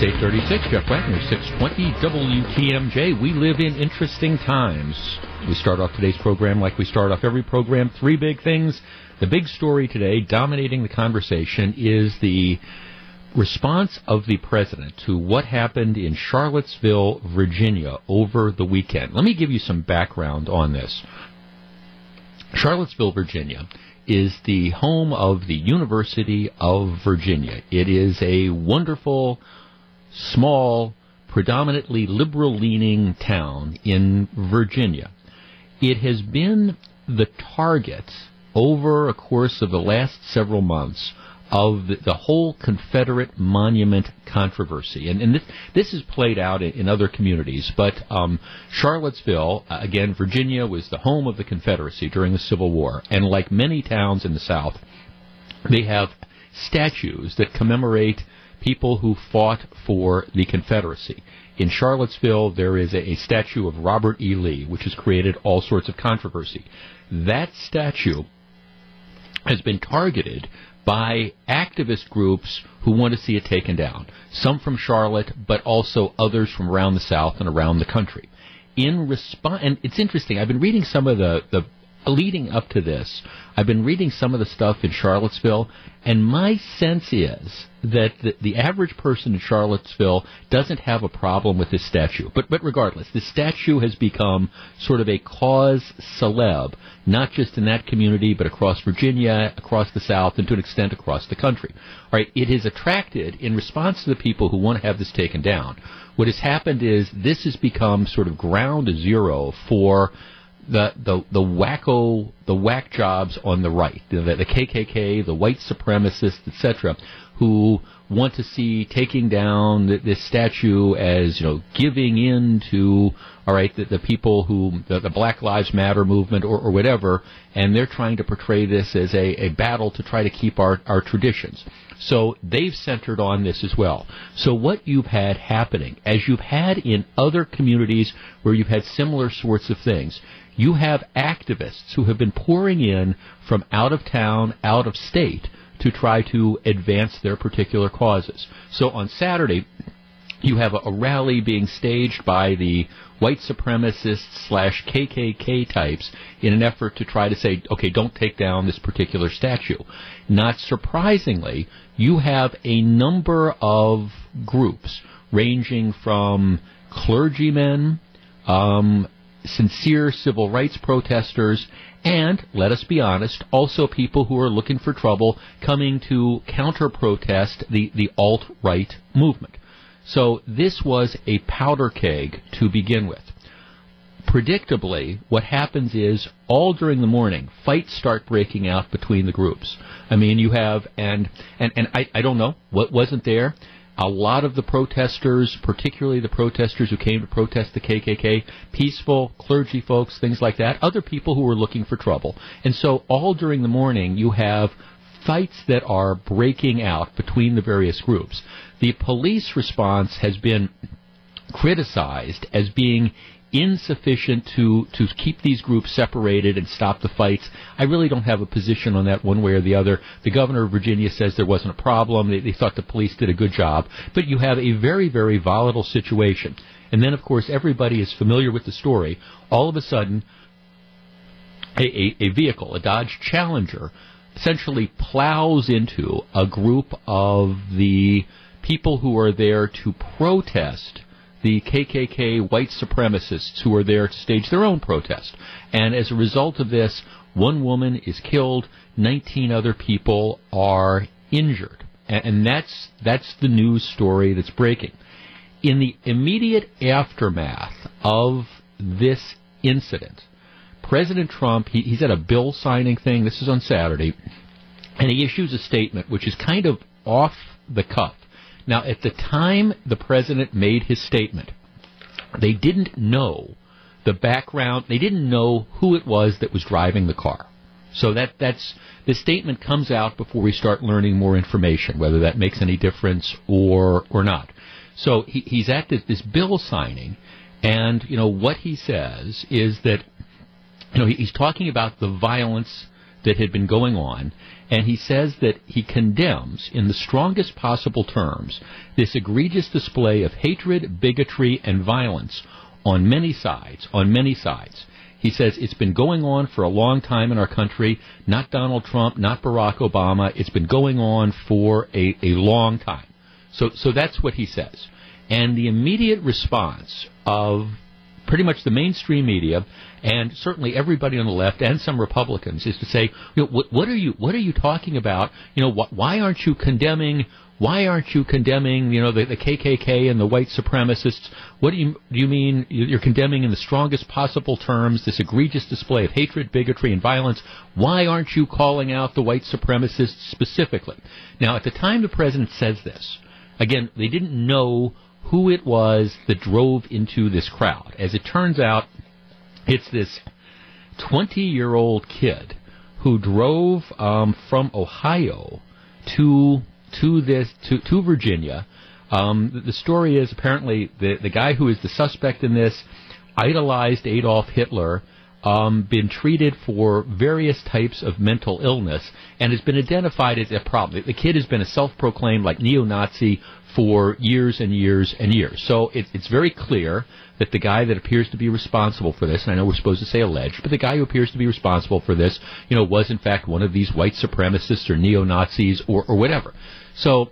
It's 836, Jeff Wagner, 620 WTMJ. We live in interesting times. We start off today's program like we start off every program. Three big things. The big story today, dominating the conversation, is the response of the president to what happened in Charlottesville, Virginia over the weekend. Let me give you some background on this. Charlottesville, Virginia is the home of the University of Virginia. It is a wonderful, small, predominantly liberal leaning town in Virginia. It has been the target over a course of the last several months of the, whole Confederate monument controversy. And, and this, this is played out in, in other communities, but um, Charlottesville, uh, again, Virginia, was the home of the Confederacy during the Civil War. And like many towns in the South, they have statues that commemorate people who fought for the Confederacy. In Charlottesville, there is a, statue of Robert E. Lee, which has created all sorts of controversy. That statue has been targeted by activist groups who want to see it taken down. Some from Charlotte, but also others from around the South and around the country. In response, and it's interesting. I've been reading some of the the leading up to this. I've been reading some of the stuff in Charlottesville, and my sense is that the, the, average person in Charlottesville doesn't have a problem with this statue. But but regardless, this statue has become sort of a cause celeb, not just in that community, but across Virginia, across the South, and to an extent across the country. All right, it has attracted, in response to the people who want to have this taken down, what has happened is this has become sort of ground zero for the the the wacko the whack jobs on the right, the, the KKK, the white supremacists, etc., who want to see taking down this statue as you know giving in to all right the, the people who the, the, Black Lives Matter movement or, or whatever, and they're trying to portray this as a, a battle to try to keep our our traditions. So they've centered on this as well. So what you've had happening, as you've had in other communities where you've had similar sorts of things, you have activists who have been pouring in from out of town, out of state, to try to advance their particular causes. So on Saturday, you have a, rally being staged by the white supremacists slash KKK types in an effort to try to say, okay, don't take down this particular statue. Not surprisingly, you have a number of groups ranging from clergymen, um, sincere civil rights protesters, and, let us be honest, also people who are looking for trouble coming to counter protest the, the alt right movement. So this was a powder keg to begin with. Predictably, what happens is all during the morning, fights start breaking out between the groups. I mean, you have, and, and, and I, I don't know what wasn't there a lot of the protesters, particularly the protesters who came to protest the KKK, peaceful clergy folks, things like that, other people who were looking for trouble. And so all during the morning you have fights that are breaking out between the various groups. The police response has been criticized as being insufficient to, to keep these groups separated and stop the fights. I really don't have a position on that one way or the other. The governor of Virginia says there wasn't a problem. They, they thought the police did a good job. But you have a very, very volatile situation. And then, of course, everybody is familiar with the story. All of a sudden, a, a, a vehicle, a Dodge Challenger, essentially plows into a group of the people who are there to protest the KKK white supremacists who are there to stage their own protest. And as a result of this, one woman is killed, 19 other people are injured. And that's, that's the news story that's breaking. In the immediate aftermath of this incident, President Trump, he, he's at a bill signing thing, this is on Saturday, and he issues a statement which is kind of off the cuff. Now, at the time the president made his statement, they didn't know the background. They didn't know who it was that was driving the car. So that that's the statement comes out before we start learning more information, whether that makes any difference or or not. So he, he's at this, this bill signing, and you know what he says is that you know he's talking about the violence that had been going on, and he says that he condemns, in the strongest possible terms, this egregious display of hatred, bigotry, and violence on many sides, on many sides. He says it's been going on for a long time in our country, not Donald Trump, not Barack Obama. It's been going on for a, a long time. So, so that's what he says. And the immediate response of pretty much the mainstream media and certainly everybody on the left and some Republicans is to say, you know, what, what are you what are you talking about? You know, wh- why aren't you condemning why aren't you condemning, you know, the, the KKK and the white supremacists? What do you do you mean you're condemning in the strongest possible terms this egregious display of hatred, bigotry, and violence? Why aren't you calling out the white supremacists specifically? Now, at the time the president says this, again, they didn't know who it was that drove into this crowd. As it turns out, it's this 20 year old kid who drove um, from Ohio to to this to, to Virginia. Um, the, story is apparently the the guy who is the suspect in this idolized Adolf Hitler um, been treated for various types of mental illness and has been identified as a problem. The kid has been a self-proclaimed like neo-Nazi for years and years and years. So it, it's very clear that the guy that appears to be responsible for this, and I know we're supposed to say alleged, but the guy who appears to be responsible for this, you know, was in fact one of these white supremacists or neo-Nazis or, or whatever. So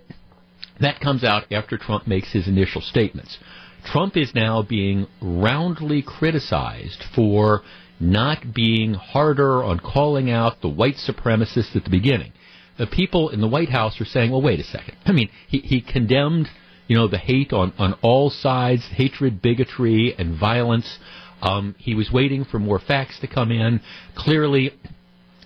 that comes out after Trump makes his initial statements. Trump is now being roundly criticized for not being harder on calling out the white supremacists at the beginning. The people in the White House are saying, well, wait a second. I mean, he, he condemned, you know, the hate on, on all sides, hatred, bigotry, and violence. Um, he was waiting for more facts to come in. Clearly,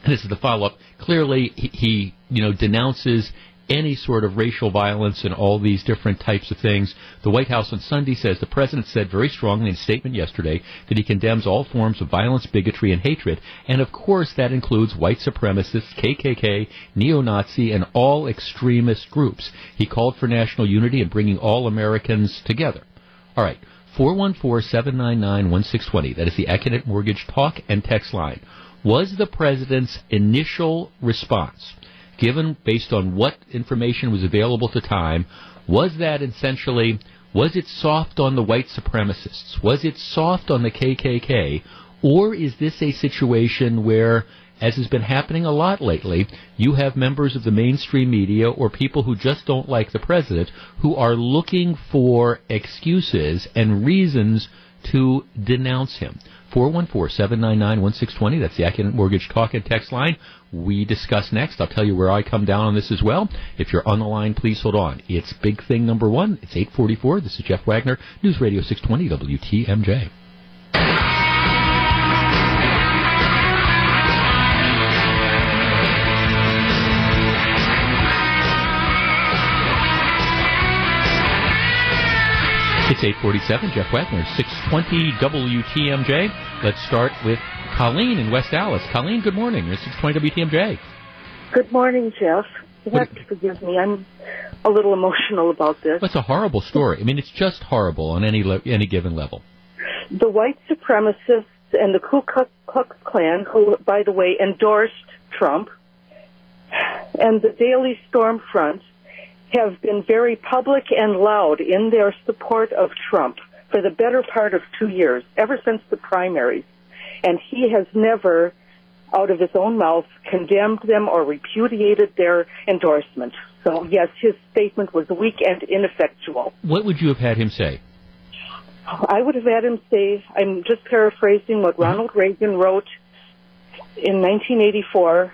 this is the follow up. Clearly, he, he, you know, denounces any sort of racial violence and all these different types of things. The White House on Sunday says the president said very strongly in a statement yesterday that he condemns all forms of violence, bigotry, and hatred. And of course, that includes white supremacists, KKK, neo-Nazi, and all extremist groups. He called for national unity and bringing all Americans together. All right. 414-799-1620. That is the Accunet Mortgage talk and text line. Was the president's initial response given based on what information was available at the time, was that essentially, was it soft on the white supremacists? Was it soft on the KKK? Or is this a situation where, as has been happening a lot lately, you have members of the mainstream media or people who just don't like the president who are looking for excuses and reasons to denounce him? 414-799-1620. That's the Accunet Mortgage Talk and Text line. We discuss next. I'll tell you where I come down on this as well. If you're on the line, please hold on. It's big thing number one. It's 844. This is Jeff Wagner, News Radio 620 WTMJ. It's 847, Jeff Wagner, 620 WTMJ. Let's start with Colleen in West Allis. Colleen, good morning. You're 620 WTMJ. Good morning, Jeff. You have to forgive me. I'm a little emotional about this. It's a horrible story. I mean, it's just horrible on any le- any given level. The white supremacists and the Ku Klux Klan, who, by the way, endorsed Trump, and the Daily Storm Front have been very public and loud in their support of Trump for the better part of two years, ever since the primaries. And he has never, out of his own mouth, condemned them or repudiated their endorsement. So, yes, his statement was weak and ineffectual. What would you have had him say? I would have had him say, I'm just paraphrasing what Ronald Reagan wrote in 1984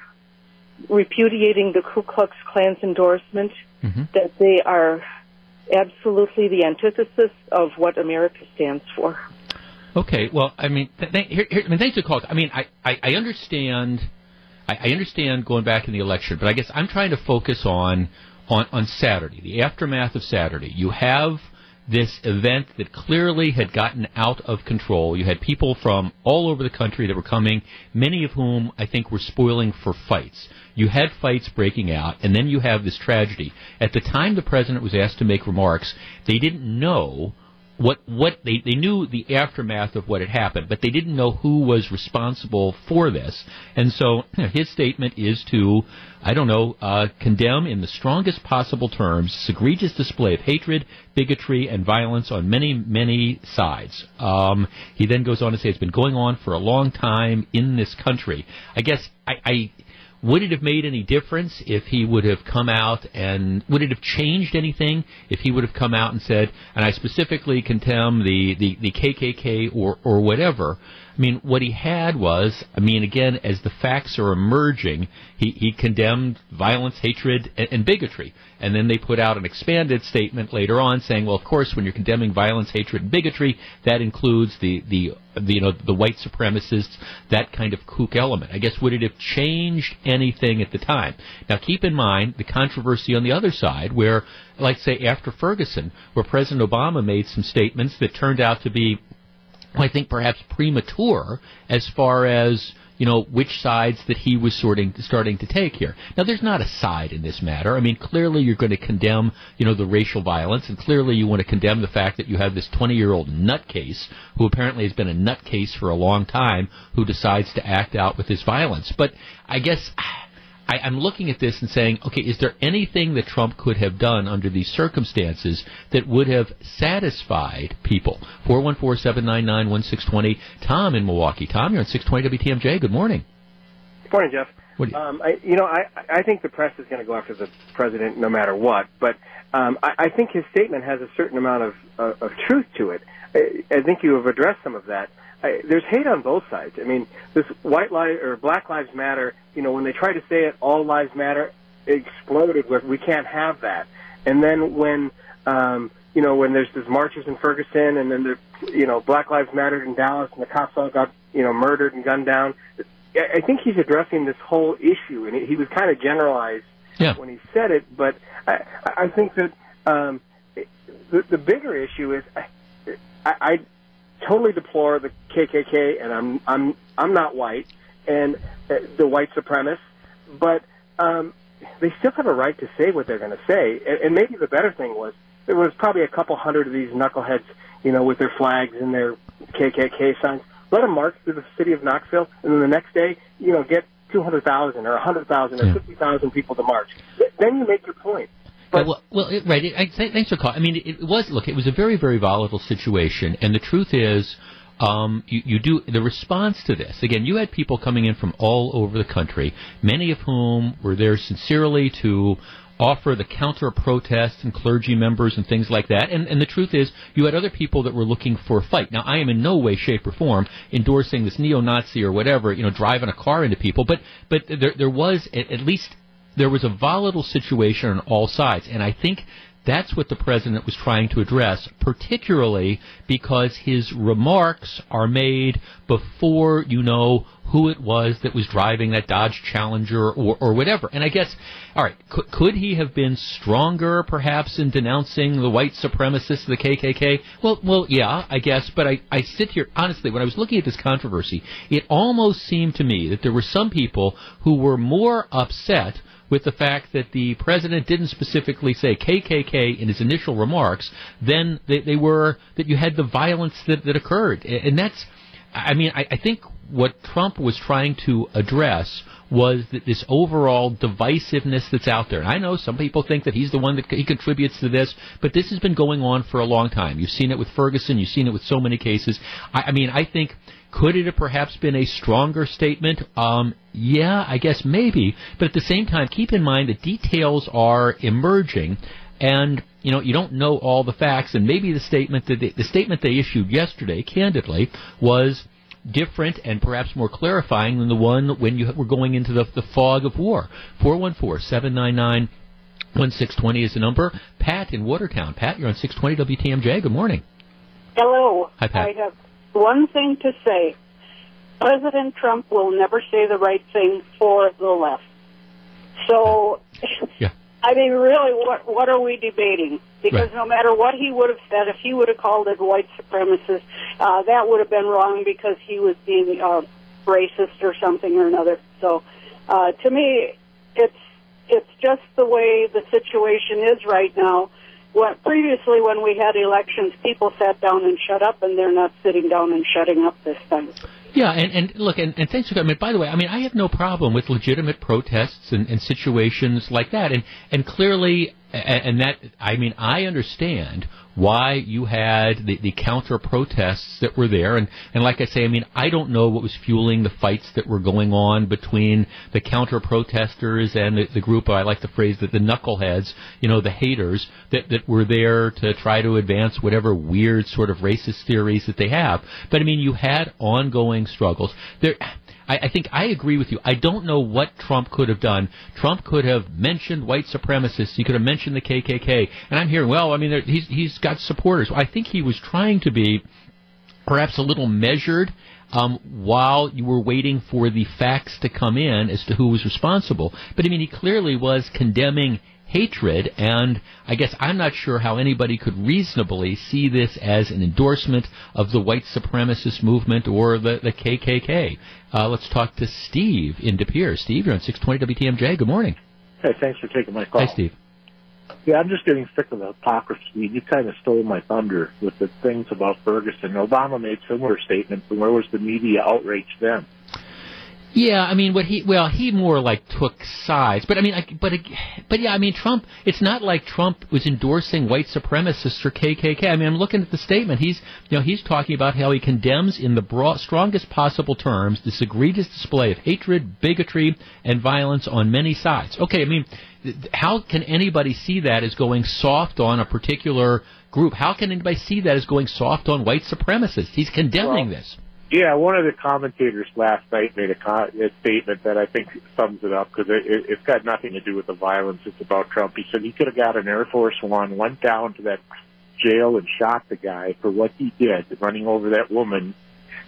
repudiating the Ku Klux Klan's endorsement, mm-hmm. that they are absolutely the antithesis of what America stands for. Okay, well, I mean, th- th- here, here, I mean, thanks for calling. I mean, I, I, I understand, I, I, understand going back in the election, but I guess I'm trying to focus on, on, on Saturday, the aftermath of Saturday. You have this event that clearly had gotten out of control. You had people from all over the country that were coming, many of whom I think were spoiling for fights. You had fights breaking out, and then you have this tragedy. At the time the president was asked to make remarks, they didn't know what what they they knew the aftermath of what had happened, but they didn't know who was responsible for this. And so his statement is to, I don't know, uh, condemn in the strongest possible terms this egregious display of hatred, bigotry, and violence on many many sides. Um, he then goes on to say it's been going on for a long time in this country. I guess I, I would it have made any difference if he would have come out and would it have changed anything if he would have come out and said, and I specifically condemn the, the, the KKK or, or whatever? I mean, what he had was, I mean, again, as the facts are emerging, he, he condemned violence, hatred, and, and bigotry. And then they put out an expanded statement later on saying, well, of course, when you're condemning violence, hatred, and bigotry, that includes the, the, the you know, the white supremacists, that kind of kook element. I guess would it have changed anything at the time? Now, keep in mind the controversy on the other side, where, like say, after Ferguson, where President Obama made some statements that turned out to be I think perhaps premature as far as you know which sides that he was sorting starting to take here. Now there's not a side in this matter. I mean clearly you're going to condemn you know the racial violence and clearly you want to condemn the fact that you have this 20-year-old nutcase who apparently has been a nutcase for a long time who decides to act out with his violence. But I guess I, I'm looking at this and saying, okay, is there anything that Trump could have done under these circumstances that would have satisfied people? 414-799-1620. Tom in Milwaukee. Tom, you're on 620 WTMJ. Good morning. Good morning, Jeff. You, um, I, you know, I, I think the press is going to go after the president no matter what, but um, I, I think his statement has a certain amount of, uh, of truth to it. I, I think you have addressed some of that. I, there's hate on both sides. I mean, this white lives or Black Lives Matter. You know, when they try to say it, all lives matter, it exploded with we can't have that. And then when um, you know when there's these marches in Ferguson, and then the you know Black Lives Matter in Dallas, and the cops all got you know murdered and gunned down. I think he's addressing this whole issue, and he was kind of generalized yeah. when he said it. But I, I think that um, the, the bigger issue is I, I, totally deplore the KKK, and I'm I'm I'm not white, and uh, the white supremacists, but um, they still have a right to say what they're going to say. And, and maybe the better thing was there was probably a couple hundred of these knuckleheads, you know, with their flags and their KKK signs. Let them march through the city of Knoxville, and then the next day, you know, get 200,000 or a 100,000 or 50,000 people to march. Then you make your point. But, well, well it, right. It, I, thanks for calling. I mean, it, it, was look. It was a very, very volatile situation, and the truth is, um, you, you do the response to this. Again, you had people coming in from all over the country, many of whom were there sincerely to offer the counter protests and clergy members and things like that. And, and the truth is, you had other people that were looking for a fight. Now, I am in no way, shape, or form endorsing this neo-Nazi or whatever, you know, driving a car into people. But but there there was at, at least there was a volatile situation on all sides, and I think that's what the president was trying to address, particularly because his remarks are made before you know who it was that was driving that Dodge Challenger or, or whatever. And I guess, all right, could, could he have been stronger, perhaps, in denouncing the white supremacists, the KKK? Well, well, yeah, I guess. But I, I sit here honestly. When I was looking at this controversy, it almost seemed to me that there were some people who were more upset with the fact that the president didn't specifically say KKK in his initial remarks, then they, they were that you had the violence that, that occurred, and that's. I mean, I, I think what Trump was trying to address was that this overall divisiveness that's out there. And I know some people think that he's the one that he contributes to this, but this has been going on for a long time. You've seen it with Ferguson. You've seen it with so many cases. I, I mean, I think could it have perhaps been a stronger statement? Um, yeah, I guess maybe. But at the same time, keep in mind that details are emerging, and you know you don't know all the facts. And maybe the statement that they, the statement they issued yesterday, candidly, was different and perhaps more clarifying than the one when you were going into the, the fog of war. Four one four seven nine nine. 1620 is the number. Pat in Watertown. Pat, you're on 620 WTMJ. Good morning. Hello. Hi, Pat. I have one thing to say. President Trump will never say the right thing for the left. So, yeah. I mean, really, what what are we debating? Because right. no matter what he would have said, if he would have called it white supremacist, uh, that would have been wrong because he was being uh, racist or something or another. So, uh, to me, it's it's just the way the situation is right now what previously when we had elections, people sat down and shut up, and they're not sitting down and shutting up this time. Yeah, and, and look, and, and thanks for coming. By the way, I mean, I have no problem with legitimate protests and, and situations like that. And, and clearly, and that, I mean, I understand why you had the, the counter protests that were there. And, and like I say, I mean, I don't know what was fueling the fights that were going on between the counter protesters and the, the group, I like the phrase that the knuckleheads, you know, the haters that, that were there to try to advance whatever weird sort of racist theories that they have. But I mean, you had ongoing struggles. There, I, I think I agree with you. I don't know what Trump could have done. Trump could have mentioned white supremacists. He could have mentioned the KKK. And I'm hearing, well, I mean, he's he's got supporters. I think he was trying to be perhaps a little measured um, while you were waiting for the facts to come in as to who was responsible. But I mean, he clearly was condemning hatred, and I guess I'm not sure how anybody could reasonably see this as an endorsement of the white supremacist movement or the, the KKK. Uh, let's talk to Steve in De Pere. Steve, you're on 620 WTMJ. Good morning. Hey, thanks for taking my call. Hi, Steve. Yeah, I'm just getting sick of the hypocrisy. You kind of stole my thunder with the things about Ferguson. Obama made similar statements, and where was the media outrage then? Yeah, I mean, what he well, he more like took sides, but I mean, I, but but yeah, I mean, Trump. It's not like Trump was endorsing white supremacists or KKK. I mean, I'm looking at the statement. He's you know he's talking about how he condemns in the broad, strongest possible terms this egregious display of hatred, bigotry, and violence on many sides. Okay, I mean, how can anybody see that as going soft on a particular group? How can anybody see that as going soft on white supremacists? He's condemning well, this. Yeah, one of the commentators last night made a, co- a statement that I think sums it up because it, it, it's got nothing to do with the violence. It's about Trump. He said he could have got an Air Force One, went down to that jail and shot the guy for what he did, running over that woman,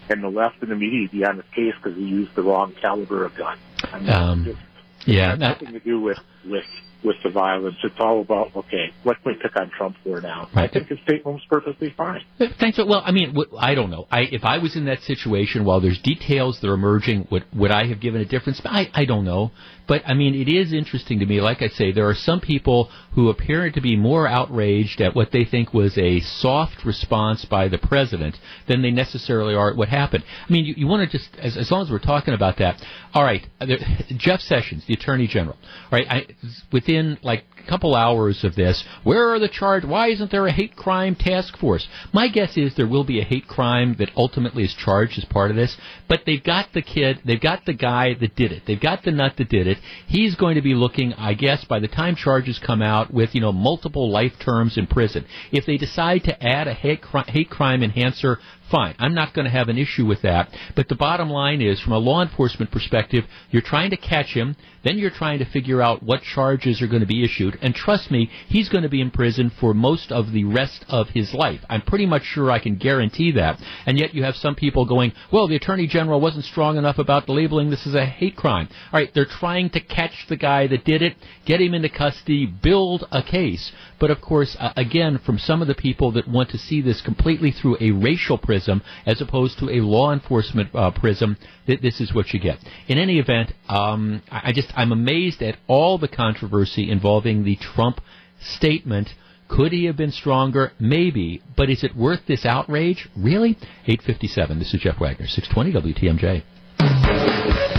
and the left and the media be on his case because he used the wrong caliber of gun. I mean, um, just, yeah, that, nothing to do with with with the violence. It's all about okay, what can we pick on Trump for now? Right. I think his statement was perfectly fine. Thanks. Well, I mean, I don't know. I, if I was in that situation, while there's details that are emerging, would would I have given a difference? I I don't know. But I mean, it is interesting to me. Like I say, there are some people who appear to be more outraged at what they think was a soft response by the president than they necessarily are at what happened. I mean, you, you want to just, as, as long as we're talking about that, all right, there, Jeff Sessions, the Attorney General, all right, I, within like couple hours of this, where are the charge? Why isn't there a hate crime task force? My guess is there will be a hate crime that ultimately is charged as part of this, but they've got the kid, they've got the guy that did it, they've got the nut that did it, he's going to be looking, I guess, by the time charges come out, with you know multiple life terms in prison. If they decide to add a hate, hate crime enhancer Fine. I'm not going to have an issue with that. But the bottom line is, from a law enforcement perspective, you're trying to catch him, then you're trying to figure out what charges are going to be issued. And trust me, he's going to be in prison for most of the rest of his life. I'm pretty much sure I can guarantee that. And yet you have some people going, well, the Attorney General wasn't strong enough about labeling this as a hate crime. All right, they're trying to catch the guy that did it, get him into custody, build a case. But of course, uh, again, from some of the people that want to see this completely through a racial prism as opposed to a law enforcement uh, prism, th- this is what you get. In any event, um, I, I just I'm amazed at all the controversy involving the Trump statement. Could he have been stronger? Maybe. But is it worth this outrage? Really? 857. This is Jeff Wagner, 620 WTMJ.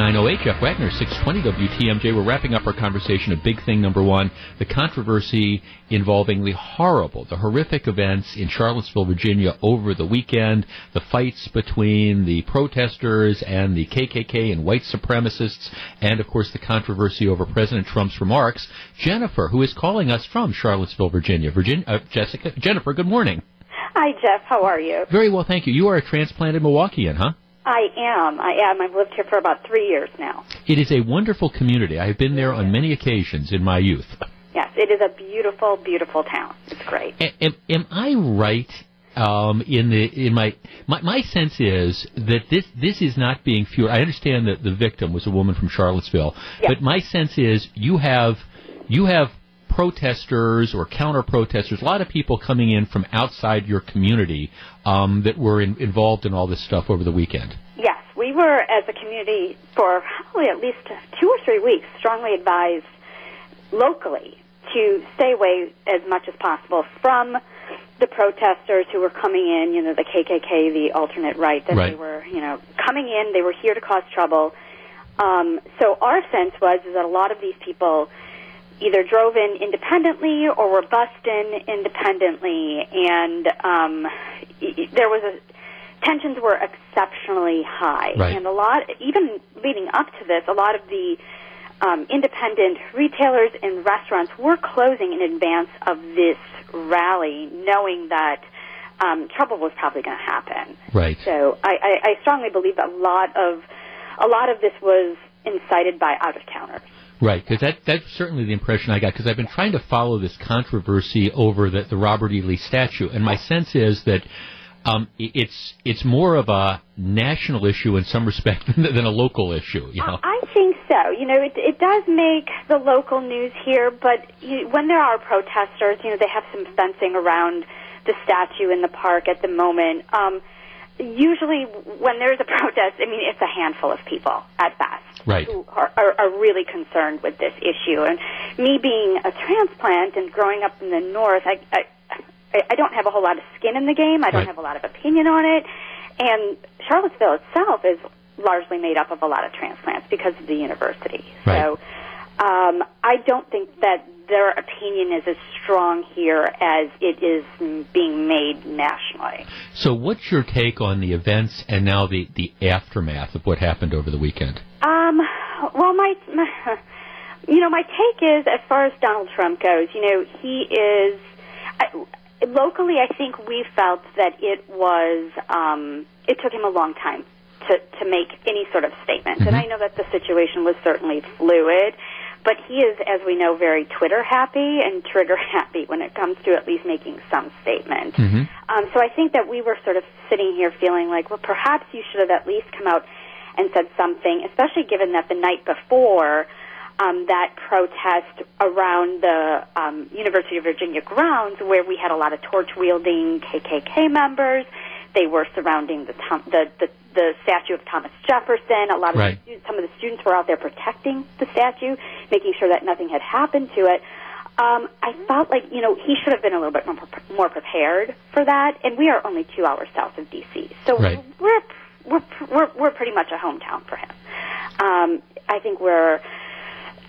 908, Jeff Wagner, 620 WTMJ. We're wrapping up our conversation of big thing number one, the controversy involving the horrible, the horrific events in Charlottesville, Virginia over the weekend, the fights between the protesters and the KKK and white supremacists, and of course the controversy over President Trump's remarks. Jennifer, who is calling us from Charlottesville, Virginia. Virginia, uh, Jessica, Jennifer, good morning. Hi, Jeff. How are you? Very well, thank you. You are a transplanted Milwaukeean, huh? I am. I am. I've lived here for about three years now. It is a wonderful community. I have been there on many occasions in my youth. Yes, it is a beautiful, beautiful town. It's great. Am, am I right? Um, in the in my, my my sense is that this this is not being fueled. I understand that the victim was a woman from Charlottesville, yeah. but my sense is you have you have protesters or counter protesters, a lot of people coming in from outside your community um, that were in, involved in all this stuff over the weekend. Yes, we were as a community for probably at least two or three weeks strongly advised locally to stay away as much as possible from the protesters who were coming in, you know, the KKK, the alternate right, that right. they were, you know, coming in, they were here to cause trouble. Um, so our sense was is that a lot of these people either drove in independently or were bussed in independently, and um, there was a tensions were exceptionally high, right. and a lot even leading up to this, a lot of the um, independent retailers and restaurants were closing in advance of this rally, knowing that um, trouble was probably going to happen. Right. So I, I, I strongly believe that a lot of a lot of this was incited by out of counters. Right, because that, that's certainly the impression I got, because I've been trying to follow this controversy over the, the Robert E. Lee statue, and my sense is that um, it's it's more of a national issue in some respect than, than a local issue. You know? I think so. You know, it, it does make the local news here, but you, when there are protesters, you know, they have some fencing around the statue in the park at the moment. Um, usually, when there's a protest, I mean, it's a handful of people at best right. who are, are, are really concerned with this issue. And me being a transplant and growing up in the north, I, I I don't have a whole lot of skin in the game. I don't right. have a lot of opinion on it. And Charlottesville itself is largely made up of a lot of transplants because of the university. Right. So um, I don't think that their opinion is as strong here as it is being made nationally. So, what's your take on the events and now the, the aftermath of what happened over the weekend? Um, well, my, my, you know, my take is as far as Donald Trump goes, you know, he is. I, locally, I think we felt that it was. Um, it took him a long time to to make any sort of statement, mm-hmm. and I know that the situation was certainly fluid. But he is, as we know, very Twitter happy and trigger happy when it comes to at least making some statement. Mm-hmm. Um, so I think that we were sort of sitting here feeling like, well, perhaps you should have at least come out and said something, especially given that the night before um, that protest around the um, University of Virginia grounds, where we had a lot of torch wielding KKK members. They were surrounding the, the the the statue of Thomas Jefferson. A lot of right. the students, some of the students were out there protecting the statue, making sure that nothing had happened to it. Um, I felt like you know he should have been a little bit more, more prepared for that. And we are only two hours south of D.C., so right. we're we're we're we're pretty much a hometown for him. Um, I think we're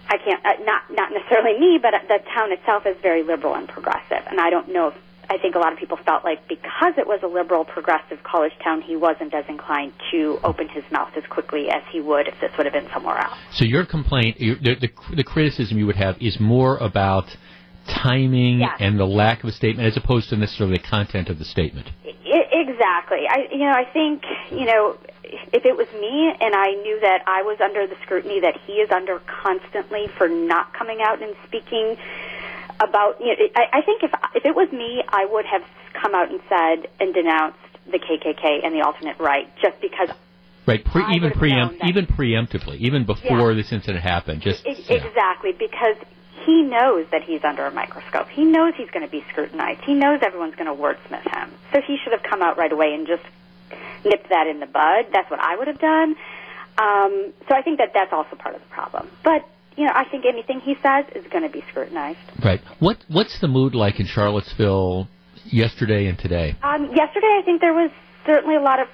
I can't uh, not not necessarily me, but the town itself is very liberal and progressive, and I don't know if I think a lot of people felt like because it was a liberal, progressive college town, he wasn't as inclined to open his mouth as quickly as he would if this would have been somewhere else. So your complaint, the, the, the criticism you would have is more about timing yes. and the lack of a statement as opposed to necessarily the content of the statement. I, exactly. I, you know, I think, you know, if it was me and I knew that I was under the scrutiny that he is under constantly for not coming out and speaking about, you know, I, I think if if it was me, I would have come out and said and denounced the KKK and the alternate right just because. Right, pre- even preempt, even preemptively, even before yeah. this incident happened. Just it, yeah. exactly because he knows that he's under a microscope. He knows he's going to be scrutinized. He knows everyone's going to wordsmith him. So he should have come out right away and just nipped that in the bud. That's what I would have done. Um, so I think that that's also part of the problem. But you know, I think anything he says is going to be scrutinized. Right. What What's the mood like in Charlottesville yesterday and today? Um, yesterday, I think there was certainly a lot of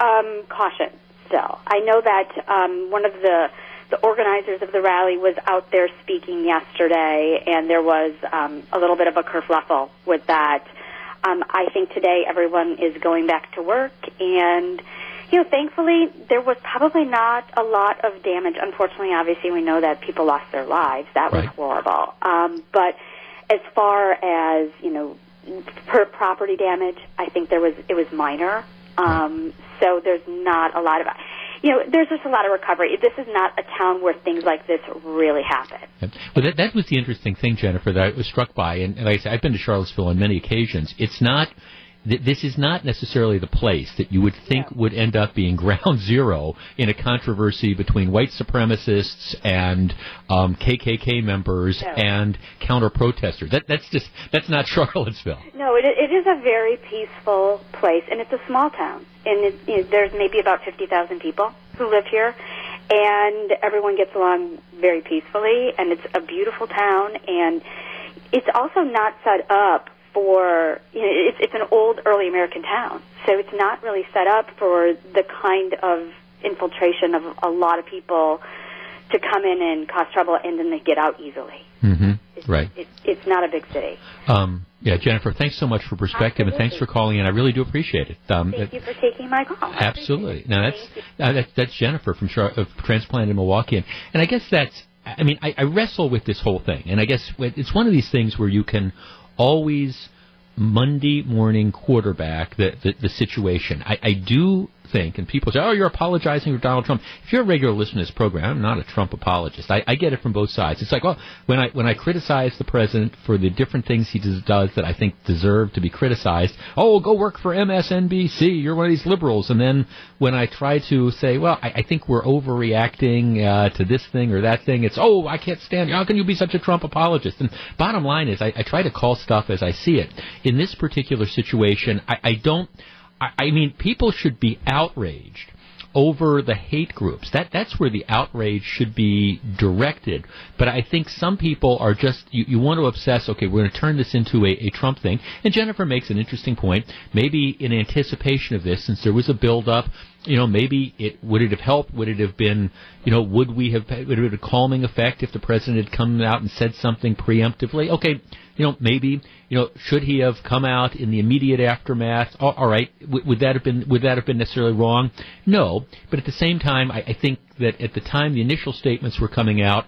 um, caution. Still, I know that um, one of the the organizers of the rally was out there speaking yesterday, and there was um, a little bit of a kerfluffle with that. Um, I think today everyone is going back to work, and you know, thankfully there was probably not a lot of damage. Unfortunately, obviously, we know that people lost their lives. That was right. horrible. Um, but as far as you know, per property damage, I think there was it was minor. Um, so there's not a lot of you know, there's just a lot of recovery. This is not a town where things like this really happen. Well, that, that was the interesting thing, Jennifer, that I was struck by. And, and like I said, I've been to Charlottesville on many occasions. It's not th- this is not necessarily the place that you would think yeah. would end up being ground zero in a controversy between white supremacists and um, KKK members no. and counter protesters. That, that's just that's not Charlottesville. No, it, it is a very peaceful place, and it's a small town, and it, you know, there's maybe about fifty thousand people who live here, and everyone gets along very peacefully, and it's a beautiful town, and it's also not set up for you know it's it's an old early American town, so it's not really set up for the kind of infiltration of a lot of people to come in and cause trouble and then they get out easily. Mm-hmm. It's, right. It, it's not a big city. Um, yeah, Jennifer, thanks so much for perspective absolutely. and thanks for calling in. I really do appreciate it. Um, Thank you for taking my call. Absolutely. Now that's uh, that's, that's Jennifer from Char- uh, Transplant in Milwaukee, and, and I guess that's. I mean, I, I wrestle with this whole thing, and I guess it's one of these things where you can always Monday morning quarterback the, the, the situation. I, I do think, and people say, "Oh, you're apologizing for Donald Trump." If you're a regular listener to this program, I'm not a Trump apologist. I, I get it from both sides. It's like, well, when I when I criticize the president for the different things he does, does that I think deserve to be criticized, oh, go work for MSNBC. You're one of these liberals. And then when I try to say, well, I, I think we're overreacting uh, to this thing or that thing, it's, oh, I can't stand. You. How can you be such a Trump apologist? And bottom line is, I, I try to call stuff as I see it. In this particular situation, I, I don't. I, I mean, people should be outraged over the hate groups. That that's where the outrage should be directed. But I think some people are just you, you want to obsess. Okay, we're going to turn this into a, a Trump thing. And Jennifer makes an interesting point. Maybe in anticipation of this, since there was a build up, you know, maybe it would it have helped? Would it have been, you know, would we have would it have a calming effect if the president had come out and said something preemptively? Okay, you know, maybe, you know, should he have come out in the immediate aftermath? all, all right, w- would that have been would that have been necessarily wrong? No, but at the same time, I, I think that at the time the initial statements were coming out,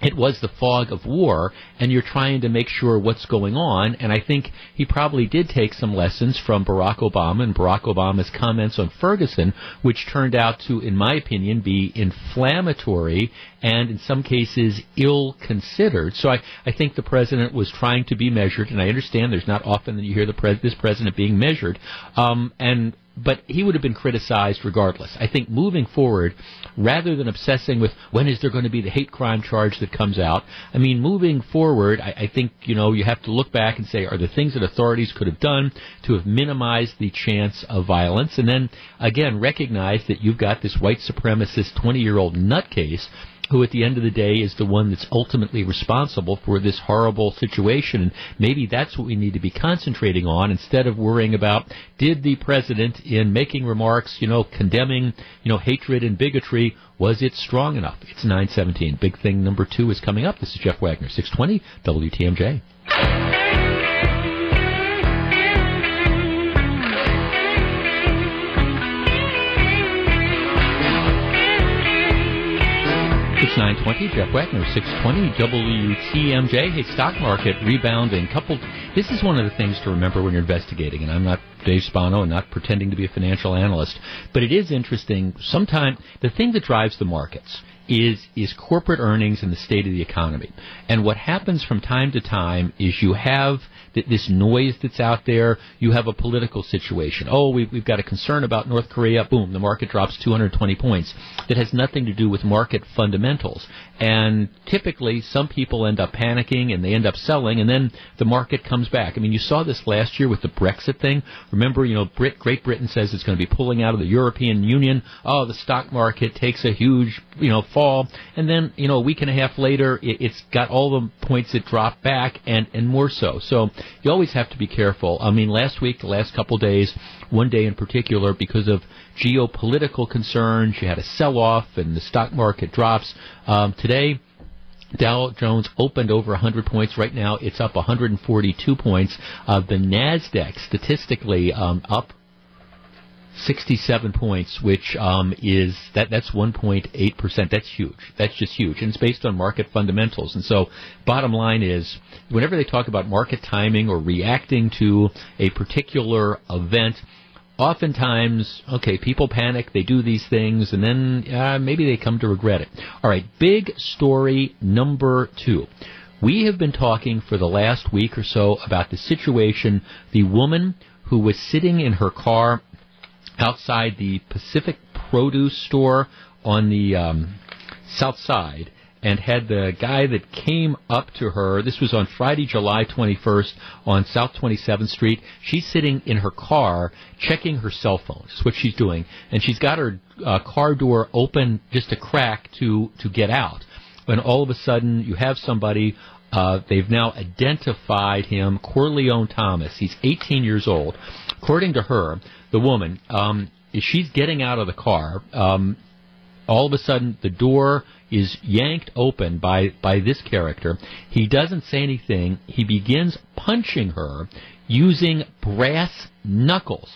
it was the fog of war, and you're trying to make sure what's going on. And I think he probably did take some lessons from Barack Obama and Barack Obama's comments on Ferguson, which turned out to, in my opinion, be inflammatory and in some cases ill considered. So I, I think the president was trying to be measured, and I understand there's not often that you hear the pres- this president being measured. Um, and but he would have been criticized regardless. I think moving forward, rather than obsessing with when is there going to be the hate crime charge that comes out, I mean, moving forward, I, I think, you know, you have to look back and say, are there things that authorities could have done to have minimized the chance of violence? And then, again, recognize that you've got this white supremacist 20 year old nutcase who at the end of the day is the one that's ultimately responsible for this horrible situation. And maybe that's what we need to be concentrating on instead of worrying about did the president, in making remarks, you know, condemning, you know, hatred and bigotry, was it strong enough? It's 917. Big thing number two is coming up. This is Jeff Wagner, 620 WTMJ. It's 920. Jeff Wagner, 620 WTMJ. Hey, stock market rebounding. Coupled. This is one of the things to remember when you're investigating, and I'm not Dave Spano and not pretending to be a financial analyst, but it is interesting. Sometimes the thing that drives the markets is is corporate earnings and the state of the economy. And what happens from time to time is you have this noise that's out there. You have a political situation. Oh, we've, we've got a concern about North Korea. Boom, the market drops 220 points. That has nothing to do with market fundamentals. And typically, some people end up panicking and they end up selling, and then the market comes back. I mean, you saw this last year with the Brexit thing. Remember, you know, Brit, Great Britain says it's going to be pulling out of the European Union. Oh, the stock market takes a huge, you know, fall, and then you know a week and a half later, it, it's got all the points that drop back, and and more so. So you always have to be careful. I mean, last week, the last couple of days, one day in particular, because of geopolitical concerns, you had a sell-off, and the stock market drops. Um, today. Dow Jones opened over 100 points. Right now, it's up 142 points. Uh, the Nasdaq statistically um, up 67 points, which um, is that that's 1.8 percent. That's huge. That's just huge, and it's based on market fundamentals. And so, bottom line is, whenever they talk about market timing or reacting to a particular event, oftentimes, okay, people panic, they do these things, and then uh, maybe they come to regret it. All right, big story number two. We have been talking for the last week or so about the situation, the woman who was sitting in her car outside the Pacific Produce store on the um, south side and had the guy that came up to her. This was on Friday, July 21st on South 27th Street. She's sitting in her car checking her cell phone. That's what she's doing. And she's got her uh, car door open just a crack to, to get out. And all of a sudden, you have somebody uh, they've now identified him, Corleone Thomas. He's 18 years old. According to her, the woman, um, she's getting out of the car. Um, all of a sudden, the door is yanked open by, by this character. He doesn't say anything. He begins punching her using brass knuckles.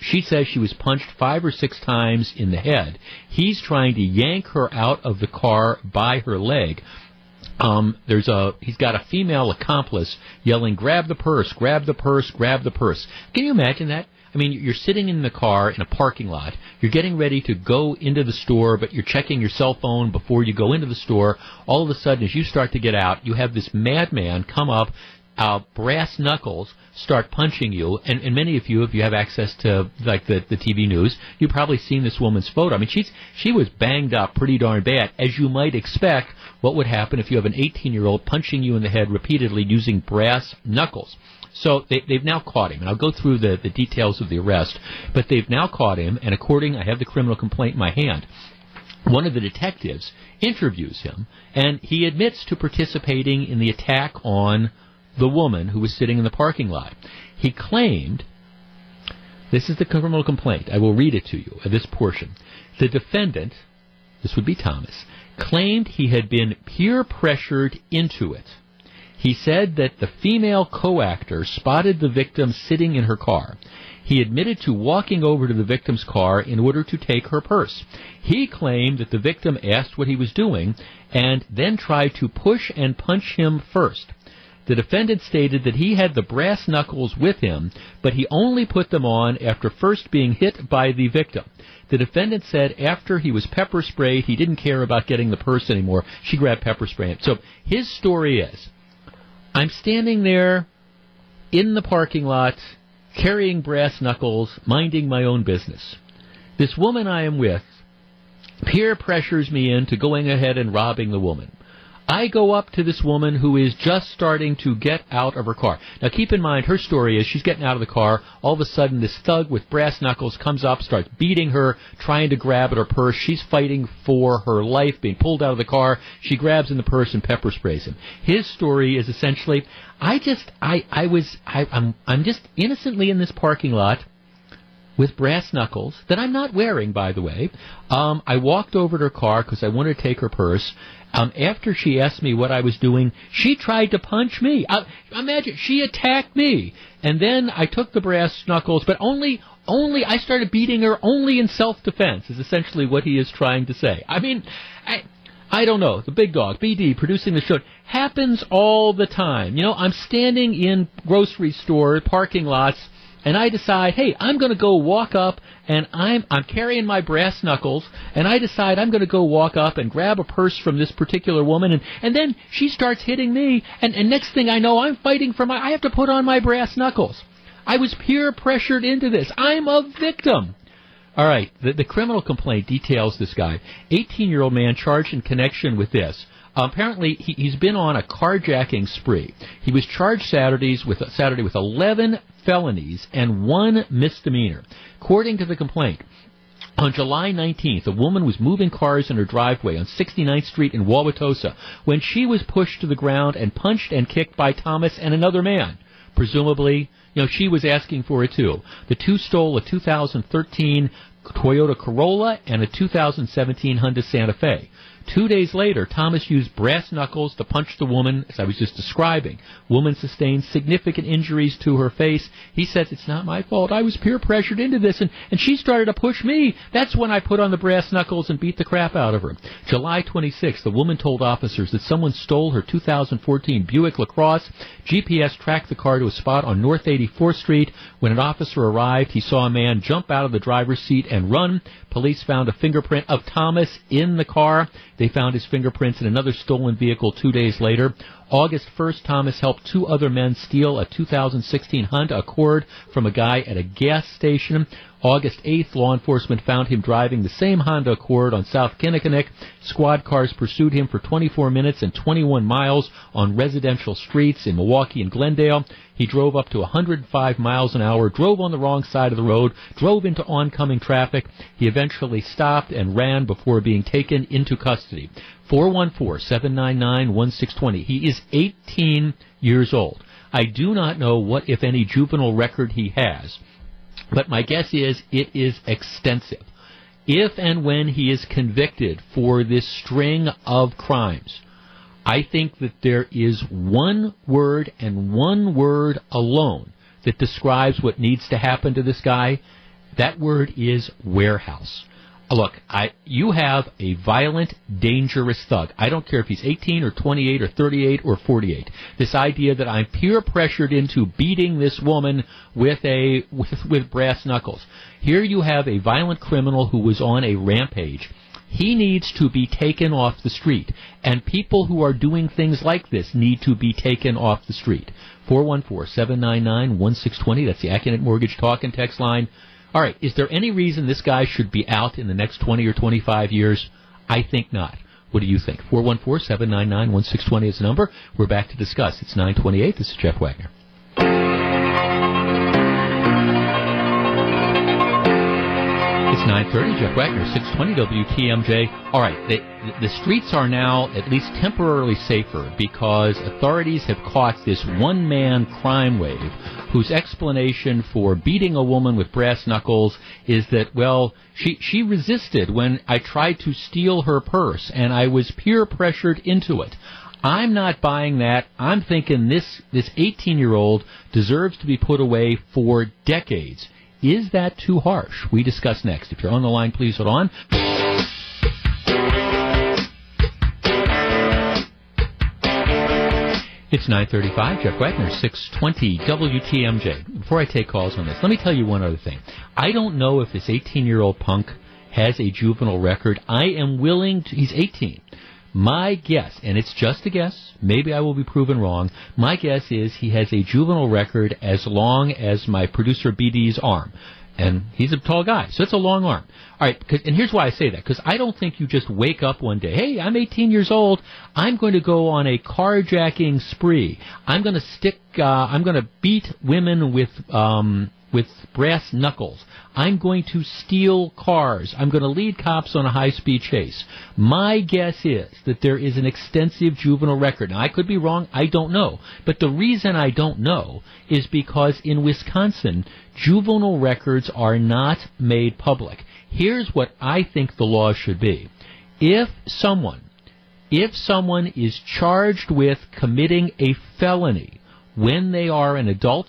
She says she was punched five or six times in the head. He's trying to yank her out of the car by her leg. Um, there's a he's got a female accomplice yelling, "Grab the purse! Grab the purse! Grab the purse!" Can you imagine that? I mean, you're sitting in the car in a parking lot. You're getting ready to go into the store, but you're checking your cell phone before you go into the store. All of a sudden, as you start to get out, you have this madman come up, uh, brass knuckles, start punching you. And, and many of you, if you have access to like the, the TV news, you've probably seen this woman's photo. I mean, she's she was banged up pretty darn bad, as you might expect. What would happen if you have an 18 year old punching you in the head repeatedly using brass knuckles? So they, they've now caught him, and I'll go through the, the details of the arrest. But they've now caught him, and according, I have the criminal complaint in my hand. One of the detectives interviews him, and he admits to participating in the attack on the woman who was sitting in the parking lot. He claimed, this is the criminal complaint, I will read it to you, uh, this portion. The defendant, this would be Thomas, claimed he had been peer pressured into it. He said that the female co-actor spotted the victim sitting in her car. He admitted to walking over to the victim's car in order to take her purse. He claimed that the victim asked what he was doing and then tried to push and punch him first. The defendant stated that he had the brass knuckles with him, but he only put them on after first being hit by the victim. The defendant said after he was pepper sprayed, he didn't care about getting the purse anymore. She grabbed pepper spray. So his story is I'm standing there in the parking lot, carrying brass knuckles, minding my own business. This woman I am with peer pressures me into going ahead and robbing the woman. I go up to this woman who is just starting to get out of her car. Now keep in mind, her story is she's getting out of the car. All of a sudden, this thug with brass knuckles comes up, starts beating her, trying to grab at her purse. She's fighting for her life, being pulled out of the car. She grabs in the purse and pepper sprays him. His story is essentially, I just, I, I was, I, I'm, I'm just innocently in this parking lot with brass knuckles that I'm not wearing, by the way. Um, I walked over to her car because I wanted to take her purse. Um, after she asked me what I was doing, she tried to punch me. Uh, imagine she attacked me, and then I took the brass knuckles, but only only I started beating her only in self-defense. Is essentially what he is trying to say. I mean, I. I don't know. The big dog, BD, producing the show, happens all the time. You know, I'm standing in grocery store parking lots and I decide, hey, I'm going to go walk up and I'm I'm carrying my brass knuckles and I decide I'm going to go walk up and grab a purse from this particular woman and and then she starts hitting me and and next thing I know I'm fighting for my I have to put on my brass knuckles. I was peer pressured into this. I'm a victim. All right, the, the criminal complaint details this guy, 18 year old man charged in connection with this. apparently, he, he's been on a carjacking spree. He was charged Saturdays with Saturday with 11 felonies and one misdemeanor. According to the complaint, on July 19th, a woman was moving cars in her driveway on 69th Street in Wauwatosa when she was pushed to the ground and punched and kicked by Thomas and another man. Presumably, you know, she was asking for it too. The two stole a 2013 Toyota Corolla and a 2017 Honda Santa Fe. Two days later, Thomas used brass knuckles to punch the woman, as I was just describing. Woman sustained significant injuries to her face. He says, It's not my fault. I was peer pressured into this, and, and she started to push me. That's when I put on the brass knuckles and beat the crap out of her. July 26th, the woman told officers that someone stole her 2014 Buick LaCrosse. GPS tracked the car to a spot on North 84th Street. When an officer arrived, he saw a man jump out of the driver's seat and run. Police found a fingerprint of Thomas in the car. They found his fingerprints in another stolen vehicle two days later. August 1st, Thomas helped two other men steal a 2016 Honda Accord from a guy at a gas station. August 8th, law enforcement found him driving the same Honda Accord on South Kinnickinnick. Squad cars pursued him for 24 minutes and 21 miles on residential streets in Milwaukee and Glendale. He drove up to 105 miles an hour, drove on the wrong side of the road, drove into oncoming traffic. He eventually stopped and ran before being taken into custody. 414-799-1620. He is 18 years old. I do not know what, if any, juvenile record he has, but my guess is it is extensive. If and when he is convicted for this string of crimes, I think that there is one word and one word alone that describes what needs to happen to this guy. That word is warehouse. Look, I you have a violent, dangerous thug. I don't care if he's 18 or 28 or 38 or 48. This idea that I'm peer pressured into beating this woman with a with, with brass knuckles. Here you have a violent criminal who was on a rampage. He needs to be taken off the street, and people who are doing things like this need to be taken off the street. 414-799-1620. That's the Accunet Mortgage Talk and Text line. All right, is there any reason this guy should be out in the next 20 or 25 years? I think not. What do you think? 414-799-1620 is the number. We're back to discuss. It's 928. This is Jeff Wagner. It's 9:30. Jeff Wagner, 620 WTMJ. All right, the, the streets are now at least temporarily safer because authorities have caught this one-man crime wave, whose explanation for beating a woman with brass knuckles is that well, she she resisted when I tried to steal her purse, and I was peer pressured into it. I'm not buying that. I'm thinking this this 18 year old deserves to be put away for decades. Is that too harsh? We discuss next. If you're on the line, please hold on. It's 9:35. Jeff Wagner, 620 WTMJ. Before I take calls on this, let me tell you one other thing. I don't know if this 18-year-old punk has a juvenile record. I am willing to. He's 18. My guess, and it's just a guess, maybe I will be proven wrong, my guess is he has a juvenile record as long as my producer BD's arm. And he's a tall guy, so it's a long arm. All right, and here's why I say that, because I don't think you just wake up one day, hey, I'm 18 years old, I'm going to go on a carjacking spree. I'm going to stick, uh, I'm going to beat women with, um, with brass knuckles. I'm going to steal cars. I'm going to lead cops on a high speed chase. My guess is that there is an extensive juvenile record. Now, I could be wrong. I don't know. But the reason I don't know is because in Wisconsin, juvenile records are not made public. Here's what I think the law should be. If someone, if someone is charged with committing a felony when they are an adult,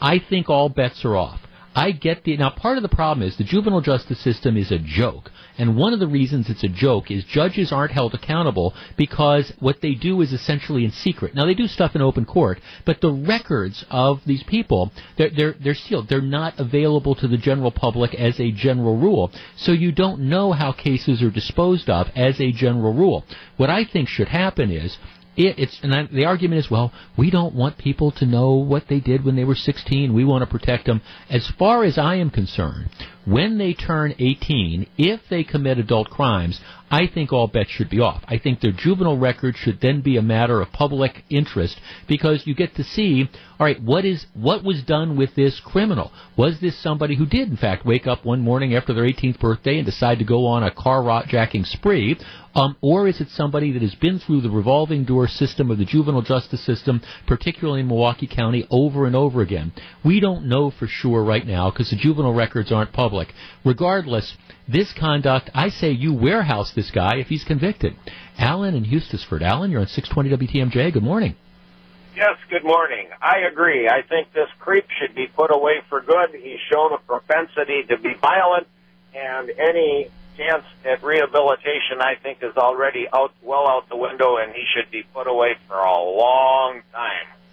I think all bets are off. I get the now part of the problem is the juvenile justice system is a joke. And one of the reasons it's a joke is judges aren't held accountable because what they do is essentially in secret. Now they do stuff in open court, but the records of these people they're they're they're sealed. They're not available to the general public as a general rule. So you don't know how cases are disposed of as a general rule. What I think should happen is it, it's and I, the argument is, well, we don't want people to know what they did when they were 16. We want to protect them. As far as I am concerned, when they turn 18, if they commit adult crimes, I think all bets should be off. I think their juvenile record should then be a matter of public interest because you get to see, all right, what is what was done with this criminal? Was this somebody who did in fact wake up one morning after their 18th birthday and decide to go on a car jacking spree, um, or is it somebody that has been through the revolving door system of the juvenile justice system, particularly in Milwaukee County, over and over again? We don't know for sure right now because the juvenile records aren't public public. Regardless, this conduct, I say you warehouse this guy if he's convicted. Alan in Hustisford. Alan, you're on 620 WTMJ. Good morning. Yes, good morning. I agree. I think this creep should be put away for good. He's shown a propensity to be violent, and any chance at rehabilitation, I think, is already out well out the window, and he should be put away for a long time.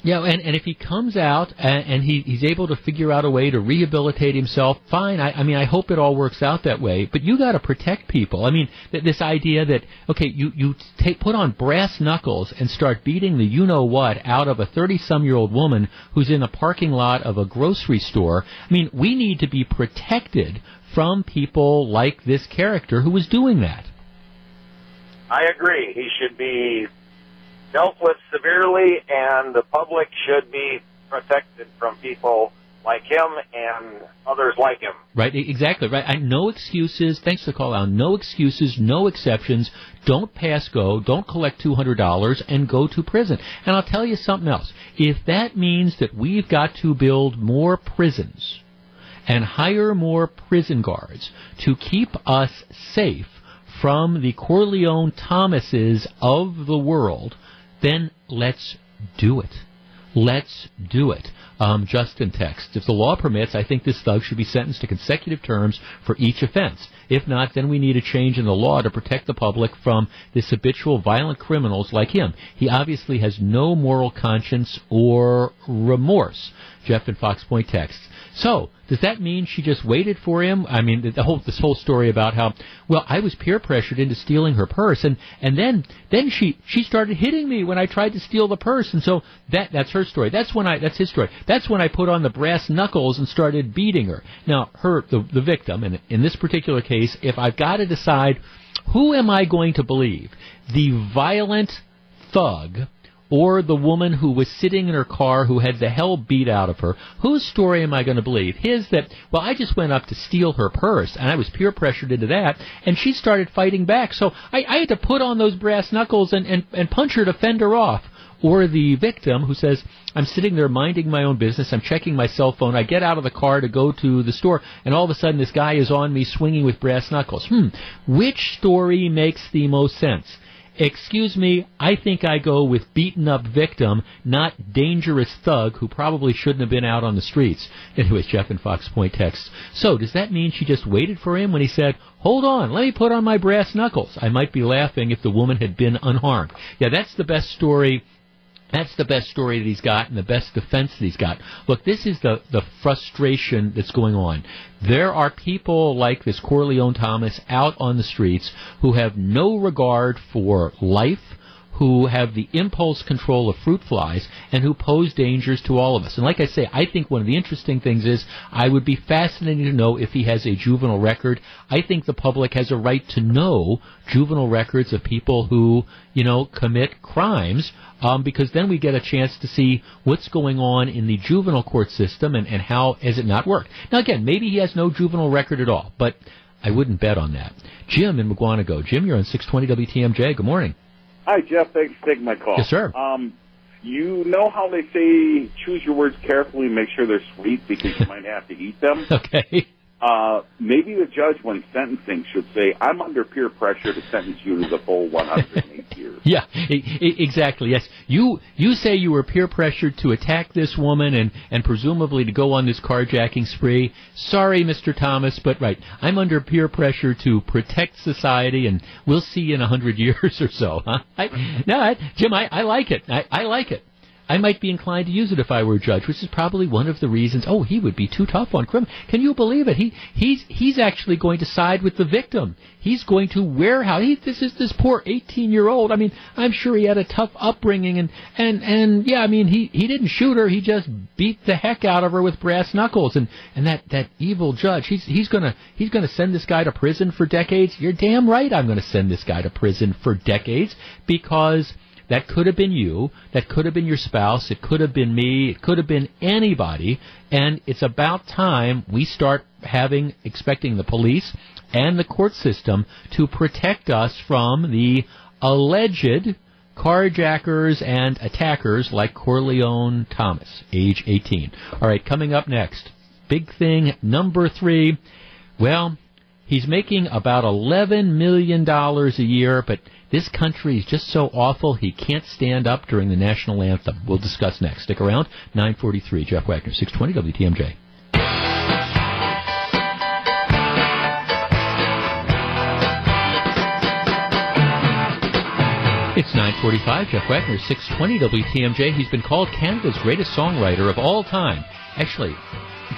Yeah, and, and if he comes out and, and he, he's able to figure out a way to rehabilitate himself, fine. I, I mean, I hope it all works out that way. But you got to protect people. I mean, th- this idea that okay, you you take put on brass knuckles and start beating the you know what out of a thirty some year old woman who's in a parking lot of a grocery store. I mean, we need to be protected from people like this character who was doing that. I agree. He should be dealt with severely, and the public should be protected from people like him and others like him. Right, exactly. Right. I, no excuses. Thanks for the call. No excuses, no exceptions. Don't pass go. Don't collect two hundred dollars and go to prison. And I'll tell you something else. If that means that we've got to build more prisons and hire more prison guards to keep us safe from the Corleone Thomases of the world, then let's do it. Let's do it. Um, Justin text. If the law permits, I think this thug should be sentenced to consecutive terms for each offense. If not, then we need a change in the law to protect the public from this habitual violent criminals like him. He obviously has no moral conscience or remorse. Jeff and Fox Point text. So, does that mean she just waited for him? I mean, the whole this whole story about how well I was peer pressured into stealing her purse, and and then then she she started hitting me when I tried to steal the purse, and so that that's her story. That's when I that's his story. That's when I put on the brass knuckles and started beating her. Now, her the the victim, and in this particular case, if I've got to decide who am I going to believe, the violent thug or the woman who was sitting in her car who had the hell beat out of her, whose story am I going to believe? His that, well, I just went up to steal her purse, and I was peer pressured into that, and she started fighting back, so I, I had to put on those brass knuckles and, and, and punch her to fend her off. Or the victim who says, I'm sitting there minding my own business, I'm checking my cell phone, I get out of the car to go to the store, and all of a sudden this guy is on me swinging with brass knuckles. Hmm, which story makes the most sense? Excuse me, I think I go with beaten up victim, not dangerous thug who probably shouldn't have been out on the streets. Anyways, Jeff and Fox Point text. So, does that mean she just waited for him when he said, Hold on, let me put on my brass knuckles? I might be laughing if the woman had been unharmed. Yeah, that's the best story that's the best story that he's got and the best defense that he's got. Look, this is the, the frustration that's going on. There are people like this Corleone Thomas out on the streets who have no regard for life, who have the impulse control of fruit flies and who pose dangers to all of us. And like I say, I think one of the interesting things is I would be fascinated to know if he has a juvenile record. I think the public has a right to know juvenile records of people who, you know, commit crimes um, because then we get a chance to see what's going on in the juvenile court system and, and how has it not worked. Now again, maybe he has no juvenile record at all, but I wouldn't bet on that. Jim in Mukwonago. Jim, you're on 620 WTMJ. Good morning. Hi, Jeff. Thanks for taking my call. Yes, sir. Um, you know how they say choose your words carefully and make sure they're sweet because you might have to eat them? Okay. Uh, maybe the judge, when sentencing, should say, "I'm under peer pressure to sentence you to the full 108 years." Yeah, e- exactly. Yes, you you say you were peer pressured to attack this woman and and presumably to go on this carjacking spree. Sorry, Mr. Thomas, but right, I'm under peer pressure to protect society, and we'll see you in a hundred years or so. Huh? I, no, I, Jim, I, I like it. I, I like it. I might be inclined to use it if I were a judge, which is probably one of the reasons. Oh, he would be too tough on criminals. Can you believe it? He he's he's actually going to side with the victim. He's going to warehouse. He, this is this poor 18 year old. I mean, I'm sure he had a tough upbringing, and and and yeah, I mean, he he didn't shoot her. He just beat the heck out of her with brass knuckles. And and that that evil judge, he's he's gonna he's gonna send this guy to prison for decades. You're damn right. I'm to send this guy to prison for decades because that could have been you. That could have been your spouse. It could have been me. It could have been anybody. And it's about time we start having, expecting the police and the court system to protect us from the alleged carjackers and attackers like Corleone Thomas, age 18. All right, coming up next, big thing number three. Well, he's making about $11 million a year, but this country is just so awful he can't stand up during the national anthem. We'll discuss next. Stick around. 943, Jeff Wagner, 620 WTMJ. It's 945. Jeff Wagner, 620 WTMJ. He's been called Canada's greatest songwriter of all time. Actually,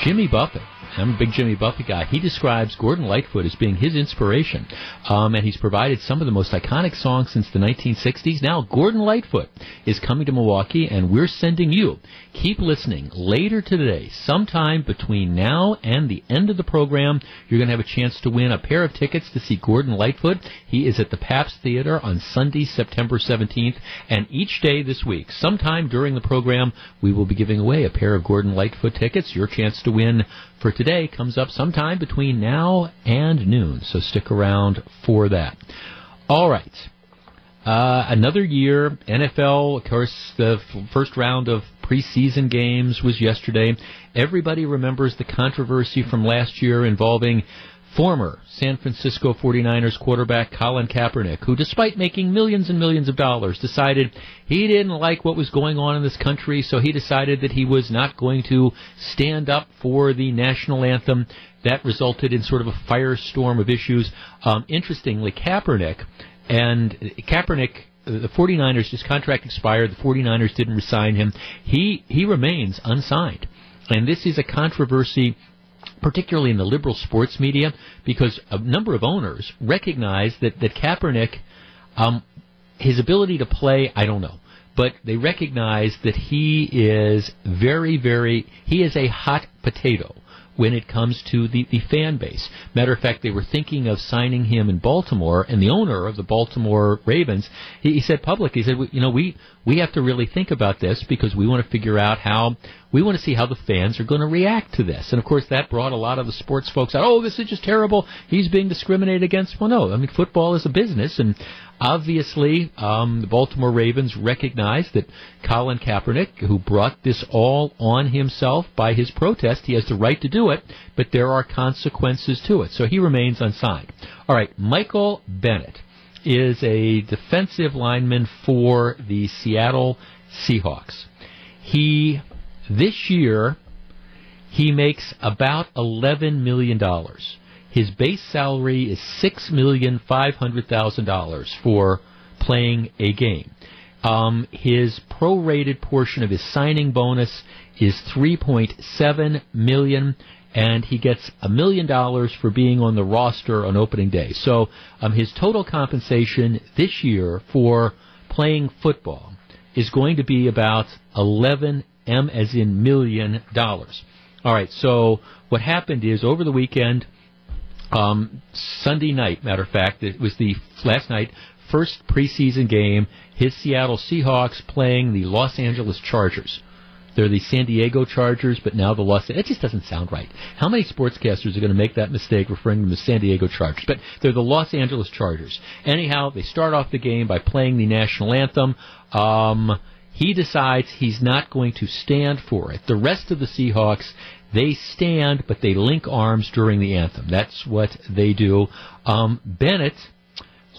Jimmy Buffett I'm a big Jimmy Buffett guy. He describes Gordon Lightfoot as being his inspiration, um, and he's provided some of the most iconic songs since the 1960s. Now, Gordon Lightfoot is coming to Milwaukee, and we're sending you. Keep listening. Later today, sometime between now and the end of the program, you're going to have a chance to win a pair of tickets to see Gordon Lightfoot. He is at the Pabst Theater on Sunday, September 17th, and each day this week, sometime during the program, we will be giving away a pair of Gordon Lightfoot tickets. Your chance to win for today comes up sometime between now and noon, so stick around for that. All right. Uh, another year, NFL, of course, the f- first round of preseason games was yesterday. Everybody remembers the controversy from last year involving former San Francisco 49ers quarterback Colin Kaepernick, who despite making millions and millions of dollars, decided he didn't like what was going on in this country, so he decided that he was not going to stand up for the national anthem. That resulted in sort of a firestorm of issues. Um, interestingly, Kaepernick and Kaepernick the 49ers his contract expired the 49ers didn't resign him he he remains unsigned and this is a controversy particularly in the liberal sports media, because a number of owners recognize that that Kaepernick, um, his ability to play, I don't know, but they recognize that he is very, very, he is a hot potato when it comes to the, the fan base. Matter of fact, they were thinking of signing him in Baltimore, and the owner of the Baltimore Ravens, he, he said publicly, he said, you know, we, we have to really think about this because we want to figure out how we want to see how the fans are going to react to this. And of course, that brought a lot of the sports folks out. Oh, this is just terrible. He's being discriminated against. Well, no. I mean, football is a business, and obviously, um, the Baltimore Ravens recognize that Colin Kaepernick, who brought this all on himself by his protest, he has the right to do it, but there are consequences to it. So he remains unsigned. All right, Michael Bennett is a defensive lineman for the Seattle Seahawks. He, this year, he makes about $11 million. His base salary is $6,500,000 for playing a game. Um, his prorated portion of his signing bonus is 3.7 million and he gets a million dollars for being on the roster on opening day. So um, his total compensation this year for playing football is going to be about 11 M as in million dollars. All right, so what happened is over the weekend, um, Sunday night, matter of fact, it was the last night, first preseason game, his Seattle Seahawks playing the Los Angeles Chargers. They're the San Diego Chargers, but now the Los. It just doesn't sound right. How many sportscasters are going to make that mistake referring to them as San Diego Chargers? But they're the Los Angeles Chargers. Anyhow, they start off the game by playing the national anthem. Um, he decides he's not going to stand for it. The rest of the Seahawks, they stand, but they link arms during the anthem. That's what they do. Um, Bennett,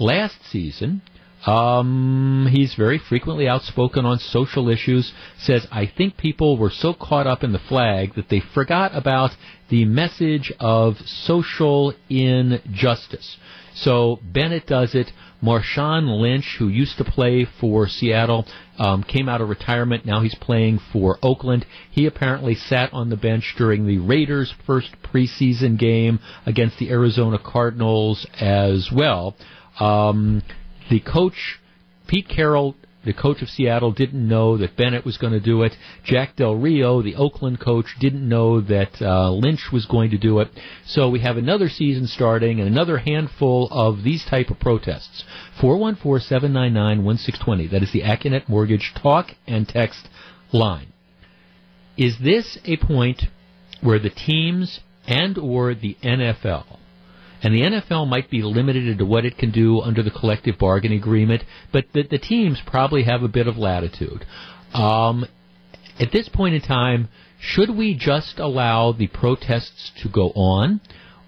last season, um, he's very frequently outspoken on social issues. Says, I think people were so caught up in the flag that they forgot about the message of social injustice. So Bennett does it. Marshawn Lynch, who used to play for Seattle, um, came out of retirement. Now he's playing for Oakland. He apparently sat on the bench during the Raiders' first preseason game against the Arizona Cardinals as well. Um, the coach, Pete Carroll, the coach of Seattle, didn't know that Bennett was going to do it. Jack Del Rio, the Oakland coach, didn't know that uh, Lynch was going to do it. So we have another season starting and another handful of these type of protests. 414-799-1620. That is the Accunet Mortgage talk and text line. Is this a point where the teams and or the NFL and the NFL might be limited to what it can do under the collective bargaining agreement, but the, the teams probably have a bit of latitude. Um, at this point in time, should we just allow the protests to go on,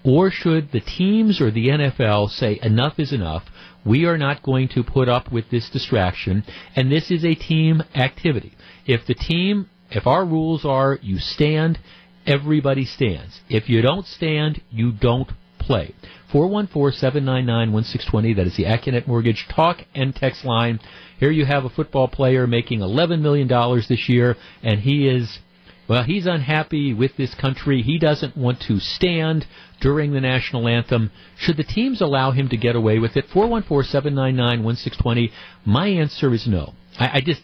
or should the teams or the NFL say enough is enough? We are not going to put up with this distraction, and this is a team activity. If the team, if our rules are you stand, everybody stands. If you don't stand, you don't play. 414-799-1620. That is the Accunet Mortgage talk and text line. Here you have a football player making $11 million this year, and he is well, he's unhappy with this country. He doesn't want to stand during the national anthem. Should the teams allow him to get away with it? 414-799-1620. My answer is no. I, I just,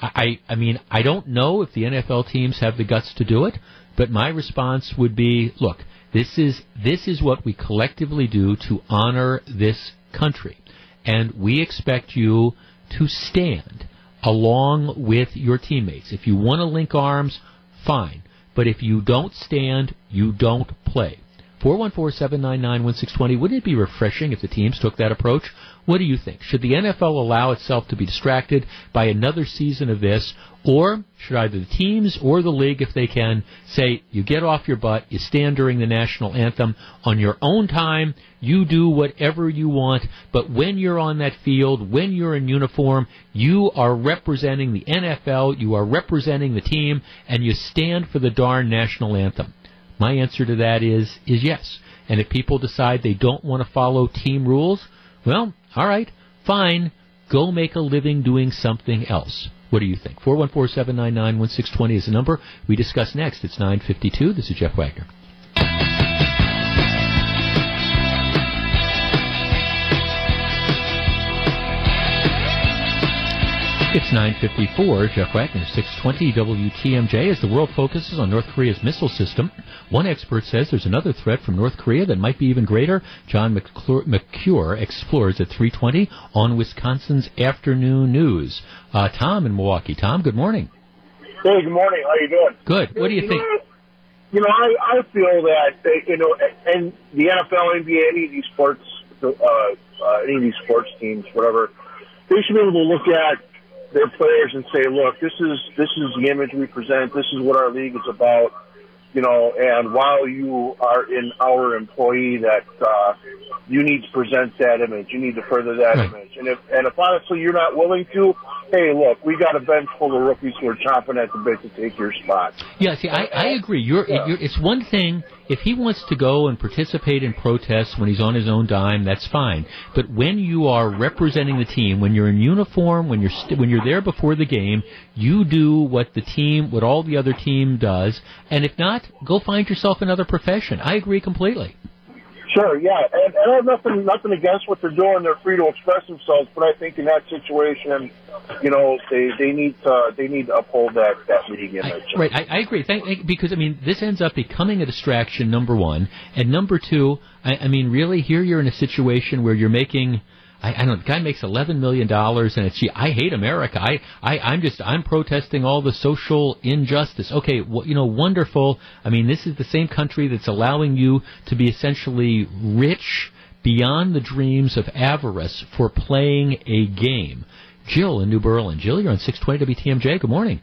I, I mean, I don't know if the NFL teams have the guts to do it, but my response would be, look, this is, this is what we collectively do to honor this country. And we expect you to stand along with your teammates. If you want to link arms, fine. But if you don't stand, you don't play. 414-799-1620. Wouldn't it be refreshing if the teams took that approach? What do you think? Should the NFL allow itself to be distracted by another season of this, or should either the teams or the league, if they can, say you get off your butt, you stand during the national anthem on your own time, you do whatever you want, but when you're on that field, when you're in uniform, you are representing the NFL, you are representing the team, and you stand for the darn national anthem. My answer to that is is yes. And if people decide they don't want to follow team rules, well, all right, fine. Go make a living doing something else. What do you think? 414-799-1620 is the number. We discuss next. It's 952. This is Jeff Wagner. It's 954. Jeff Wagner, 620 WTMJ. As the world focuses on North Korea's missile system, one expert says there's another threat from North Korea that might be even greater. John McClure explores at 320 on Wisconsin's Afternoon News. Uh, Tom in Milwaukee. Tom, good morning. Hey, good morning. How you doing? Good. What do you, you think? You know, I, I feel that, you know, and the NFL, NBA, any of these sports, uh, uh, any of these sports teams, whatever, they should be able to look at their players and say, look, this is this is the image we present. This is what our league is about. You know, and while you are in our employee, that uh, you need to present that image. You need to further that right. image. And if and if honestly you're not willing to, hey, look, we got a bench full of rookies who are chomping at the bit to take your spot. Yeah, see, I, I agree. You're, yeah. you're, it's one thing if he wants to go and participate in protests when he's on his own dime, that's fine. But when you are representing the team, when you're in uniform, when you're st- when you're there before the game, you do what the team, what all the other team does, and if not, go find yourself another profession. I agree completely. Sure, yeah, and, and I have nothing nothing against what they're doing. They're free to express themselves, but I think in that situation, you know, they they need to they need to uphold that that league image. I, right, I, I agree. Thank, because I mean, this ends up becoming a distraction. Number one, and number two, I, I mean, really, here you're in a situation where you're making I, I don't. The guy makes eleven million dollars, and it's. Gee, I hate America. I, I, I'm just. I'm protesting all the social injustice. Okay, well, you know, wonderful. I mean, this is the same country that's allowing you to be essentially rich beyond the dreams of avarice for playing a game. Jill in New Berlin. Jill, you're on 620 WTMJ. Good morning.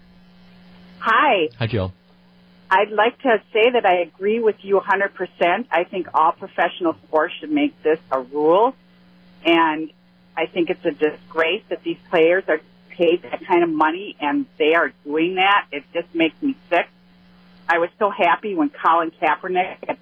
Hi. Hi, Jill. I'd like to say that I agree with you 100%. I think all professional sports should make this a rule. And I think it's a disgrace that these players are paid that kind of money and they are doing that. It just makes me sick. I was so happy when Colin Kaepernick,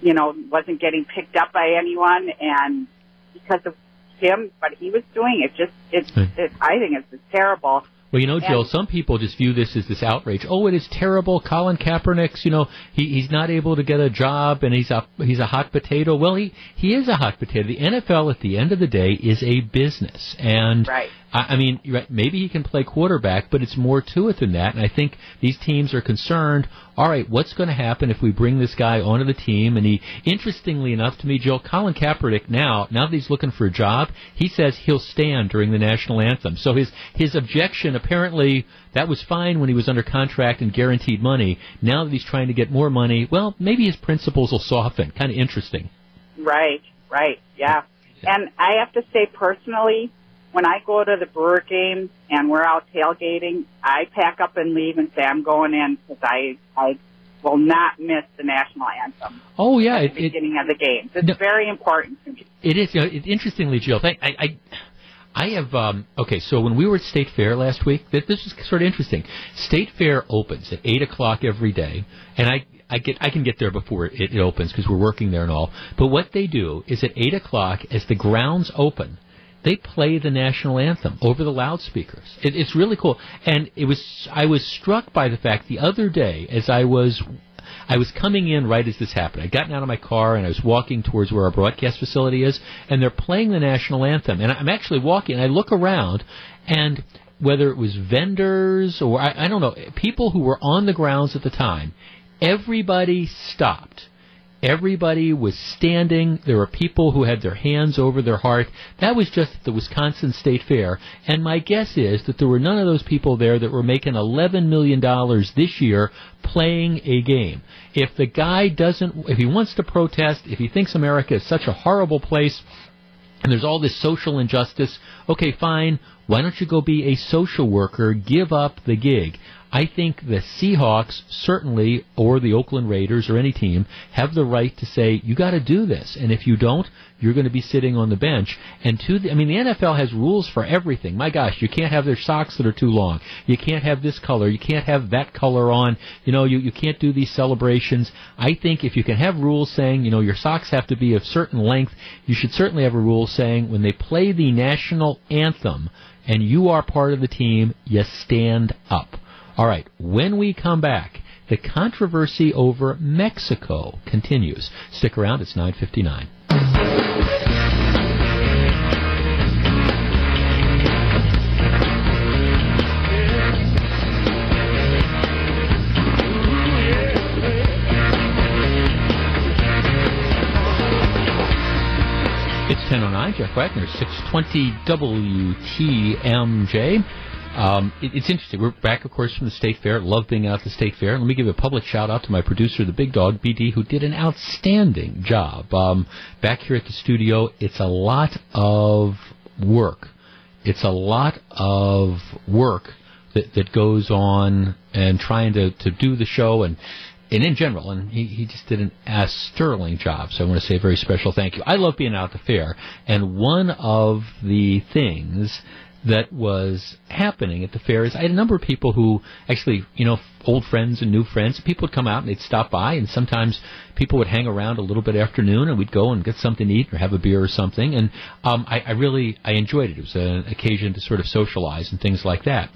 you know, wasn't getting picked up by anyone and because of him, what he was doing, it just, it's, hmm. it, I think it's terrible. Well, you know, Jill, and, some people just view this as this outrage. Oh, it is terrible. Colin Kaepernick's, you know, he, he's not able to get a job and he's a he's a hot potato. Well, he he is a hot potato. The NFL, at the end of the day, is a business, and right. I, I mean, maybe he can play quarterback, but it's more to it than that. And I think these teams are concerned. All right, what's going to happen if we bring this guy onto the team? And he, interestingly enough to me, Joe Colin Kaepernick now, now that he's looking for a job, he says he'll stand during the national anthem. So his his objection apparently that was fine when he was under contract and guaranteed money. Now that he's trying to get more money, well, maybe his principles will soften. Kind of interesting. Right, right, yeah. And I have to say personally, when I go to the Brewer game and we're out tailgating, I pack up and leave and say I'm going in because I I will not miss the national anthem. Oh yeah, at the it, beginning it, of the game. It's no, very important to me. It is. You know, it, interestingly, Jill, I, I I have um, okay. So when we were at State Fair last week, this is sort of interesting. State Fair opens at eight o'clock every day, and I I get I can get there before it, it opens because we're working there and all. But what they do is at eight o'clock, as the grounds open, they play the national anthem over the loudspeakers. It, it's really cool, and it was I was struck by the fact the other day as I was I was coming in right as this happened. I'd gotten out of my car and I was walking towards where our broadcast facility is, and they're playing the national anthem. And I'm actually walking, and I look around, and whether it was vendors or I, I don't know, people who were on the grounds at the time, everybody stopped Everybody was standing. There were people who had their hands over their heart. That was just the Wisconsin State Fair. And my guess is that there were none of those people there that were making $11 million this year playing a game. If the guy doesn't, if he wants to protest, if he thinks America is such a horrible place, and there's all this social injustice, okay, fine. Why don't you go be a social worker? Give up the gig. I think the Seahawks certainly, or the Oakland Raiders, or any team, have the right to say you got to do this, and if you don't, you're going to be sitting on the bench. And to the, I mean, the NFL has rules for everything. My gosh, you can't have their socks that are too long. You can't have this color. You can't have that color on. You know, you you can't do these celebrations. I think if you can have rules saying, you know, your socks have to be of certain length, you should certainly have a rule saying when they play the national anthem and you are part of the team, you stand up. All right, when we come back, the controversy over Mexico continues. Stick around, it's 959. It's 10.09, Jeff Wagner, 620 WTMJ. Um, it, it's interesting. We're back, of course, from the State Fair. Love being out at the State Fair. Let me give a public shout out to my producer, the Big Dog BD, who did an outstanding job. Um, back here at the studio, it's a lot of work. It's a lot of work that, that goes on and trying to, to do the show and and in general, and he, he just did an a sterling job. So I want to say a very special thank you. I love being out at the fair, and one of the things that was happening at the fairs. I had a number of people who actually, you know, old friends and new friends. People would come out and they'd stop by, and sometimes people would hang around a little bit afternoon, and we'd go and get something to eat or have a beer or something. And um, I, I really I enjoyed it. It was an occasion to sort of socialize and things like that.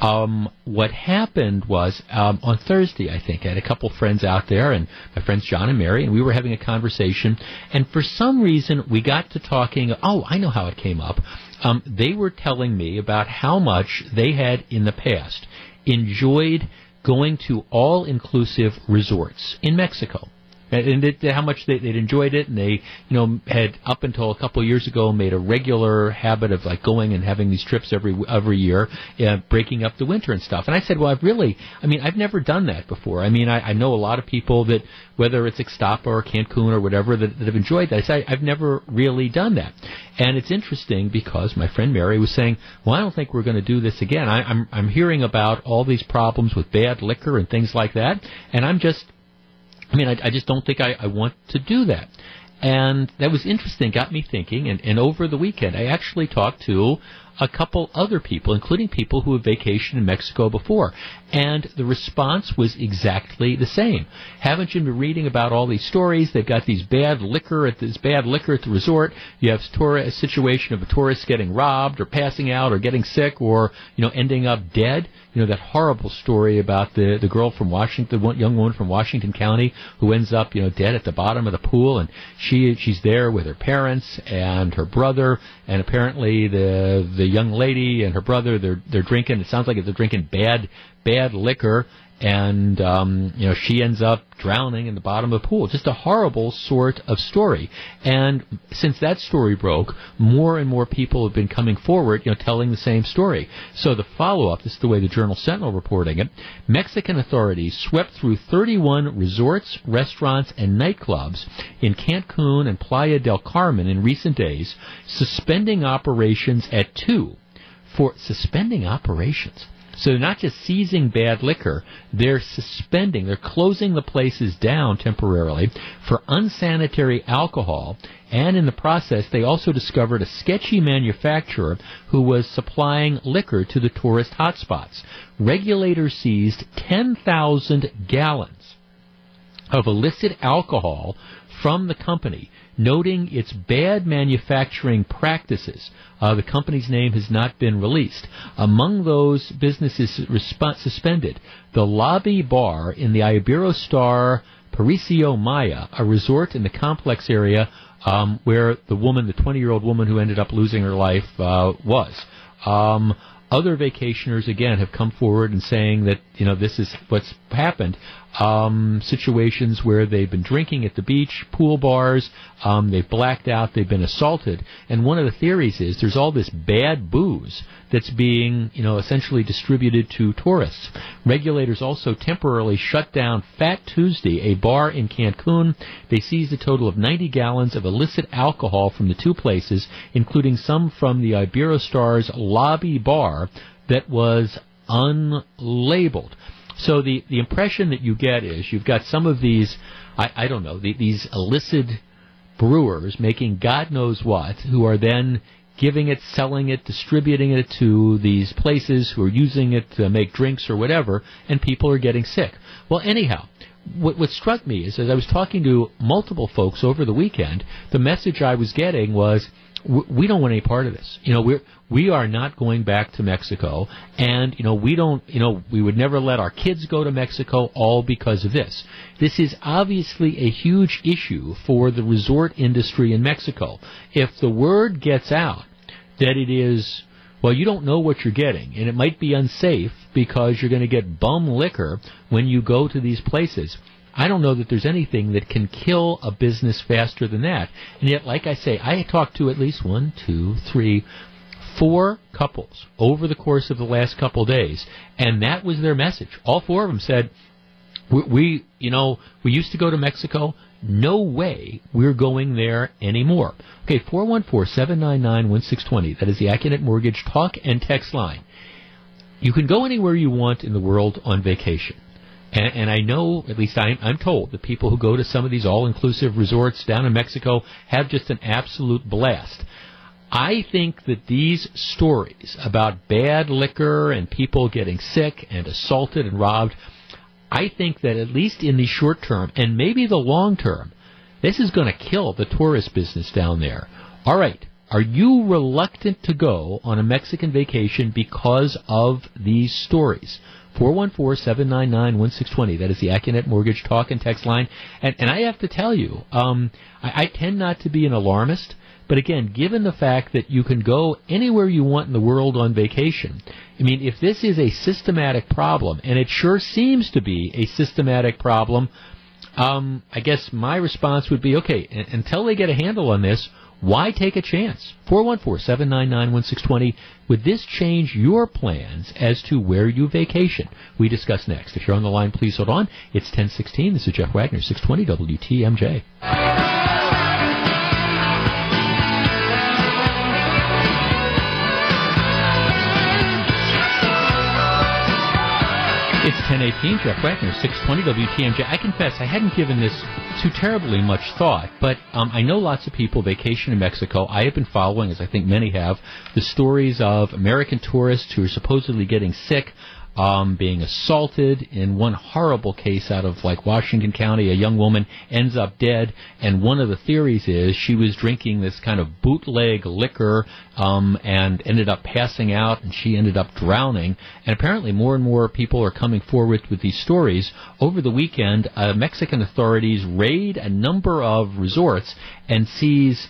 Um, what happened was um, on Thursday, I think I had a couple friends out there, and my friends John and Mary, and we were having a conversation. And for some reason, we got to talking. Oh, I know how it came up. Um, they were telling me about how much they had in the past enjoyed going to all inclusive resorts in Mexico and it, how much they, would enjoyed it, and they, you know, had up until a couple of years ago made a regular habit of like going and having these trips every every year, uh, breaking up the winter and stuff. And I said, well, I've really, I mean, I've never done that before. I mean, I, I know a lot of people that, whether it's Ixtapa or Cancun or whatever, that, that have enjoyed that. I said, I've never really done that. And it's interesting because my friend Mary was saying, well, I don't think we're going to do this again. I, I'm I'm hearing about all these problems with bad liquor and things like that, and I'm just I mean, I, I just don't think I, I want to do that. And that was interesting, got me thinking. And, and over the weekend, I actually talked to a couple other people, including people who have vacationed in Mexico before. And the response was exactly the same. Haven't you been reading about all these stories? They've got these bad liquor at this bad liquor at the resort. You have a situation of a tourist getting robbed or passing out or getting sick or, you know, ending up dead you know that horrible story about the the girl from Washington, the young woman from Washington County who ends up you know dead at the bottom of the pool, and she she's there with her parents and her brother, and apparently the the young lady and her brother they're they're drinking. It sounds like they're drinking bad bad liquor, and um, you know she ends up drowning in the bottom of the pool. Just a horrible sort of story. And since that story broke, more and more people have been coming forward, you know, telling the same story. So the follow-up, this is the way the Journal Sentinel reporting it. Mexican authorities swept through 31 resorts, restaurants, and nightclubs in Cancun and Playa del Carmen in recent days, suspending operations at two for suspending operations so they're not just seizing bad liquor, they're suspending, they're closing the places down temporarily for unsanitary alcohol. And in the process, they also discovered a sketchy manufacturer who was supplying liquor to the tourist hotspots. Regulators seized 10,000 gallons of illicit alcohol from the company, noting its bad manufacturing practices. Uh, the company's name has not been released. Among those businesses resp- suspended, the Lobby Bar in the Iberostar Paraiso Maya, a resort in the complex area um, where the woman, the 20 year old woman who ended up losing her life, uh, was. Um, other vacationers again have come forward and saying that you know this is what's happened um, situations where they've been drinking at the beach, pool bars, um, they've blacked out, they've been assaulted. And one of the theories is there's all this bad booze that's being, you know, essentially distributed to tourists. Regulators also temporarily shut down Fat Tuesday, a bar in Cancun. They seized a total of 90 gallons of illicit alcohol from the two places, including some from the Iberostar's lobby bar that was unlabeled. So the, the impression that you get is you've got some of these, I, I don't know, the, these illicit brewers making God knows what, who are then giving it, selling it, distributing it to these places who are using it to make drinks or whatever, and people are getting sick. Well, anyhow, what, what struck me is as I was talking to multiple folks over the weekend, the message I was getting was, we don't want any part of this. You know, we're we are not going back to Mexico, and you know we don't. You know, we would never let our kids go to Mexico, all because of this. This is obviously a huge issue for the resort industry in Mexico. If the word gets out that it is well, you don't know what you're getting, and it might be unsafe because you're going to get bum liquor when you go to these places. I don't know that there's anything that can kill a business faster than that. And yet, like I say, I talked to at least one, two, three, four couples over the course of the last couple days, and that was their message. All four of them said, we, we, you know, we used to go to Mexico. No way we're going there anymore. Okay, 414-799-1620. That is the Accunet Mortgage talk and text line. You can go anywhere you want in the world on vacation. And, and I know, at least I'm, I'm told, that people who go to some of these all-inclusive resorts down in Mexico have just an absolute blast. I think that these stories about bad liquor and people getting sick and assaulted and robbed, I think that at least in the short term and maybe the long term, this is going to kill the tourist business down there. All right, are you reluctant to go on a Mexican vacation because of these stories? 414-799-1620. That is the Accunet Mortgage talk and text line. And, and I have to tell you, um, I, I tend not to be an alarmist, but again, given the fact that you can go anywhere you want in the world on vacation, I mean, if this is a systematic problem, and it sure seems to be a systematic problem, um, I guess my response would be, okay, until they get a handle on this, why take a chance? 414-799-1620. Would this change your plans as to where you vacation? We discuss next. If you're on the line, please hold on. It's 1016. This is Jeff Wagner, 620 WTMJ. 1018, Jeff Wagner, 620 WTMJ. I confess I hadn't given this too terribly much thought, but um, I know lots of people vacation in Mexico. I have been following, as I think many have, the stories of American tourists who are supposedly getting sick um, being assaulted. In one horrible case out of like Washington County, a young woman ends up dead, and one of the theories is she was drinking this kind of bootleg liquor um, and ended up passing out, and she ended up drowning. And apparently, more and more people are coming forward with these stories. Over the weekend, uh, Mexican authorities raid a number of resorts and seize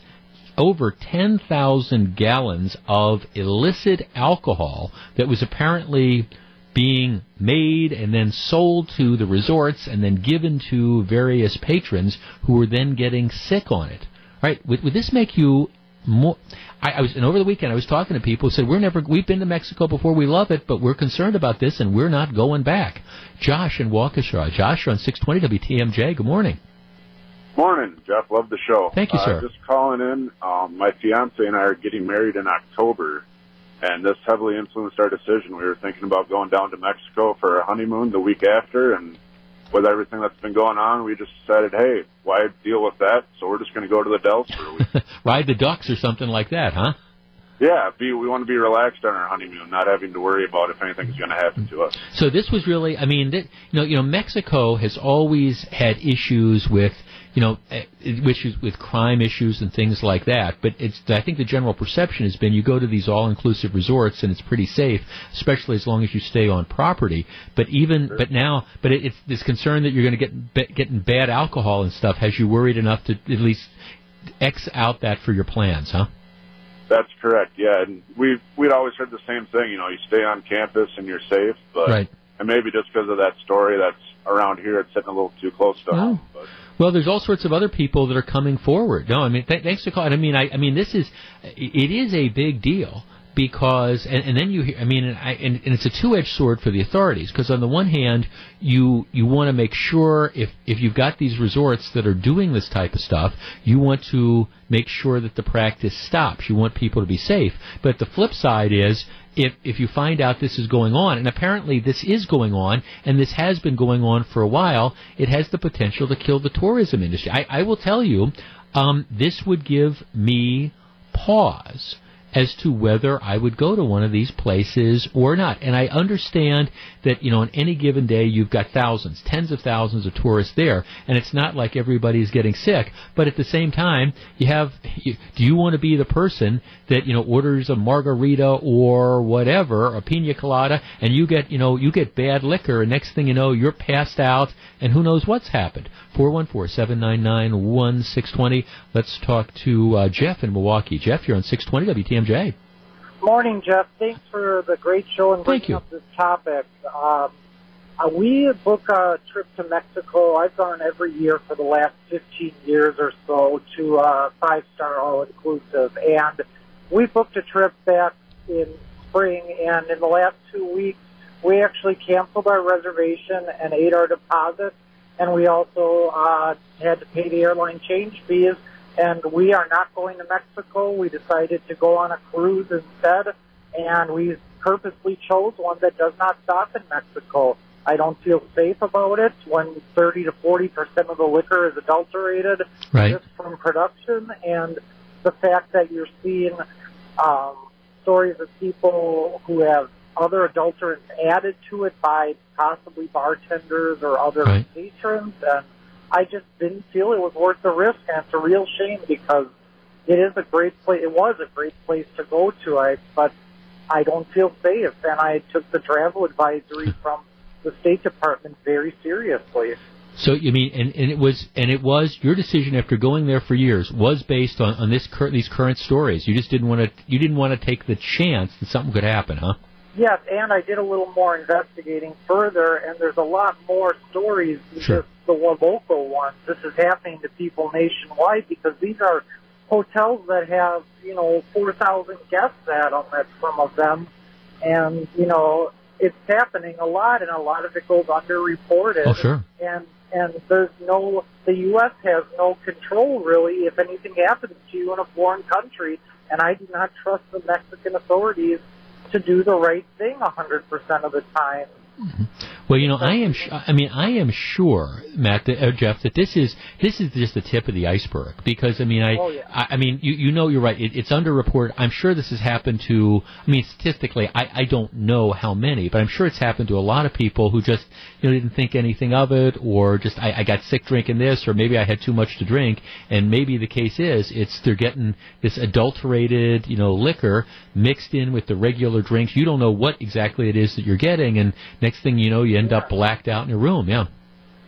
over 10,000 gallons of illicit alcohol that was apparently being made and then sold to the resorts and then given to various patrons who were then getting sick on it. Right? Would, would this make you more? I, I, was, and over the weekend I was talking to people who said we're never, we've been to Mexico before, we love it, but we're concerned about this and we're not going back. Josh in Waukesha. Josh on 620 WTMJ. Good morning. Morning, Jeff. Love the show. Thank you, sir. Uh, just calling in. Um, my fiance and I are getting married in October, and this heavily influenced our decision. We were thinking about going down to Mexico for a honeymoon the week after, and with everything that's been going on, we just decided, hey, why deal with that? So we're just going to go to the Dells for a week. Ride the ducks or something like that, huh? Yeah, be, we want to be relaxed on our honeymoon, not having to worry about if anything's going to happen to us. So this was really, I mean, th- you know, you know, Mexico has always had issues with you know, eh, issues with crime issues and things like that. But it's, I think the general perception has been you go to these all-inclusive resorts and it's pretty safe, especially as long as you stay on property. But even, sure. but now, but it, it's this concern that you're going to get getting bad alcohol and stuff has you worried enough to at least X out that for your plans, huh? That's correct. Yeah, and we we'd always heard the same thing. You know, you stay on campus and you're safe, but right. and maybe just because of that story, that's around here, it's sitting a little too close to home. Oh. But. Well, there's all sorts of other people that are coming forward. No, I mean, th- thanks for calling. I mean, I, I mean, this is it is a big deal because and, and then you I mean and, I, and, and it's a two-edged sword for the authorities because on the one hand you you want to make sure if if you've got these resorts that are doing this type of stuff you want to make sure that the practice stops. You want people to be safe. But the flip side is if if you find out this is going on and apparently this is going on and this has been going on for a while it has the potential to kill the tourism industry. I, I will tell you um, this would give me pause as to whether I would go to one of these places or not. And I understand that, you know, on any given day you've got thousands, tens of thousands of tourists there, and it's not like everybody's getting sick. But at the same time, you have, you, do you want to be the person that, you know, orders a margarita or whatever, a pina colada, and you get, you know, you get bad liquor, and next thing you know, you're passed out, and who knows what's happened. 414-799-1620. Let's talk to uh, Jeff in Milwaukee. Jeff, you're on 620 WTMJ. Morning, Jeff. Thanks for the great show and bringing up this topic. Um, uh, we book a trip to Mexico. I've gone every year for the last 15 years or so to a five-star all-inclusive. And we booked a trip back in spring, and in the last two weeks, we actually canceled our reservation and ate our deposit and we also uh, had to pay the airline change fees. And we are not going to Mexico. We decided to go on a cruise instead, and we purposely chose one that does not stop in Mexico. I don't feel safe about it when 30 to 40 percent of the liquor is adulterated right. just from production, and the fact that you're seeing um, stories of people who have other adulterants added to it by possibly bartenders or other right. patrons, and I just didn't feel it was worth the risk, and it's a real shame because it is a great place. It was a great place to go to, I but I don't feel safe, and I took the travel advisory from the State Department very seriously. So you mean, and, and it was, and it was your decision after going there for years was based on on this cur- these current stories. You just didn't want to, you didn't want to take the chance that something could happen, huh? Yes, and I did a little more investigating further, and there's a lot more stories than sure. just the local ones. This is happening to people nationwide because these are hotels that have, you know, 4,000 guests at them at some of them. And, you know, it's happening a lot, and a lot of it goes underreported. Oh, sure. And, and there's no, the U.S. has no control, really, if anything happens to you in a foreign country. And I do not trust the Mexican authorities to do the right thing 100% of the time. Mm-hmm. Well, you know, I am. Sh- I mean, I am sure, Matt, that, uh, Jeff, that this is this is just the tip of the iceberg. Because I mean, I, oh, yeah. I, I, mean, you you know, you're right. It, it's underreported. I'm sure this has happened to. I mean, statistically, I I don't know how many, but I'm sure it's happened to a lot of people who just you know didn't think anything of it, or just I, I got sick drinking this, or maybe I had too much to drink, and maybe the case is it's they're getting this adulterated, you know, liquor mixed in with the regular drinks. You don't know what exactly it is that you're getting, and next thing you know, you end up blacked out in your room. Yeah.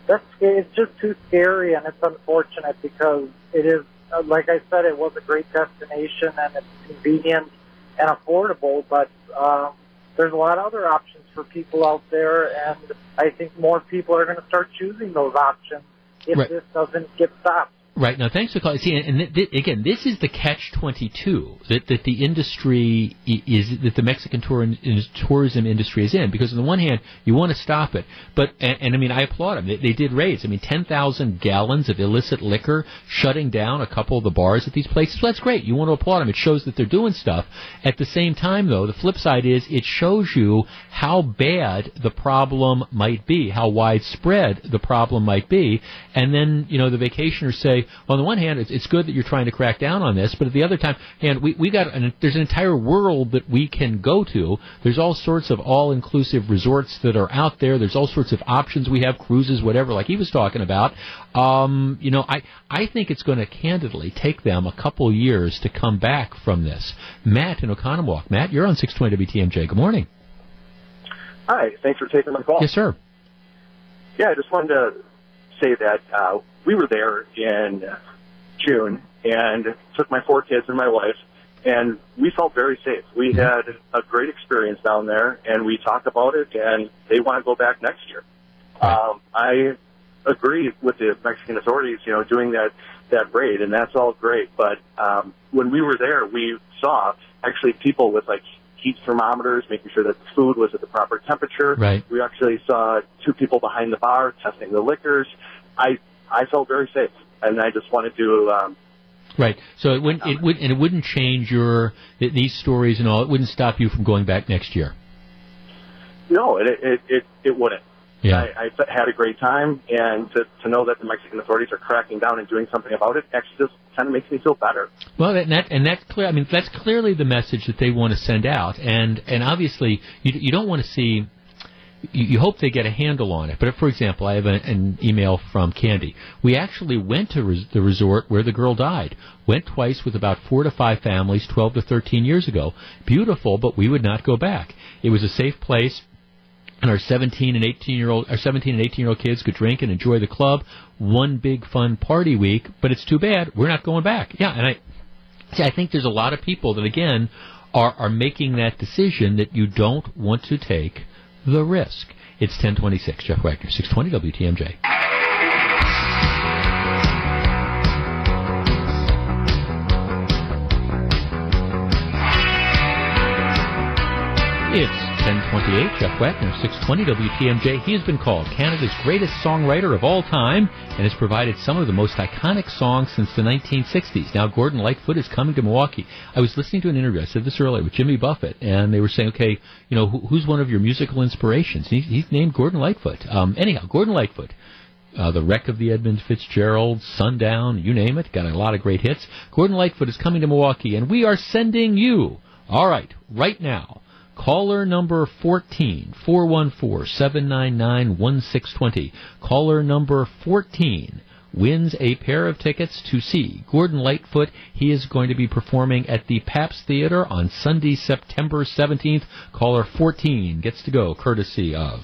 That's it's just too scary, and it's unfortunate because it is, uh, like I said, it was a great destination and it's convenient and affordable. But um, there's a lot of other options for people out there, and I think more people are going to start choosing those options if right. this doesn't get stopped. Right now, thanks for calling. See, and, th- th- again, this is the catch twenty two that that the industry is that the Mexican tourism industry is in. Because on the one hand, you want to stop it, but and, and I mean, I applaud them. They, they did raids. I mean, ten thousand gallons of illicit liquor, shutting down a couple of the bars at these places. Well, that's great. You want to applaud them. It shows that they're doing stuff. At the same time, though, the flip side is it shows you how bad the problem might be, how widespread the problem might be, and then you know the vacationers say say, on the one hand, it's, it's good that you're trying to crack down on this, but at the other time, and we we got an, there's an entire world that we can go to. There's all sorts of all-inclusive resorts that are out there. There's all sorts of options we have, cruises, whatever, like he was talking about. Um, you know, I I think it's going to candidly take them a couple years to come back from this. Matt in Oconomowoc. Matt, you're on 620 WTMJ. Good morning. Hi, thanks for taking my call. Yes, sir. Yeah, I just wanted to say that uh, we were there in June and took my four kids and my wife, and we felt very safe. We mm-hmm. had a great experience down there, and we talked about it, and they want to go back next year. Um, I agree with the Mexican authorities, you know, doing that that raid, and that's all great. But um, when we were there, we saw actually people with like heat thermometers, making sure that the food was at the proper temperature. Right. We actually saw two people behind the bar testing the liquors. I I felt very safe, and I just wanted to. Um, Right. So it wouldn't it would and it wouldn't change your these stories and all. It wouldn't stop you from going back next year. No, it it it, it wouldn't. Yeah. I, I had a great time, and to, to know that the Mexican authorities are cracking down and doing something about it actually just kind of makes me feel better. Well, and that and that's clear. I mean, that's clearly the message that they want to send out, and and obviously you you don't want to see. You, you hope they get a handle on it. But if, for example, I have a, an email from Candy. We actually went to res- the resort where the girl died. Went twice with about four to five families, 12 to 13 years ago. Beautiful, but we would not go back. It was a safe place and our 17 and 18 year old our 17 and 18 year old kids could drink and enjoy the club one big fun party week but it's too bad we're not going back yeah and i see i think there's a lot of people that again are are making that decision that you don't want to take the risk. It's 1026 jeff wagner 620 wtmj It's 1028, Jeff Wagner, 620 WTMJ. He has been called Canada's greatest songwriter of all time and has provided some of the most iconic songs since the 1960s. Now, Gordon Lightfoot is coming to Milwaukee. I was listening to an interview, I said this earlier, with Jimmy Buffett, and they were saying, okay, you know, who's one of your musical inspirations? He's, he's named Gordon Lightfoot. Um, anyhow, Gordon Lightfoot. Uh, the Wreck of the Edmund Fitzgerald, Sundown, you name it, got a lot of great hits. Gordon Lightfoot is coming to Milwaukee, and we are sending you, all right, right now, Caller number 14, 414-799-1620. Caller number 14 wins a pair of tickets to see Gordon Lightfoot. He is going to be performing at the Pabst Theater on Sunday, September 17th. Caller 14 gets to go courtesy of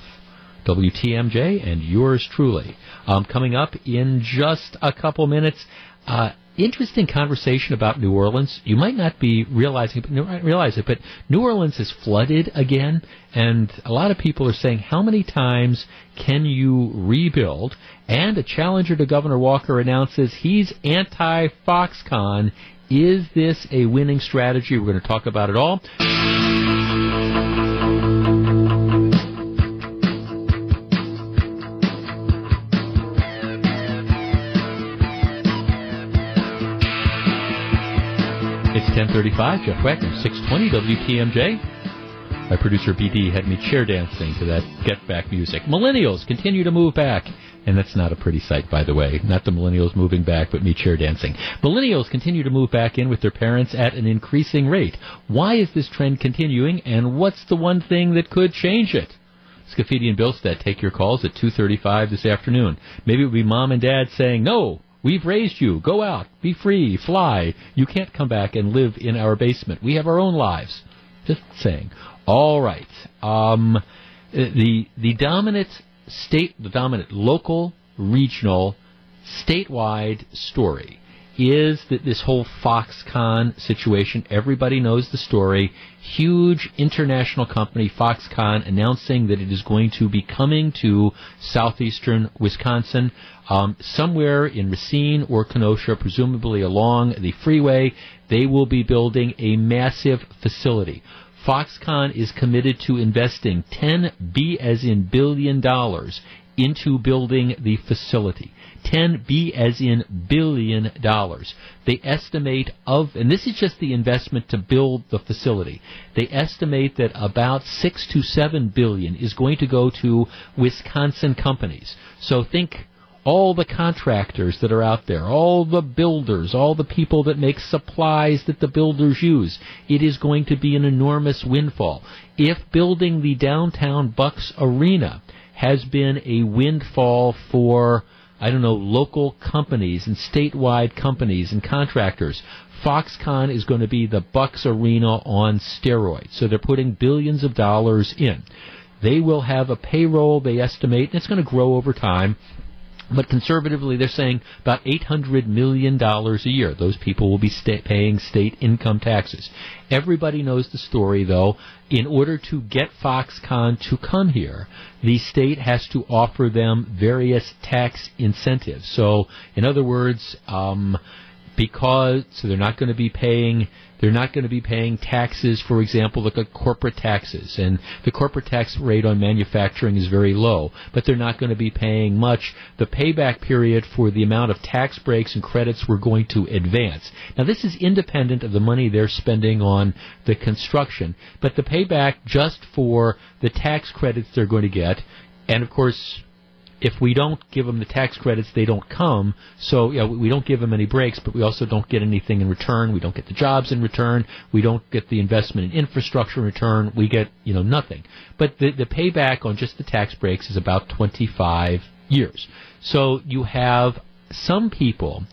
WTMJ and yours truly. Um, coming up in just a couple minutes, uh, interesting conversation about New Orleans. You might not be realizing, realize it, but New Orleans is flooded again, and a lot of people are saying, how many times can you rebuild? And a challenger to Governor Walker announces he's anti-Foxconn. Is this a winning strategy? We're going to talk about it all. 1035, Jeff Wagner, 620 WTMJ. My producer BD had me chair dancing to that Get Back music. Millennials continue to move back. And that's not a pretty sight, by the way. Not the millennials moving back, but me chair dancing. Millennials continue to move back in with their parents at an increasing rate. Why is this trend continuing, and what's the one thing that could change it? Scafidi and Bilstead take your calls at 2.35 this afternoon. Maybe it would be mom and dad saying, no, We've raised you. Go out. Be free. Fly. You can't come back and live in our basement. We have our own lives. Just saying. All right. Um, the the dominant state, the dominant local, regional, statewide story is that this whole Foxconn situation, everybody knows the story. Huge international company, Foxconn, announcing that it is going to be coming to southeastern Wisconsin, um, somewhere in Racine or Kenosha, presumably along the freeway. They will be building a massive facility. Foxconn is committed to investing 10 B as in billion dollars into building the facility. 10 B as in billion dollars. They estimate of, and this is just the investment to build the facility. They estimate that about 6 to 7 billion is going to go to Wisconsin companies. So think all the contractors that are out there, all the builders, all the people that make supplies that the builders use. It is going to be an enormous windfall. If building the downtown Bucks Arena has been a windfall for I don't know, local companies and statewide companies and contractors. Foxconn is going to be the Bucks Arena on steroids. So they're putting billions of dollars in. They will have a payroll, they estimate, and it's going to grow over time. But conservatively, they're saying about $800 million a year. Those people will be sta- paying state income taxes. Everybody knows the story, though. In order to get Foxconn to come here, the state has to offer them various tax incentives. So, in other words, um, because so they're not going to be paying they're not going to be paying taxes, for example, like corporate taxes, and the corporate tax rate on manufacturing is very low, but they're not going to be paying much. The payback period for the amount of tax breaks and credits we're going to advance. Now, this is independent of the money they're spending on the construction, but the payback just for the tax credits they're going to get, and of course, if we don't give them the tax credits, they don't come. So yeah, we don't give them any breaks, but we also don't get anything in return. We don't get the jobs in return. We don't get the investment in infrastructure in return. We get you know nothing. But the the payback on just the tax breaks is about 25 years. So you have some people,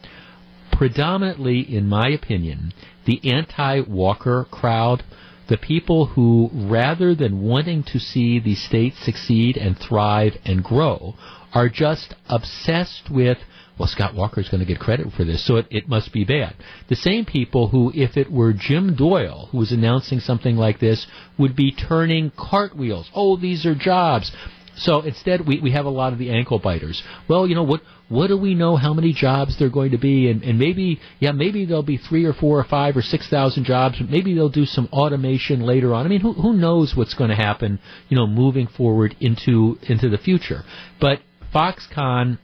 predominantly in my opinion, the anti-Walker crowd the people who, rather than wanting to see the state succeed and thrive and grow, are just obsessed with well, Scott Walker is going to get credit for this, so it, it must be bad. The same people who, if it were Jim Doyle who was announcing something like this, would be turning cartwheels. Oh, these are jobs. So instead, we, we have a lot of the ankle biters. Well, you know what? What do we know? How many jobs there're going to be? And, and maybe, yeah, maybe there'll be three or four or five or six thousand jobs. But maybe they'll do some automation later on. I mean, who who knows what's going to happen? You know, moving forward into into the future. But Foxconn,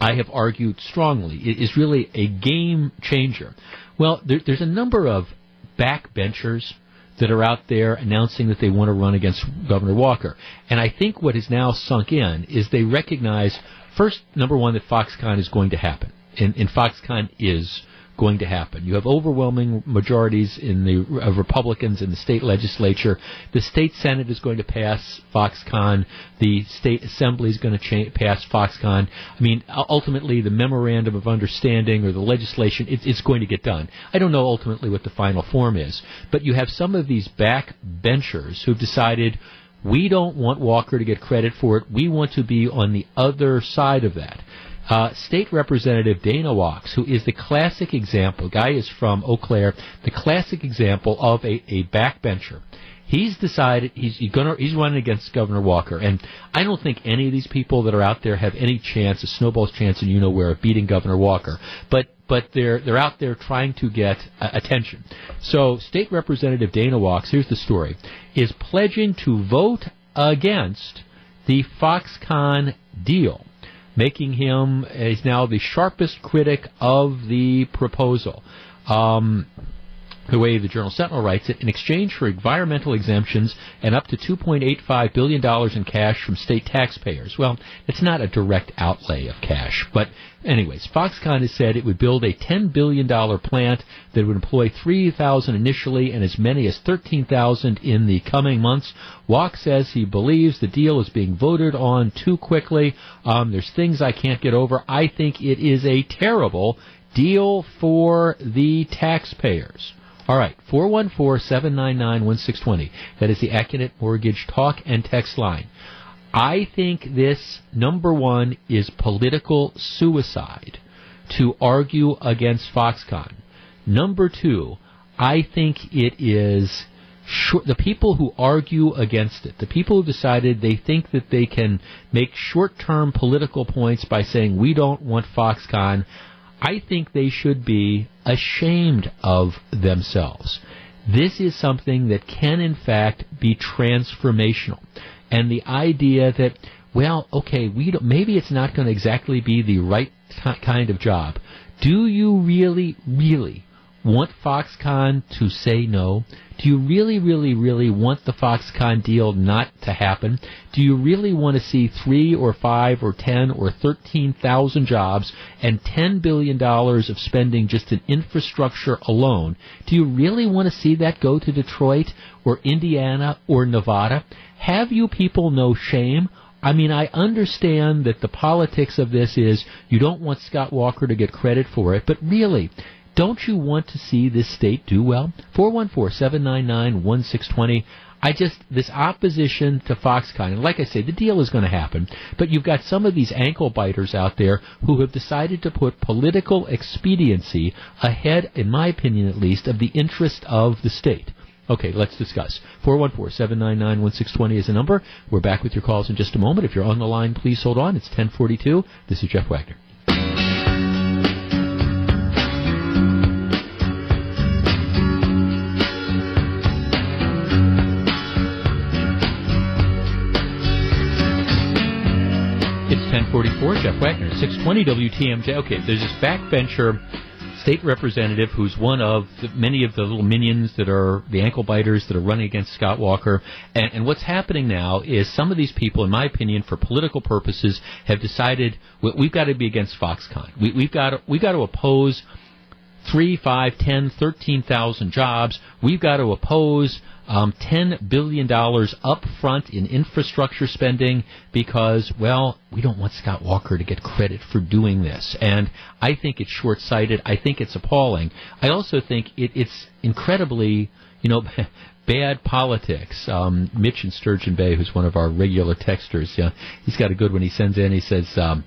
I have argued strongly, is really a game changer. Well, there, there's a number of backbenchers that are out there announcing that they want to run against Governor Walker. And I think what has now sunk in is they recognize, first, number one, that Foxconn is going to happen. And, and Foxconn is going to happen. You have overwhelming majorities in the of Republicans in the state legislature. The state senate is going to pass Foxconn. The state assembly is going to cha- pass Foxconn. I mean, ultimately, the memorandum of understanding or the legislation, it, it's going to get done. I don't know ultimately what the final form is, but you have some of these backbenchers who've decided. We don't want Walker to get credit for it. We want to be on the other side of that. Uh, State Representative Dana Wachs, who is the classic example, guy is from Eau Claire, the classic example of a, a backbencher. He's decided he's gonna, he's running against Governor Walker, and I don't think any of these people that are out there have any chance, a snowball's chance, and you know where, of beating Governor Walker. But but they're they're out there trying to get uh, attention. So State Representative Dana Wachs, here's the story, is pledging to vote against the Foxconn deal making him is now the sharpest critic of the proposal. Um, the way the Journal Sentinel writes it, in exchange for environmental exemptions and up to $2.85 billion in cash from state taxpayers. Well, it's not a direct outlay of cash, but anyways, Foxconn has said it would build a $10 billion plant that would employ 3,000 initially and as many as 13,000 in the coming months. Wachs says he believes the deal is being voted on too quickly. Um, there's things I can't get over. I think it is a terrible deal for the taxpayers. All right, 414-799-1620. That is the Accunet Mortgage talk and text line. I think this, number one, is political suicide to argue against Foxconn. Number two, I think it is short, the people who argue against it, the people who decided they think that they can make short-term political points by saying we don't want Foxconn. I think they should be ashamed of themselves. This is something that can, in fact, be transformational. And the idea that, well, okay, we maybe it's not going to exactly be the right t- kind of job. Do you really, really want Foxconn to say no? Do you really, really, really want the Foxconn deal not to happen? Do you really want to see three or five or ten or thirteen thousand jobs and ten billion dollars of spending just in infrastructure alone? Do you really want to see that go to Detroit or Indiana or Nevada? Have you people no shame? I mean, I understand that the politics of this is you don't want Scott Walker to get credit for it, but really, don't you want to see this state do well? 414-799-1620. I just, this opposition to Foxconn, and like I say, the deal is going to happen, but you've got some of these ankle biters out there who have decided to put political expediency ahead, in my opinion at least, of the interest of the state. Okay, let's discuss. 414-799-1620 is the number. We're back with your calls in just a moment. If you're on the line, please hold on. It's 1042. This is Jeff Wagner. It's 1044, Jeff Wagner, 620 WTMJ. Okay, there's this backbencher state representative who's one of the, many of the little minions that are the ankle biters that are running against Scott Walker. And, and what's happening now is some of these people, in my opinion, for political purposes, have decided we've got to be against Foxconn. We, we've got to, we've got to oppose three, five, ten, thirteen thousand jobs. We've got to oppose um, $10 billion up front in infrastructure spending because, well, we don't want Scott Walker to get credit for doing this. And I think it's short sighted. I think it's appalling. I also think it, it's incredibly, you know, bad politics. Um, Mitch in Sturgeon Bay, who's one of our regular texters, yeah, he's got a good one. He sends in, he says, um,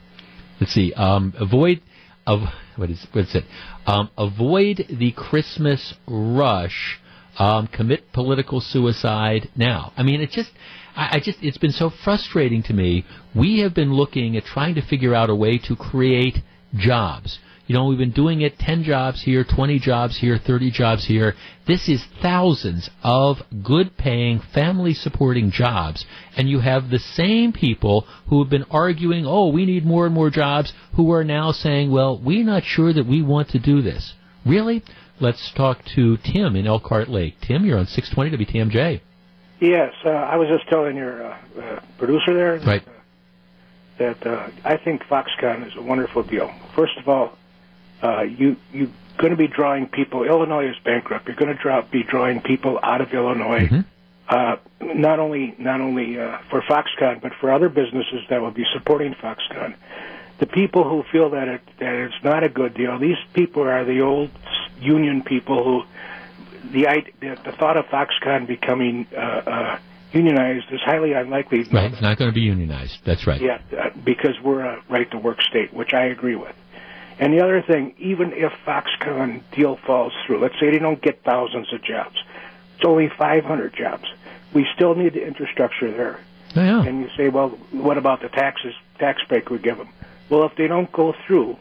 let's see, um, avoid. Of, what is what's it? Um, avoid the Christmas rush um, commit political suicide now. I mean, it just, I, I just, it's been so frustrating to me. We have been looking at trying to figure out a way to create jobs. You know, we've been doing it 10 jobs here, 20 jobs here, 30 jobs here. This is thousands of good paying, family supporting jobs. And you have the same people who have been arguing, oh, we need more and more jobs, who are now saying, well, we're not sure that we want to do this. Really? Let's talk to Tim in Elkhart Lake. Tim, you're on 620 WTMJ. Yes, uh, I was just telling your uh, uh, producer there right. that uh, I think Foxconn is a wonderful deal. First of all, uh, you you going to be drawing people. Illinois is bankrupt. You're going to draw, be drawing people out of Illinois. Mm-hmm. Uh, not only not only uh, for Foxconn, but for other businesses that will be supporting Foxconn the people who feel that it that it's not a good deal, these people are the old union people who the the, the thought of Foxconn becoming uh, uh, unionized is highly unlikely. Right, it's not going to be unionized. That's right. Yeah, uh, because we're a right to work state, which I agree with. And the other thing, even if Foxconn deal falls through, let's say they don't get thousands of jobs, it's only 500 jobs. We still need the infrastructure there. Yeah. And you say, well, what about the taxes, tax break we give them? Well, if they don't go through,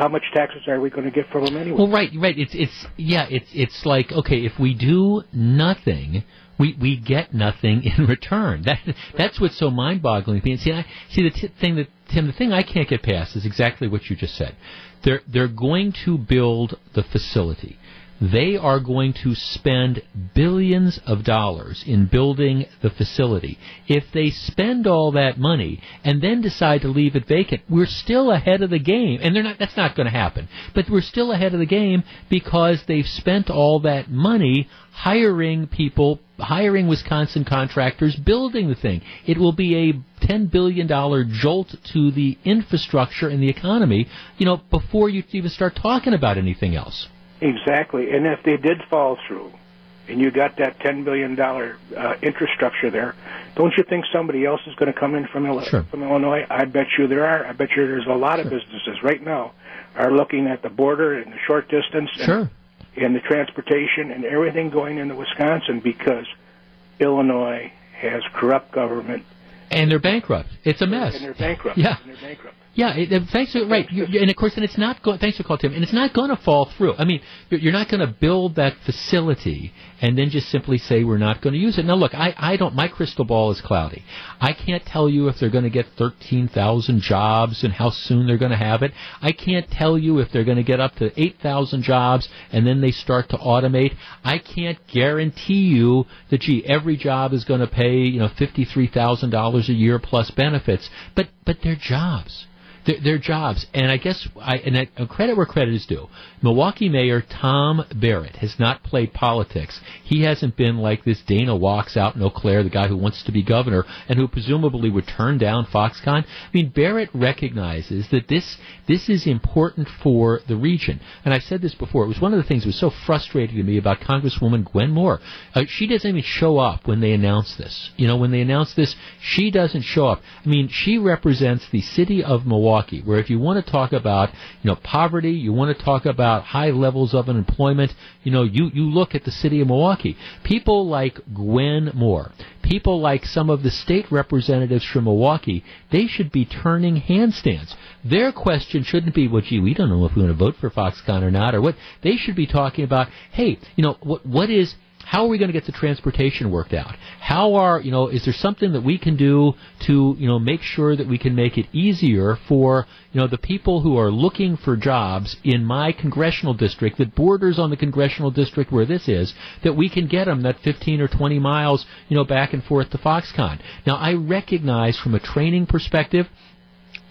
how much taxes are we going to get from them anyway? Well, right, right. It's it's yeah. It's it's like okay, if we do nothing, we we get nothing in return. That that's what's so mind-boggling. And See, I, see the t- thing that Tim, the thing I can't get past is exactly what you just said. They're they're going to build the facility they are going to spend billions of dollars in building the facility. If they spend all that money and then decide to leave it vacant, we're still ahead of the game. And they're not, that's not going to happen. But we're still ahead of the game because they've spent all that money hiring people, hiring Wisconsin contractors, building the thing. It will be a $10 billion jolt to the infrastructure and the economy, you know, before you even start talking about anything else. Exactly. And if they did fall through, and you got that $10 billion uh, infrastructure there, don't you think somebody else is going to come in from, sure. from Illinois? I bet you there are. I bet you there's a lot sure. of businesses right now are looking at the border and the short distance and, sure. and the transportation and everything going into Wisconsin because Illinois has corrupt government. And they're bankrupt. It's a mess. And they're bankrupt. Yeah. And they're bankrupt. Yeah, it, it, thanks for right, you, and of course, and it's not going. Thanks for calling, Tim. And it's not going to fall through. I mean, you're, you're not going to build that facility and then just simply say we're not going to use it. Now, look, I, I don't. My crystal ball is cloudy. I can't tell you if they're going to get thirteen thousand jobs and how soon they're going to have it. I can't tell you if they're going to get up to eight thousand jobs and then they start to automate. I can't guarantee you that gee, every job is going to pay you know fifty three thousand dollars a year plus benefits. But but they're jobs their, their jobs. And I guess I and I, credit where credit is due. Milwaukee Mayor Tom Barrett has not played politics. He hasn't been like this Dana Wachs out in Eau Claire, the guy who wants to be governor and who presumably would turn down Foxconn. I mean, Barrett recognizes that this this is important for the region. And I've said this before. It was one of the things that was so frustrating to me about Congresswoman Gwen Moore. Uh, she doesn't even show up when they announce this. You know, when they announce this, she doesn't show up. I mean, she represents the city of Milwaukee Milwaukee, where if you want to talk about, you know, poverty, you want to talk about high levels of unemployment, you know, you, you look at the city of Milwaukee. People like Gwen Moore, people like some of the state representatives from Milwaukee, they should be turning handstands. Their question shouldn't be, well, gee, we don't know if we want to vote for Foxconn or not, or what. They should be talking about, hey, you know, what, what is how are we going to get the transportation worked out? How are, you know, is there something that we can do to, you know, make sure that we can make it easier for, you know, the people who are looking for jobs in my congressional district that borders on the congressional district where this is, that we can get them that 15 or 20 miles, you know, back and forth to Foxconn. Now, I recognize from a training perspective,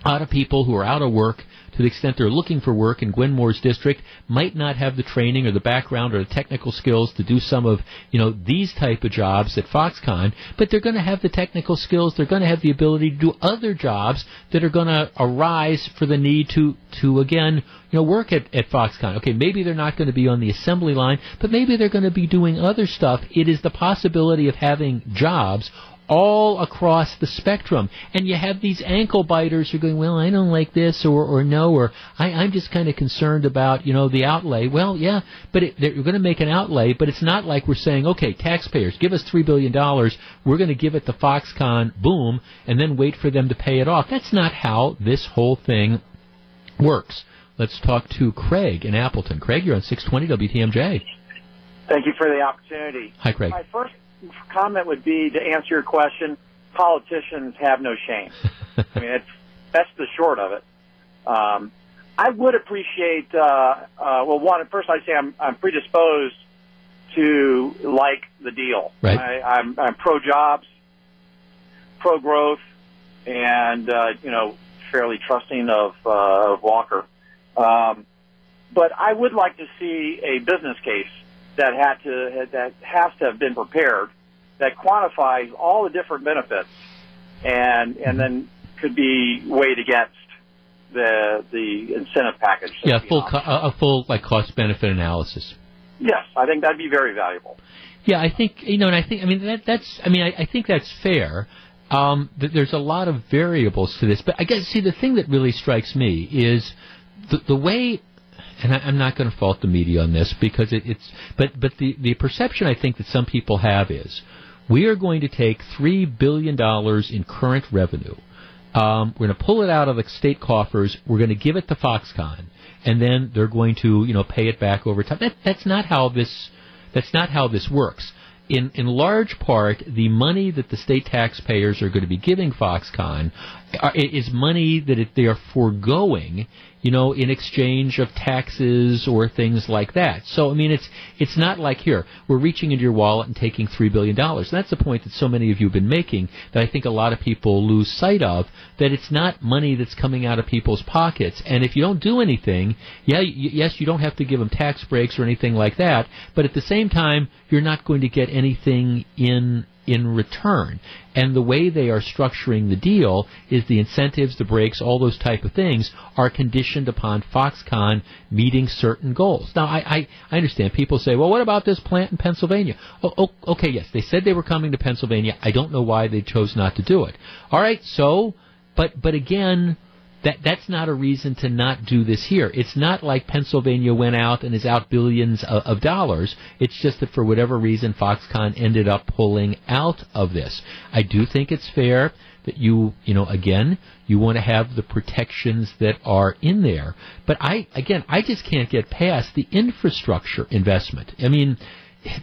lot of people who are out of work to the extent they're looking for work in Gwen Moore's district, might not have the training or the background or the technical skills to do some of, you know, these type of jobs at Foxconn, but they're going to have the technical skills, they're going to have the ability to do other jobs that are going to arise for the need to, to again, you know, work at, at Foxconn. Okay, maybe they're not going to be on the assembly line, but maybe they're going to be doing other stuff. It is the possibility of having jobs all across the spectrum. And you have these ankle biters who are going, well, I don't like this or, or no, or I, I'm just kind of concerned about, you know, the outlay. Well, yeah, but it, they're going to make an outlay, but it's not like we're saying, okay, taxpayers, give us $3 billion. We're going to give it to Foxconn, boom, and then wait for them to pay it off. That's not how this whole thing works. Let's talk to Craig in Appleton. Craig, you're on 620 WTMJ. Thank you for the opportunity. Hi, Craig. My first comment would be to answer your question. Politicians have no shame. I mean, it's that's the short of it. Um, I would appreciate. Uh, uh, well, one first, I say I'm, I'm predisposed to like the deal. Right. I, I'm, I'm pro jobs, pro growth, and uh, you know, fairly trusting of, uh, of Walker. Um, but I would like to see a business case that had to that has to have been prepared that quantifies all the different benefits and and then could be weighed against the the incentive package. Yeah, full co- a full like cost benefit analysis. Yes, I think that'd be very valuable. Yeah, I think you know, and I think I mean that that's I mean I, I think that's fair. Um, th- there's a lot of variables to this, but I guess see the thing that really strikes me is the, the way and I, am not going to fault the media on this because it, it's, but but the the perception I think that some people have is we are going to take three billion dollars in current revenue. Um, we're going to pull it out of the state coffers. We're going to give it to Foxconn, and then they're going to you know pay it back over time. That, that's not how this that's not how this works in, in large part, the money that the state taxpayers are going to be giving Foxconn are, is money that it, they are foregoing, you know, in exchange of taxes or things like that. So, I mean, it's it's not like here we're reaching into your wallet and taking three billion dollars. That's the point that so many of you have been making that I think a lot of people lose sight of. That it's not money that's coming out of people's pockets. And if you don't do anything, yeah, yes, you don't have to give them tax breaks or anything like that. But at the same time, you're not going to get anything in in return. And the way they are structuring the deal is the incentives, the breaks, all those type of things are conditioned upon Foxconn meeting certain goals. Now, I, I, I understand people say, well, what about this plant in Pennsylvania? Oh, oh, okay, yes, they said they were coming to Pennsylvania. I don't know why they chose not to do it. All right, so, but, but again, that that's not a reason to not do this here. It's not like Pennsylvania went out and is out billions of, of, dollars. It's just that for whatever reason Foxconn ended up pulling out of this. I do think it's fair that you, you know, again, you want to have the protections that are in there. But I, again, I just can't get past the infrastructure investment. I mean,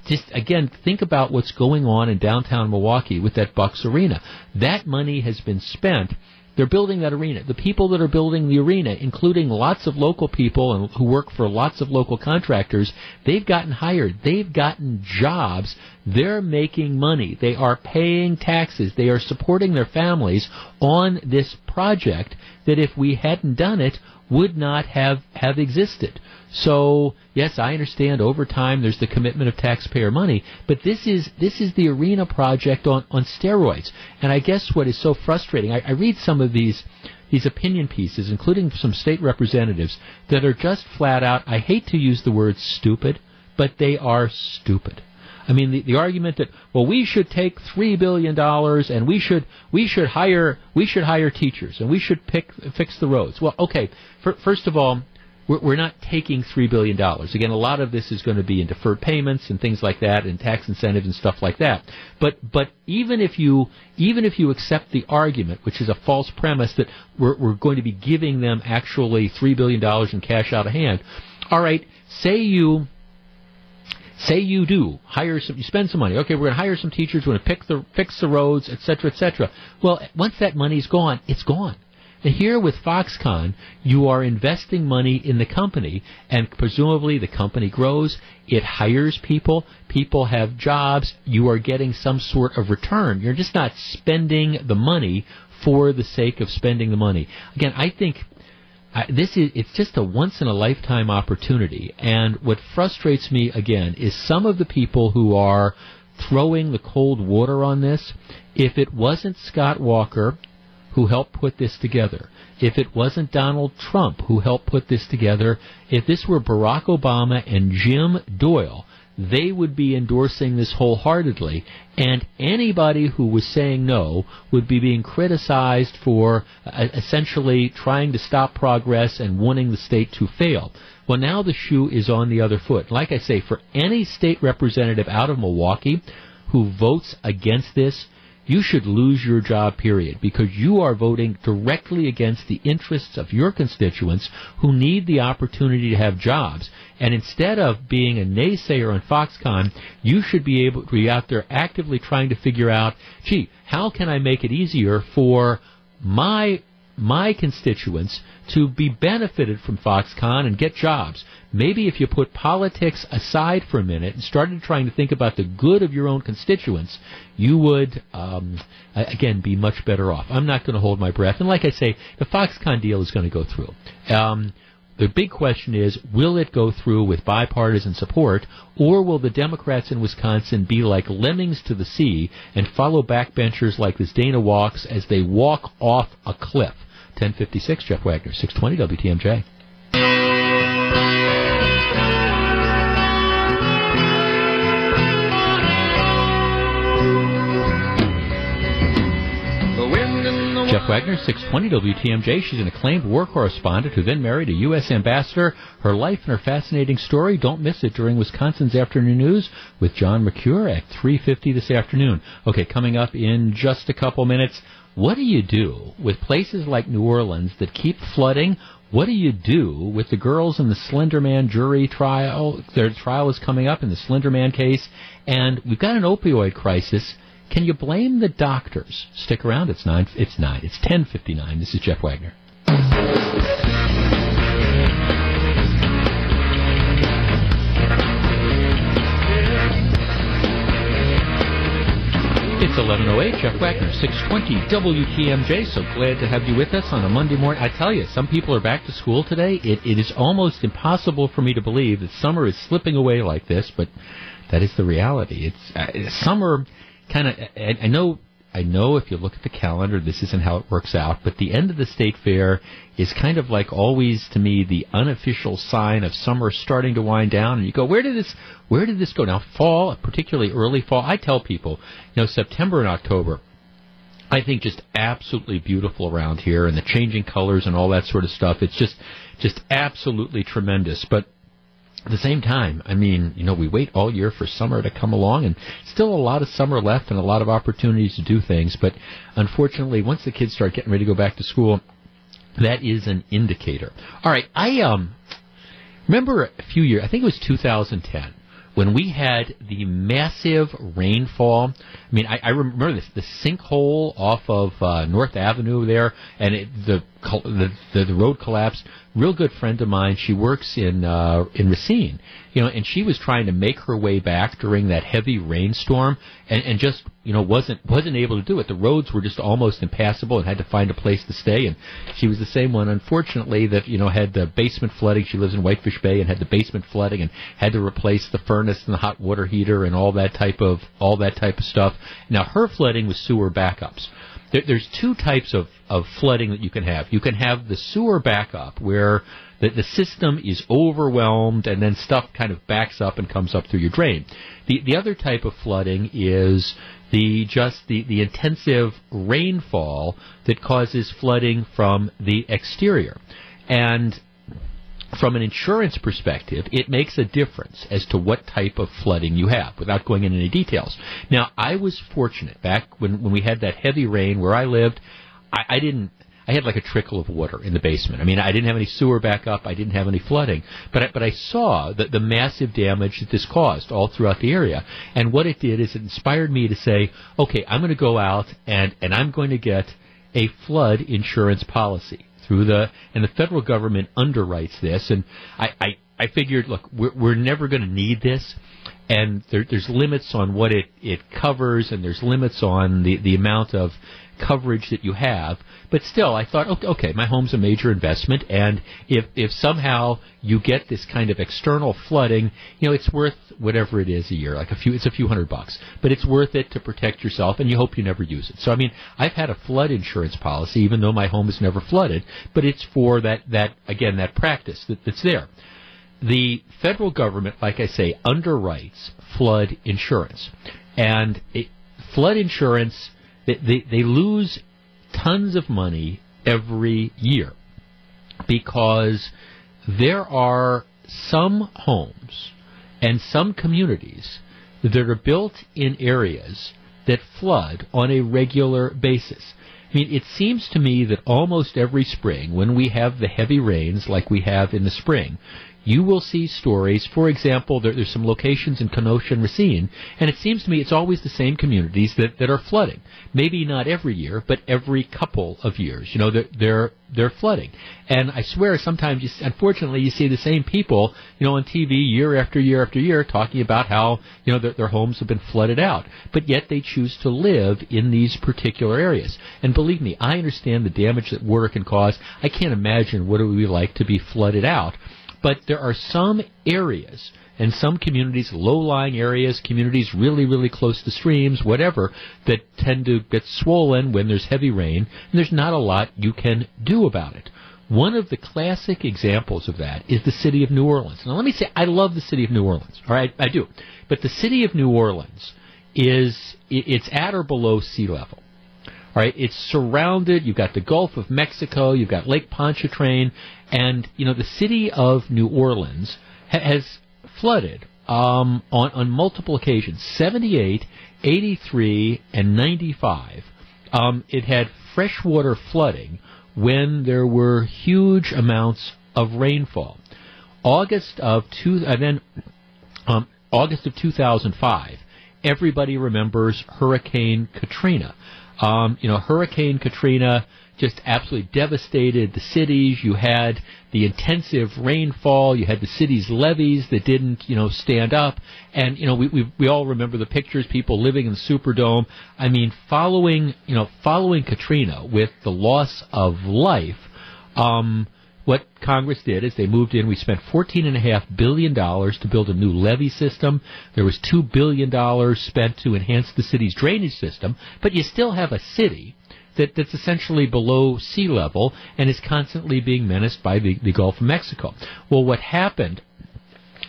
just again, think about what's going on in downtown Milwaukee with that Bucks Arena. That money has been spent they're building that arena. The people that are building the arena, including lots of local people and who work for lots of local contractors, they've gotten hired. They've gotten jobs. They're making money. They are paying taxes. They are supporting their families on this project that if we hadn't done it would not have, have existed. So yes, I understand over time there's the commitment of taxpayer money, but this is this is the arena project on, on steroids. And I guess what is so frustrating, I, I read some of these these opinion pieces, including some state representatives, that are just flat out I hate to use the word stupid, but they are stupid. I mean, the, the argument that well, we should take three billion dollars and we should we should hire we should hire teachers and we should pick fix the roads. Well, okay. For, first of all, we're, we're not taking three billion dollars. Again, a lot of this is going to be in deferred payments and things like that, and tax incentives and stuff like that. But but even if you even if you accept the argument, which is a false premise that we're we're going to be giving them actually three billion dollars in cash out of hand, all right. Say you say you do hire some, you spend some money. Okay, we're going to hire some teachers. We're going to pick the fix the roads, etc., etc. Well, once that money's gone, it's gone. And here with Foxconn, you are investing money in the company, and presumably the company grows, it hires people, people have jobs, you are getting some sort of return. You're just not spending the money for the sake of spending the money. Again, I think this is it's just a once in a lifetime opportunity. And what frustrates me again is some of the people who are throwing the cold water on this if it wasn't Scott Walker who helped put this together, if it wasn't Donald Trump who helped put this together, if this were Barack Obama and Jim Doyle, they would be endorsing this wholeheartedly, and anybody who was saying no would be being criticized for uh, essentially trying to stop progress and wanting the state to fail. Well, now the shoe is on the other foot. Like I say, for any state representative out of Milwaukee who votes against this, you should lose your job, period, because you are voting directly against the interests of your constituents who need the opportunity to have jobs. And instead of being a naysayer on Foxconn, you should be able to be out there actively trying to figure out, gee, how can I make it easier for my my constituents to be benefited from Foxconn and get jobs. Maybe if you put politics aside for a minute and started trying to think about the good of your own constituents, you would, um, again, be much better off. I'm not going to hold my breath. And like I say, the Foxconn deal is going to go through. Um, the big question is, will it go through with bipartisan support, or will the Democrats in Wisconsin be like lemmings to the sea and follow backbenchers like this Dana Wachs as they walk off a cliff? 1056, Jeff Wagner, 620 WTMJ. Jeff Wagner, 620 WTMJ. She's an acclaimed war correspondent who then married a U.S. ambassador. Her life and her fascinating story. Don't miss it during Wisconsin's Afternoon News with John Mercure at 3.50 this afternoon. Okay, coming up in just a couple minutes, what do you do with places like New Orleans that keep flooding? What do you do with the girls in the Slenderman jury trial? Their trial is coming up in the Slenderman case, and we've got an opioid crisis. Can you blame the doctors? Stick around. It's nine. It's nine. It's ten fifty nine. This is Jeff Wagner. It's 11.08, Jeff Wagner, 620 WTMJ. So glad to have you with us on a Monday morning. I tell you, some people are back to school today. It, it is almost impossible for me to believe that summer is slipping away like this, but that is the reality. It's uh, summer kind of, I, I know I know if you look at the calendar, this isn't how it works out, but the end of the state fair is kind of like always to me the unofficial sign of summer starting to wind down. And you go, where did this, where did this go? Now, fall, particularly early fall, I tell people, you know, September and October, I think just absolutely beautiful around here and the changing colors and all that sort of stuff. It's just, just absolutely tremendous. But at the same time, I mean, you know, we wait all year for summer to come along, and still a lot of summer left and a lot of opportunities to do things. But unfortunately, once the kids start getting ready to go back to school, that is an indicator. All right, I um remember a few years. I think it was 2010 when we had the massive rainfall. I mean, I, I remember this the sinkhole off of uh, North Avenue there, and it, the, the the road collapsed real good friend of mine. She works in uh, in Racine, you know, and she was trying to make her way back during that heavy rainstorm, and, and just you know wasn't wasn't able to do it. The roads were just almost impassable, and had to find a place to stay. And she was the same one, unfortunately, that you know had the basement flooding. She lives in Whitefish Bay, and had the basement flooding, and had to replace the furnace and the hot water heater and all that type of all that type of stuff. Now her flooding was sewer backups there, there's two types of, of flooding that you can have. You can have the sewer backup where the, the system is overwhelmed and then stuff kind of backs up and comes up through your drain. The, the other type of flooding is the just the, the intensive rainfall that causes flooding from the exterior. And from an insurance perspective, it makes a difference as to what type of flooding you have without going into any details. Now, I was fortunate back when, when we had that heavy rain where I lived, I, I didn't I had like a trickle of water in the basement. I mean, I didn't have any sewer backup. I didn't have any flooding, but I, but I saw the, the massive damage that this caused all throughout the area. And what it did is it inspired me to say, okay, I'm going to go out and and I'm going to get a flood insurance policy through the and the federal government underwrites this, and I I, I figured, look, we're, we're never going to need this, and there, there's limits on what it it covers, and there's limits on the the amount of coverage that you have. But still, I thought, okay, okay, my home's a major investment, and if if somehow you get this kind of external flooding, you know, it's worth whatever it is a year, like a few, it's a few hundred bucks, but it's worth it to protect yourself, and you hope you never use it. So, I mean, I've had a flood insurance policy, even though my home is never flooded, but it's for that that again that practice that, that's there. The federal government, like I say, underwrites flood insurance, and it, flood insurance they, they, they lose tons of money every year because there are some homes and some communities that are built in areas that flood on a regular basis. I mean, it seems to me that almost every spring, when we have the heavy rains like we have in the spring, you will see stories. For example, there, there's some locations in Kenosha and Racine, and it seems to me it's always the same communities that, that are flooding. Maybe not every year, but every couple of years. You know, they're they're, they're flooding, and I swear sometimes, you, unfortunately, you see the same people, you know, on TV year after year after year talking about how you know their, their homes have been flooded out, but yet they choose to live in these particular areas. And believe me, I understand the damage that water can cause. I can't imagine what it would be like to be flooded out. But there are some areas and some communities, low-lying areas, communities really, really close to streams, whatever, that tend to get swollen when there's heavy rain, and there's not a lot you can do about it. One of the classic examples of that is the city of New Orleans. Now, let me say, I love the city of New Orleans. All right, I do. But the city of New Orleans is, it's at or below sea level. All right, it's surrounded. You've got the Gulf of Mexico. You've got Lake Pontchartrain, and you know the city of New Orleans ha- has flooded um, on on multiple occasions. 78, 83, and 95. Um, it had freshwater flooding when there were huge amounts of rainfall. August of two, and then um, August of 2005. Everybody remembers Hurricane Katrina. Um, you know, Hurricane Katrina just absolutely devastated the cities. You had the intensive rainfall. You had the city's levees that didn't, you know, stand up. And, you know, we, we, we all remember the pictures, people living in the Superdome. I mean, following, you know, following Katrina with the loss of life, um, what Congress did is they moved in. We spent fourteen and a half billion dollars to build a new levee system. There was two billion dollars spent to enhance the city's drainage system. But you still have a city that, that's essentially below sea level and is constantly being menaced by the, the Gulf of Mexico. Well, what happened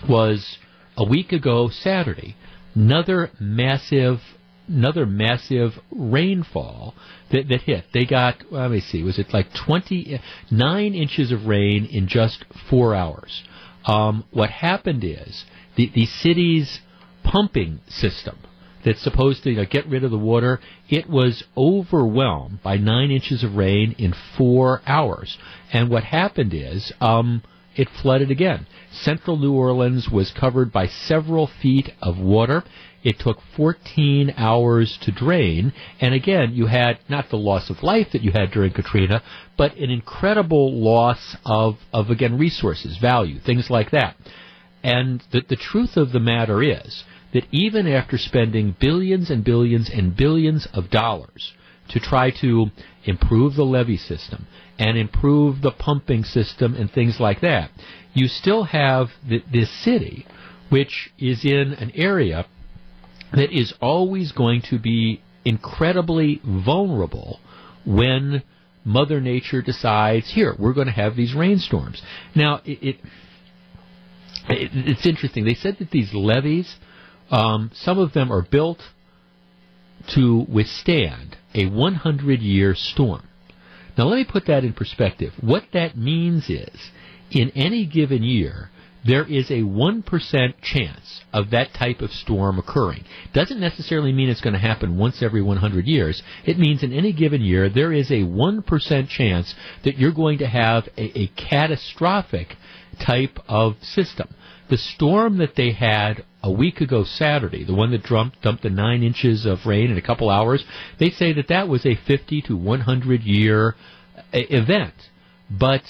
was a week ago Saturday, another massive another massive rainfall that, that hit. They got, let me see, was it like 29 inches of rain in just four hours? um, what happened is the the city's pumping system that's supposed to you know, get rid of the water, it was overwhelmed by nine inches of rain in four hours. And what happened is, um, it flooded again. Central New Orleans was covered by several feet of water. It took 14 hours to drain. And again, you had not the loss of life that you had during Katrina, but an incredible loss of, of again, resources, value, things like that. And the, the truth of the matter is that even after spending billions and billions and billions of dollars to try to improve the levee system and improve the pumping system and things like that, you still have this city, which is in an area that is always going to be incredibly vulnerable when Mother Nature decides, here, we're going to have these rainstorms. Now, it, it, it it's interesting. They said that these levees, um, some of them are built to withstand a 100 year storm. Now, let me put that in perspective. What that means is, in any given year, there is a 1% chance of that type of storm occurring. Doesn't necessarily mean it's going to happen once every 100 years. It means in any given year, there is a 1% chance that you're going to have a, a catastrophic type of system. The storm that they had a week ago Saturday, the one that dumped, dumped the nine inches of rain in a couple hours, they say that that was a 50 to 100 year uh, event. But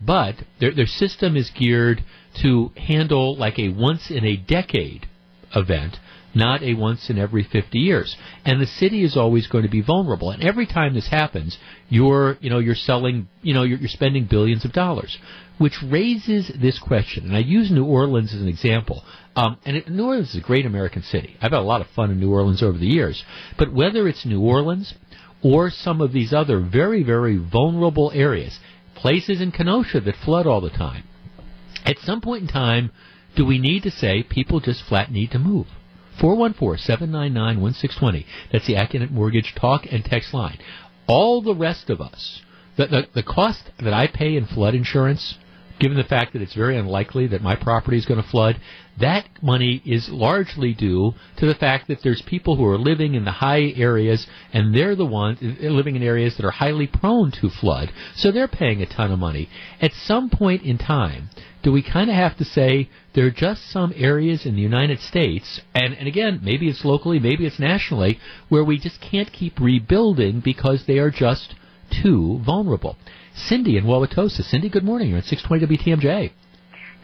but their their system is geared to handle like a once in a decade event, not a once in every 50 years. And the city is always going to be vulnerable. And every time this happens, you're, you know, you're selling, you know, you're, you're spending billions of dollars, which raises this question. And I use New Orleans as an example. Um, and it, New Orleans is a great American city. I've had a lot of fun in New Orleans over the years. But whether it's New Orleans or some of these other very, very vulnerable areas, places in Kenosha that flood all the time, at some point in time, do we need to say people just flat need to move? 414-799-1620. That's the Accunet Mortgage talk and text line. All the rest of us, the, the, the cost that I pay in flood insurance given the fact that it's very unlikely that my property is going to flood, that money is largely due to the fact that there's people who are living in the high areas and they're the ones eh, living in areas that are highly prone to flood, so they're paying a ton of money. At some point in time, do we kind of have to say there are just some areas in the United States, and, and again, maybe it's locally, maybe it's nationally, where we just can't keep rebuilding because they are just too vulnerable. Cindy in Wauwatosa. Cindy, good morning. You're at 620 WTMJ.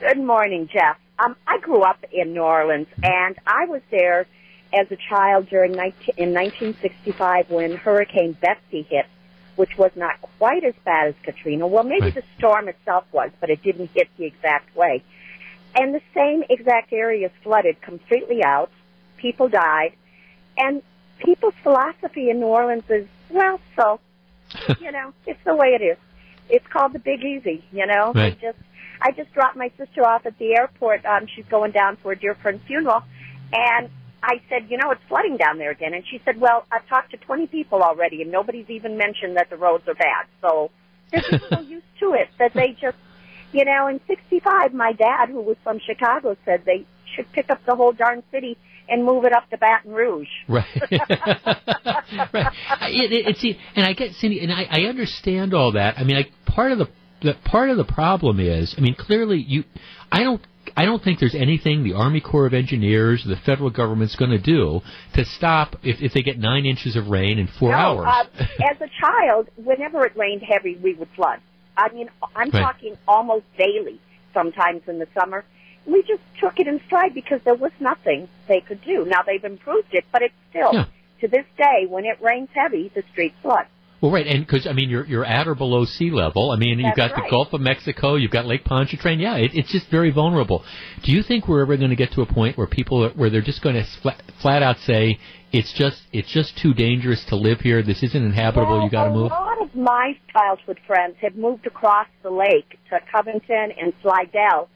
Good morning, Jeff. Um, I grew up in New Orleans, and I was there as a child during 19, in 1965 when Hurricane Betsy hit, which was not quite as bad as Katrina. Well, maybe right. the storm itself was, but it didn't hit the exact way. And the same exact areas flooded completely out. People died, and people's philosophy in New Orleans is, well, so you know, it's the way it is it's called the Big Easy. You know, right. I just I just dropped my sister off at the airport. Um, she's going down for a dear friend's funeral, and I said, you know, it's flooding down there again. And she said, well, I've talked to 20 people already, and nobody's even mentioned that the roads are bad. So they're just so used to it that they just, you know, in 65, my dad, who was from Chicago, said they should pick up the whole darn city and move it up to Baton Rouge. Right. right. It, it, see, and I get Cindy, and I, I understand all that. I mean, I, part of the, the part of the problem is, I mean, clearly you, I don't I don't think there's anything the Army Corps of Engineers, the federal government's going to do to stop if, if they get nine inches of rain in four no, hours. Uh, as a child, whenever it rained heavy, we would flood. I mean, I'm right. talking almost daily sometimes in the summer we just took it in stride because there was nothing they could do. Now they've improved it, but it's still yeah. to this day when it rains heavy, the streets flood. Well, right, and because I mean you're you're at or below sea level. I mean That's you've got right. the Gulf of Mexico, you've got Lake Pontchartrain. Yeah, it, it's just very vulnerable. Do you think we're ever going to get to a point where people are, where they're just going to flat, flat out say it's just it's just too dangerous to live here. This isn't inhabitable. Well, you got to move. A lot of my childhood friends have moved across the lake to Covington and Slidell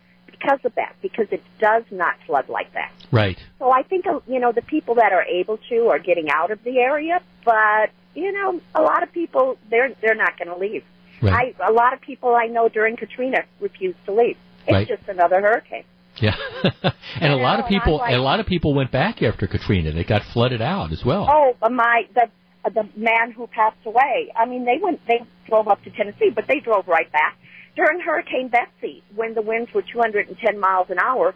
because of that, because it does not flood like that. Right. So I think, uh, you know, the people that are able to are getting out of the area, but, you know, a lot of people, they're, they're not going to leave. Right. I, a lot of people I know during Katrina refused to leave. It's right. just another hurricane. Yeah, and a lot of people, like, a lot of people went back after Katrina. They got flooded out as well. Oh, my the the man who passed away. I mean, they went, they drove up to Tennessee, but they drove right back during Hurricane Betsy when the winds were 210 miles an hour.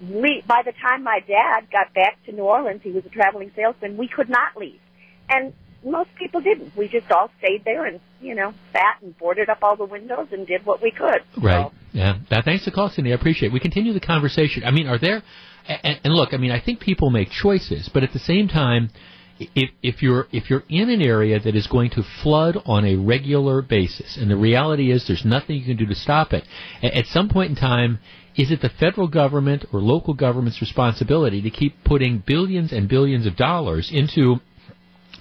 We, by the time my dad got back to New Orleans, he was a traveling salesman. We could not leave, and most people didn't. We just all stayed there and you know sat and boarded up all the windows and did what we could. Right. So, yeah. That, thanks for calling, Cindy. I appreciate it. We continue the conversation. I mean, are there? And, and look, I mean, I think people make choices, but at the same time, if, if you're if you're in an area that is going to flood on a regular basis, and the reality is there's nothing you can do to stop it, at some point in time, is it the federal government or local government's responsibility to keep putting billions and billions of dollars into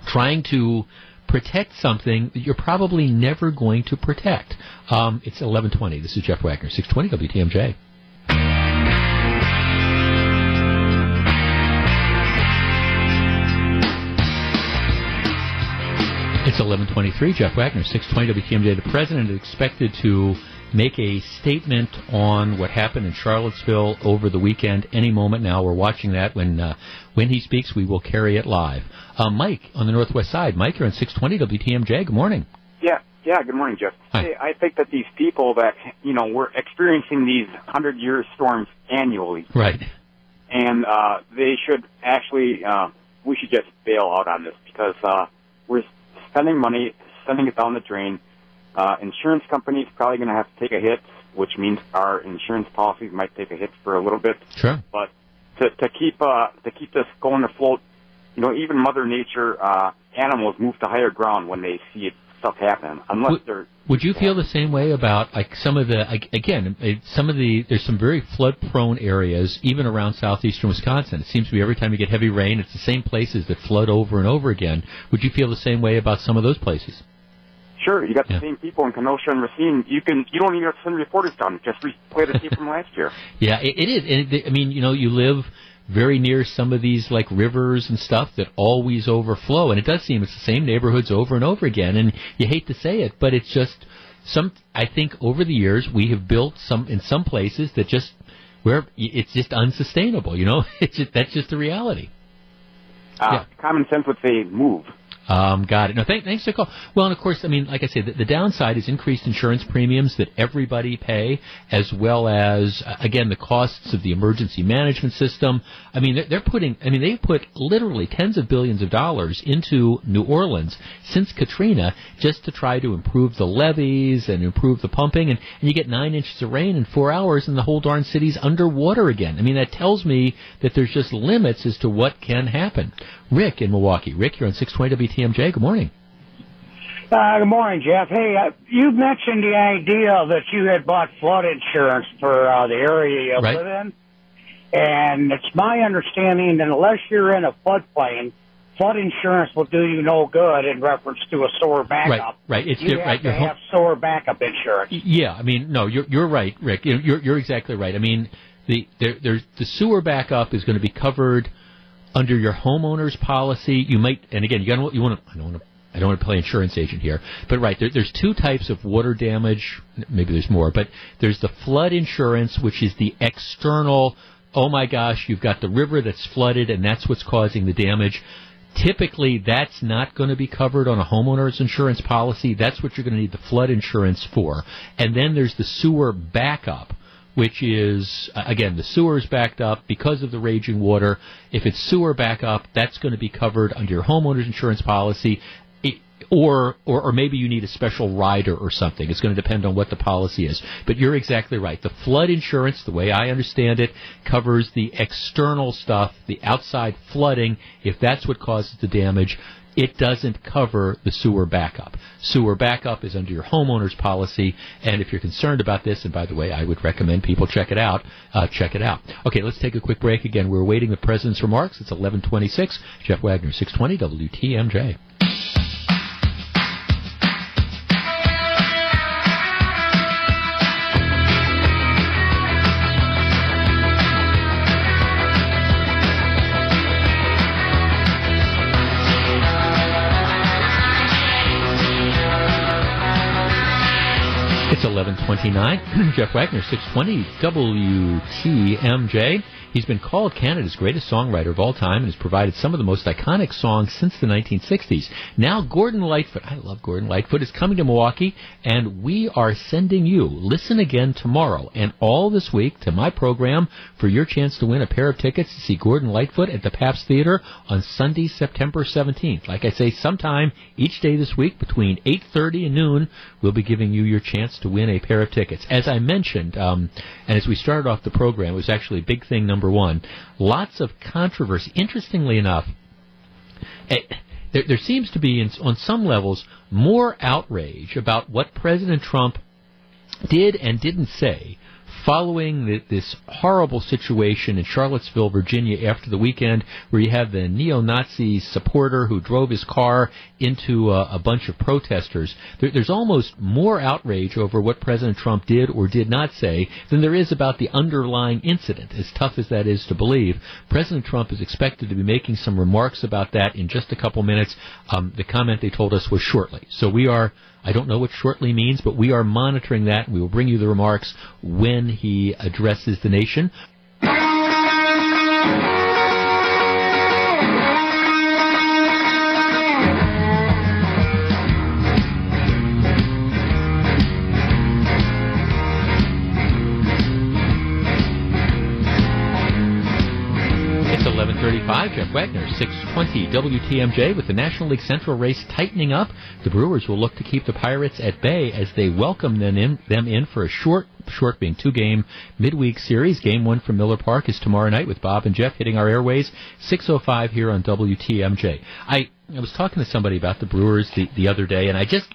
trying to protect something that you're probably never going to protect? Um, it's 11:20. This is Jeff Wagner, 620 WTMJ. It's 11:23. Jeff Wagner, 620 WTMJ. The president is expected to make a statement on what happened in Charlottesville over the weekend. Any moment now, we're watching that. When uh, when he speaks, we will carry it live. Uh, Mike on the northwest side. Mike, you're on 620 WTMJ. Good morning. Yeah, yeah. Good morning, Jeff. Hi. I think that these people that you know we're experiencing these hundred-year storms annually, Right. and uh, they should actually uh, we should just bail out on this because uh, we're spending money, sending it down the drain. Uh, insurance companies probably going to have to take a hit, which means our insurance policies might take a hit for a little bit. Sure. But to, to keep uh, to keep this going afloat, you know, even Mother Nature, uh, animals move to higher ground when they see it, stuff happen, unless they're Would you feel the same way about like some of the ag- again some of the there's some very flood prone areas even around southeastern Wisconsin. It seems to be every time you get heavy rain, it's the same places that flood over and over again. Would you feel the same way about some of those places? Sure, you got the Yeah. same people in Kenosha and Racine. You can you don't even have to send reporters down. Just replay the tape from last year. Yeah, it, it is. And it, I mean, you know, you live very near some of these like rivers and stuff that always overflow, and it does seem it's the same neighborhoods over and over again. And you hate to say it, but it's just some. I think over the years we have built some in some places that just where it's just unsustainable. You know, it's just, that's just the reality. Uh, Common sense would say move. Um, got it. No, thank, thanks for call. Well, and of course, I mean, like I said, the, the downside is increased insurance premiums that everybody pay, as well as uh, again the costs of the emergency management system. I mean, they're, they're putting. I mean, they've put literally tens of billions of dollars into New Orleans since Katrina just to try to improve the levees and improve the pumping. And, and you get nine inches of rain in four hours, and the whole darn city's underwater again. I mean, that tells me that there's just limits as to what can happen. Rick in Milwaukee. Rick, you're on 620 WTMJ. Good morning. Uh, good morning, Jeff. Hey, uh, you mentioned the idea that you had bought flood insurance for uh, the area you Right. live in, and it's my understanding that unless you're in a floodplain, flood insurance will do you no good in reference to a sewer backup. Right, right. It's you have right. to home- have sewer backup insurance. Yeah, I mean, no, you're you're right, Rick. You're you're, you're exactly right. I mean, the there, there's the sewer backup is going to be covered under your homeowner's policy. You might, and again, you got you want to. I don't want to. I don't want to play insurance agent here, but right there, there's two types of water damage. Maybe there's more, but there's the flood insurance, which is the external. Oh my gosh, you've got the river that's flooded, and that's what's causing the damage. Typically, that's not going to be covered on a homeowner's insurance policy. That's what you're going to need the flood insurance for. And then there's the sewer backup, which is, uh, again, the sewer is backed up because of the raging water. If it's sewer backup, that's going to be covered under your homeowner's insurance policy. Or, or or maybe you need a special rider or something. It's going to depend on what the policy is. But you're exactly right. The flood insurance, the way I understand it, covers the external stuff, the outside flooding. If that's what causes the damage, it doesn't cover the sewer backup. Sewer backup is under your homeowner's policy, and if you're concerned about this, and by the way, I would recommend people check it out. Uh, check it out. Okay, let's take a quick break. Again, we're awaiting the president's remarks. It's 11:26. Jeff Wagner, 620 WTMJ. 1129. Jeff Wagner, 620 WTMJ. He's been called Canada's greatest songwriter of all time and has provided some of the most iconic songs since the 1960s. Now, Gordon Lightfoot, I love Gordon Lightfoot, is coming to Milwaukee, and we are sending you Listen Again tomorrow and all this week to my program for your chance to win a pair of tickets to see Gordon Lightfoot at the Pabst Theater on Sunday, September 17th. Like I say, sometime each day this week between 8.30 and noon, we'll be giving you your chance to win a pair of tickets. As I mentioned, um, and as we started off the program, it was actually a big thing number number one. Lots of controversy. Interestingly enough, it, eh, there, there seems to be, in, on some levels, more outrage about what President Trump did and didn't say following the, this horrible situation in Charlottesville, Virginia, after the weekend, where you have the neo-Nazi supporter who drove his car into a, a bunch of protesters, there, there's almost more outrage over what President Trump did or did not say than there is about the underlying incident. As tough as that is to believe, President Trump is expected to be making some remarks about that in just a couple minutes. Um, the comment they told us was shortly. So we are I don't know what shortly means, but we are monitoring that. We will bring you the remarks when he addresses the nation. Jeff Wagner, 620 WTMJ. With the National League Central race tightening up, the Brewers will look to keep the Pirates at bay as they welcome them in, them in for a short, short being two game midweek series. Game one from Miller Park is tomorrow night with Bob and Jeff hitting our airways, 605 here on WTMJ. I, I was talking to somebody about the Brewers the, the other day, and I just,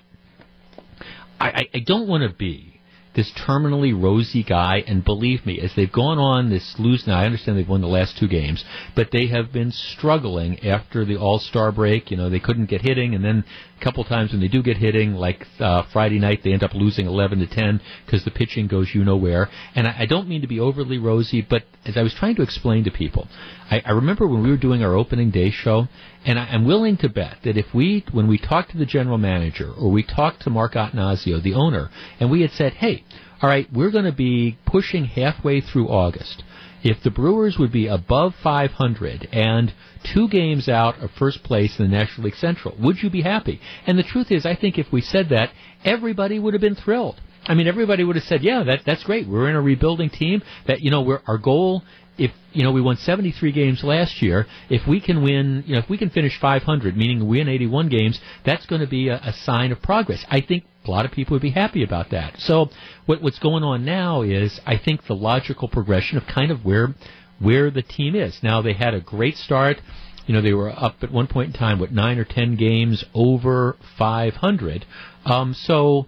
I, I don't want to be this terminally rosy guy. And believe me, as they've gone on this lose now, I understand they've won the last two games, but they have been struggling after the All Star break. You know, they couldn't get hitting, and then a couple times when they do get hitting, like uh, Friday night, they end up losing 11 to 10 because the pitching goes you know where. And I, I don't mean to be overly rosy, but as I was trying to explain to people, I, I remember when we were doing our opening day show, and I, am willing to bet that if we, when we talked to the general manager or we talked to Mark Attanasio, the owner, and we had said, hey, all right, we're going to be pushing halfway through August. If the Brewers would be above 500 and two games out of first place in the National League Central, would you be happy? And the truth is, I think if we said that, everybody would have been thrilled. I mean, everybody would have said, "Yeah, that that's great. We're in a rebuilding team. That you know, we're, our goal if you know we won 73 games last year, if we can win, you know, if we can finish 500, meaning we win 81 games, that's going to be a, a sign of progress. I think a lot of people would be happy about that. So what, what's going on now is, I think the logical progression of kind of where where the team is. Now they had a great start. You know, they were up at one point in time, what nine or ten games over 500. Um, so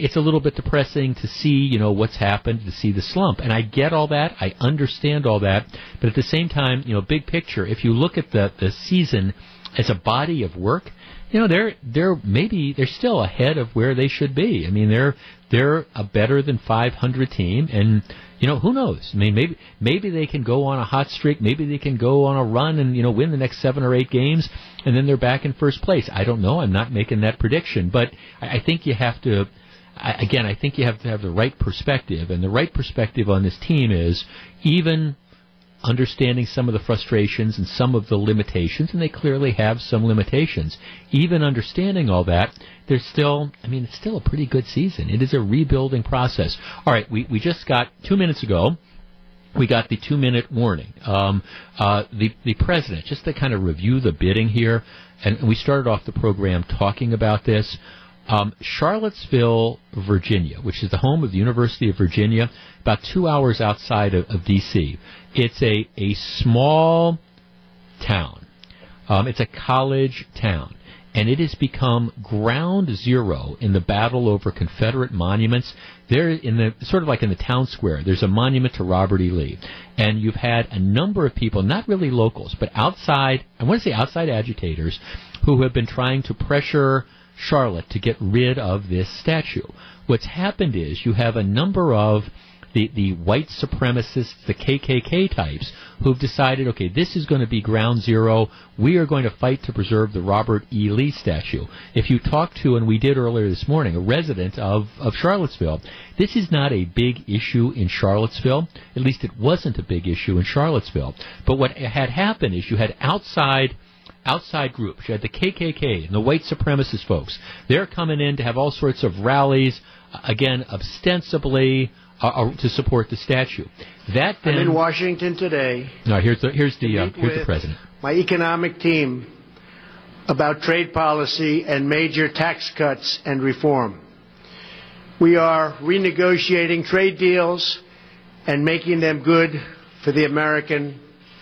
it's a little bit depressing to see, you know, what's happened, to see the slump. And I get all that. I understand all that. But at the same time, you know, big picture, if you look at the, the season as a body of work, you know, they're, they're maybe, they're still ahead of where they should be. I mean, they're, they're a better than 500 team. And, you know, who knows? I mean, maybe, maybe they can go on a hot streak. Maybe they can go on a run and, you know, win the next seven or eight games. And then they're back in first place. I don't know. I'm not making that prediction. But I, I think you have to, I, again, I think you have to have the right perspective, and the right perspective on this team is even understanding some of the frustrations and some of the limitations, and they clearly have some limitations. Even understanding all that, there's still, I mean, it's still a pretty good season. It is a rebuilding process. All right, we, we just got two minutes ago. We got the two minute warning. Um, uh, the the president, just to kind of review the bidding here, and we started off the program talking about this. Um, Charlottesville, Virginia, which is the home of the University of Virginia, about two hours outside of, of D.C. It's a, a small town. Um, it's a college town. And it has become ground zero in the battle over Confederate monuments. There, in the sort of like in the town square, there's a monument to Robert E. Lee, and you've had a number of people, not really locals, but outside. I want to say outside agitators, who have been trying to pressure Charlotte to get rid of this statue. What's happened is you have a number of the, the white supremacists, the KKK types, who've decided, okay, this is going to be ground zero. We are going to fight to preserve the Robert E. Lee statue. If you talk to, and we did earlier this morning, a resident of, of Charlottesville, this is not a big issue in Charlottesville. At least it wasn't a big issue in Charlottesville. But what had happened is you had outside outside groups. You had the KKK and the white supremacist folks. They're coming in to have all sorts of rallies, again, ostensibly uh, uh, to support the statue. That then. I'm in Washington today. No, here's the here's the uh, here's the president. My economic team about trade policy and major tax cuts and reform. We are renegotiating trade deals and making them good for the American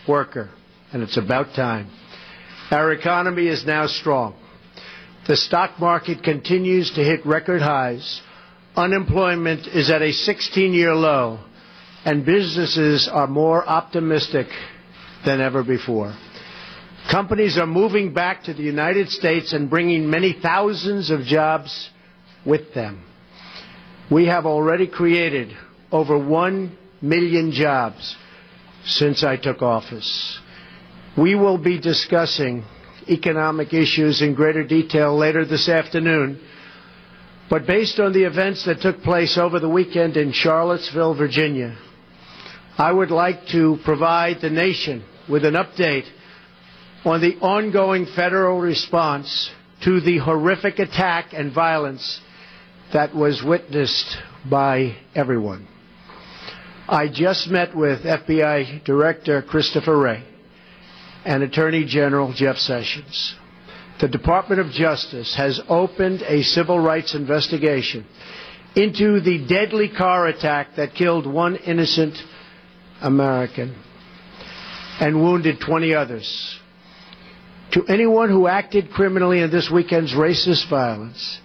worker, and it's about time. Our economy is now strong. The stock market continues to hit record highs Unemployment is at a 16 year low, and businesses are more optimistic than ever before. Companies are moving back to the United States and bringing many thousands of jobs with them. We have already created over 1 million jobs since I took office. We will be discussing economic issues in greater detail later this afternoon but based on the events that took place over the weekend in Charlottesville, Virginia, I would like to provide the nation with an update on the ongoing federal response to the horrific attack and violence that was witnessed by everyone. I just met with FBI Director Christopher Wray and Attorney General Jeff Sessions the Department of Justice has opened a civil rights investigation into the deadly car attack that killed one innocent American and wounded 20 others. To anyone who acted criminally in this weekend's racist violence,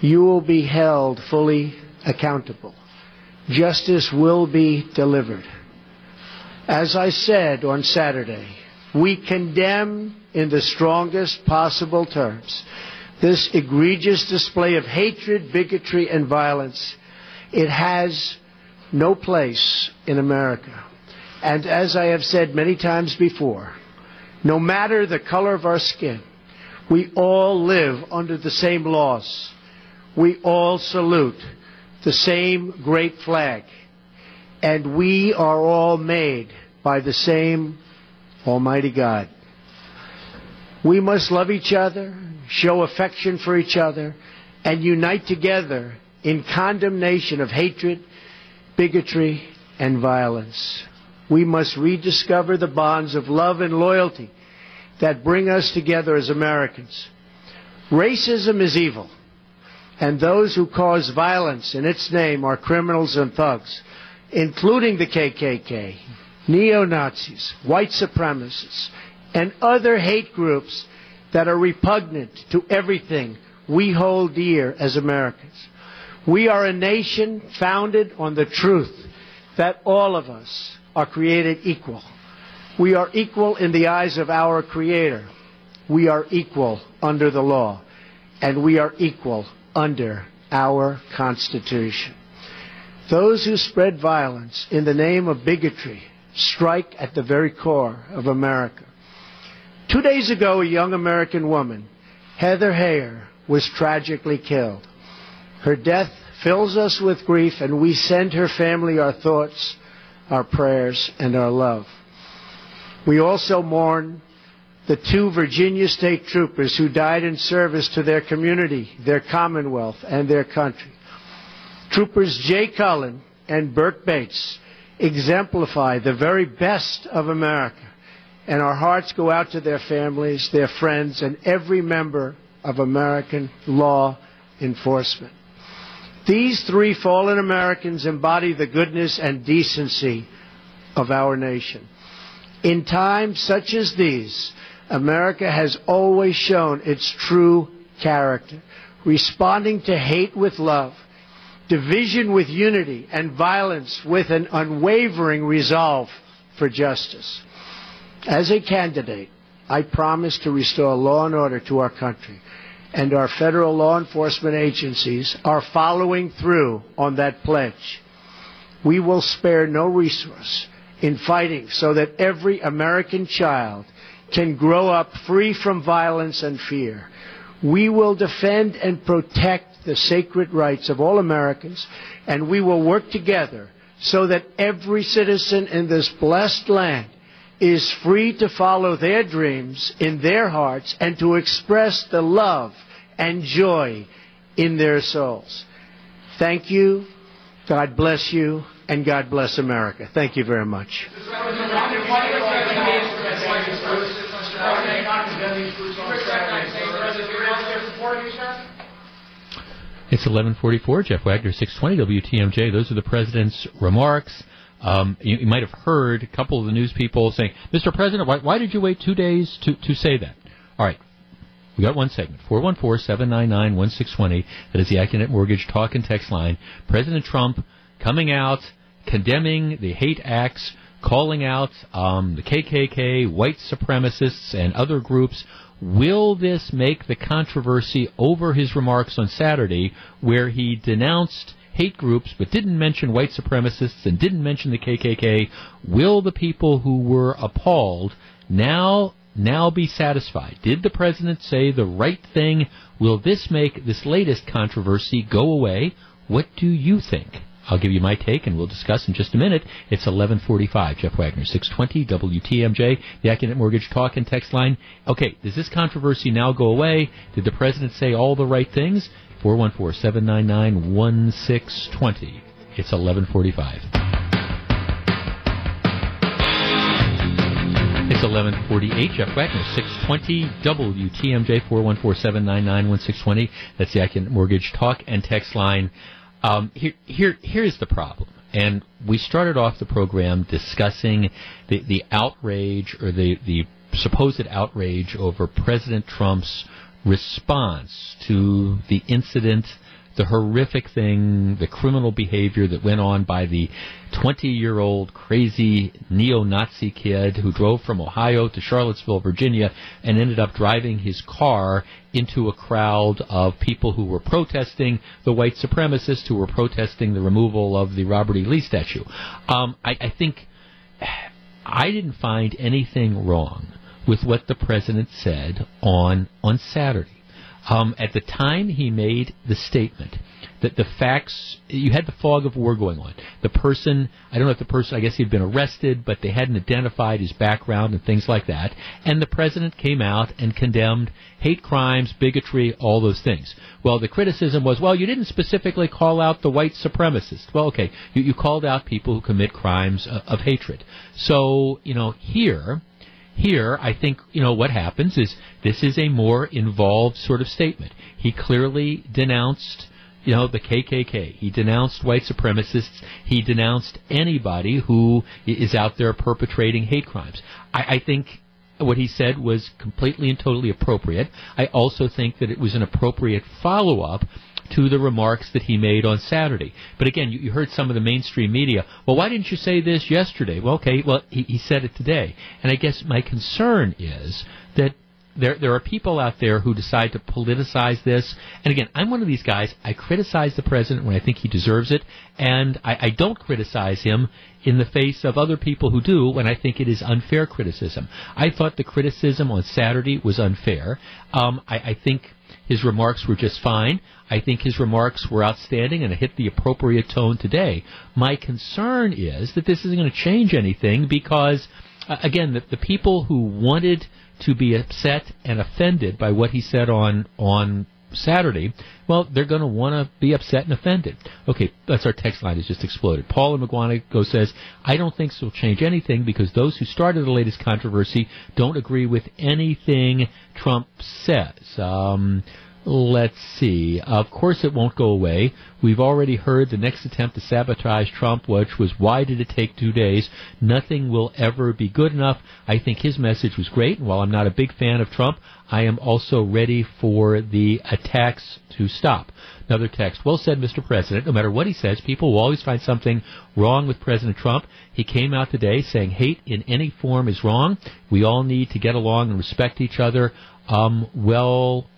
you will be held fully accountable. Justice will be delivered. As I said on Saturday, we condemn in the strongest possible terms this egregious display of hatred, bigotry, and violence. It has no place in America. And as I have said many times before, no matter the color of our skin, we all live under the same laws. We all salute the same great flag. And we are all made by the same Almighty God. We must love each other, show affection for each other, and unite together in condemnation of hatred, bigotry, and violence. We must rediscover the bonds of love and loyalty that bring us together as Americans. Racism is evil, and those who cause violence in its name are criminals and thugs, including the KKK, neo-Nazis, white supremacists, and other hate groups that are repugnant to everything we hold dear as Americans. We are a nation founded on the truth that all of us are created equal. We are equal in the eyes of our Creator. We are equal under the law. And we are equal under our Constitution. Those who spread violence in the name of bigotry strike at the very core of America. Two days ago, a young American woman, Heather Heyer, was tragically killed. Her death fills us with grief, and we send her family our thoughts, our prayers, and our love. We also mourn the two Virginia state troopers who died in service to their community, their commonwealth, and their country. Troopers Jay Cullen and Berke Bates exemplify the very best of America. And our hearts go out to their families, their friends, and every member of American law enforcement. These three fallen Americans embody the goodness and decency of our nation. In times such as these, America has always shown its true character, responding to hate with love division with unity, and violence with an unwavering resolve for justice. As a candidate, I promise to restore law and order to our country, and our federal law enforcement agencies are following through on that pledge. we will spare no resource in fighting so that every American child can grow up free from violence and fear. We will defend and protect the sacred rights of all Americans, and we will work together so that every citizen in this blessed land is free to follow their dreams in their hearts and to express the love and joy in their souls. Thank you. God bless you, and God bless America. Thank you very much. It's 11:44. Jeff Wagner, 620 WTMJ. Those are the president's remarks. Um, you, you, might have heard a couple of the news people saying, "Mr. President, why, why did you wait two days to, to say that?" All right, we got one segment. 414-799-1620. That is the Accunet Mortgage talk and text line. President Trump coming out, condemning the hate acts, calling out um, the KKK, white supremacists, and other groups Will this make the controversy over his remarks on Saturday, where he denounced hate groups but didn't mention white supremacists and didn't mention the KKK? Will the people who were appalled now now be satisfied? Did the president say the right thing? Will this make this latest controversy go away? What do you think? I'll give you my take, and we'll discuss in just a minute. It's 11:45. Jeff Wagner, 620 WTMJ, the Accunet Mortgage Talk and Text line. Okay, does this controversy now go away? Did the president say all the right things? 414-799-1620. It's 11:45. It's 1148. Jeff Wagner, 620 WTMJ, 414-799-1620. That's the Accunet Mortgage Talk and Text line. Um, here, here, here's the problem. And we started off the program discussing the, the outrage or the, the supposed outrage over President Trump's response to the incident the horrific thing, the criminal behavior that went on by the 20 year old crazy neo Nazi kid who drove from Ohio to Charlottesville, Virginia, and ended up driving his car into a crowd of people who were protesting the white supremacists who were protesting the removal of the Robert E. Lee statue. Um, I, I think I didn't find anything wrong with what the president said on on Saturday. Um, at the time he made the statement that the facts, you had the fog of war going on. The person, I don't know if the person, I guess he'd been arrested, but they hadn't identified his background and things like that. And the president came out and condemned hate crimes, bigotry, all those things. Well, the criticism was, well, you didn't specifically call out the white supremacists. Well, okay, you, you called out people who commit crimes of, of hatred. So, you know, here, here, I think, you know, what happens is this is a more involved sort of statement. He clearly denounced, you know, the KKK. He denounced white supremacists. He denounced anybody who is out there perpetrating hate crimes. I, I think what he said was completely and totally appropriate. I also think that it was an appropriate follow up to the remarks that he made on Saturday. But again, you, you heard some of the mainstream media. Well, why didn't you say this yesterday? Well, okay, well, he, he said it today. And I guess my concern is that there there are people out there who decide to politicize this. And again, I'm one of these guys. I criticize the president when I think he deserves it, and I, I don't criticize him in the face of other people who do when I think it is unfair criticism. I thought the criticism on Saturday was unfair. Um, I, I think his remarks were just fine. I think his remarks were outstanding and hit the appropriate tone today. My concern is that this isn't going to change anything because, uh, again, the, the people who wanted to be upset and offended by what he said on on Saturday, well, they're going to want to be upset and offended. Okay, that's our text line has just exploded. Paul in Mukwonago says, I don't think this will change anything because those who started the latest controversy don't agree with anything Trump says. Um, Let's see. Of course, it won't go away. We've already heard the next attempt to sabotage Trump, which was why did it take two days? Nothing will ever be good enough. I think his message was great, and while I'm not a big fan of Trump, I am also ready for the attacks to stop. Another text. Well said, Mr. President. No matter what he says, people will always find something wrong with President Trump. He came out today saying hate in any form is wrong. We all need to get along and respect each other. Um, well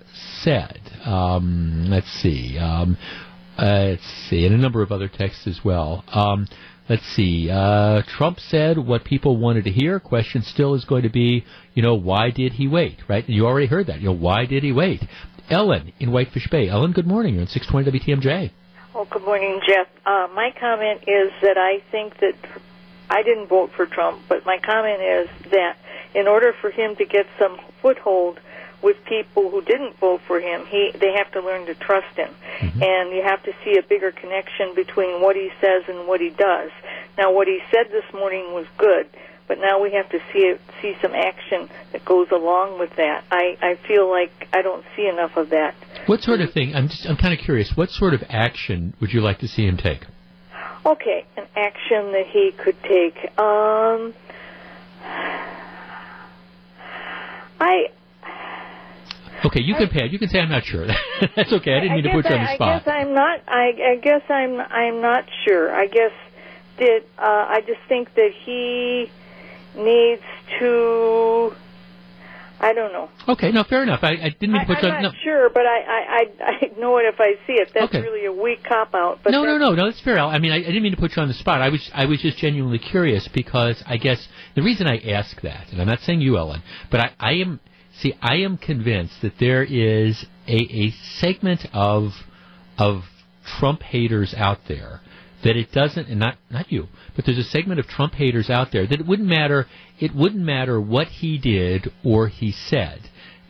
said. Um, let's see. Um, Uh, let's see, and a number of other texts as well. Um, let's see. Uh, Trump said what people wanted to hear. Question still is going to be, you know, why did he wait? Right? You already heard that. You know, why did he wait? Ellen in Whitefish Bay. Ellen, good morning. You're on 620 WTMJ. Oh, good morning, Jeff. Uh, my comment is that I think that I didn't vote for Trump, but my comment is that in order for him to get some foothold with people who didn't vote for him, he they have to learn to trust him, mm-hmm. and you have to see a bigger connection between what he says and what he does. Now, what he said this morning was good, but now we have to see it, see some action that goes along with that. I I feel like I don't see enough of that. What sort of thing? I'm just I'm kind of curious. What sort of action would you like to see him take? Okay, an action that he could take. Um, I Okay, you can pay. You can say I'm not sure. That's okay. I didn't mean I to put you on the spot. I guess I'm not. I, I guess I'm. I'm not sure. I guess that uh, I just think that he needs to. I don't know. Okay, no, fair enough. I, I didn't mean to put I, you on. The I'm not sure, but I, I, I, I know it if I see it. That's Okay. really a weak cop out. But no, no, no, no. That's fair. I mean, I, I didn't mean to put you on the spot. I was, I was just genuinely curious because I guess the reason I ask that, and I'm not saying you, Ellen, but I, I am, see, I am convinced that there is a, a segment of, of Trump haters out there that it doesn't, and not, not you, but there's a segment of Trump haters out there that it wouldn't matter, it wouldn't matter what he did or he said.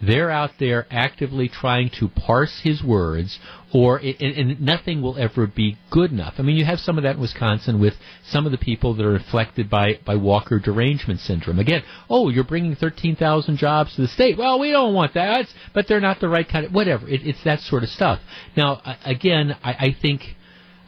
They're out there actively trying to parse his words, or and, and nothing will ever be good enough. I mean, you have some of that in Wisconsin with some of the people that are afflicted by by Walker derangement syndrome. Again, oh, you're bringing thirteen thousand jobs to the state. Well, we don't want that, but they're not the right kind of whatever. It, it's that sort of stuff. Now, again, I, I think.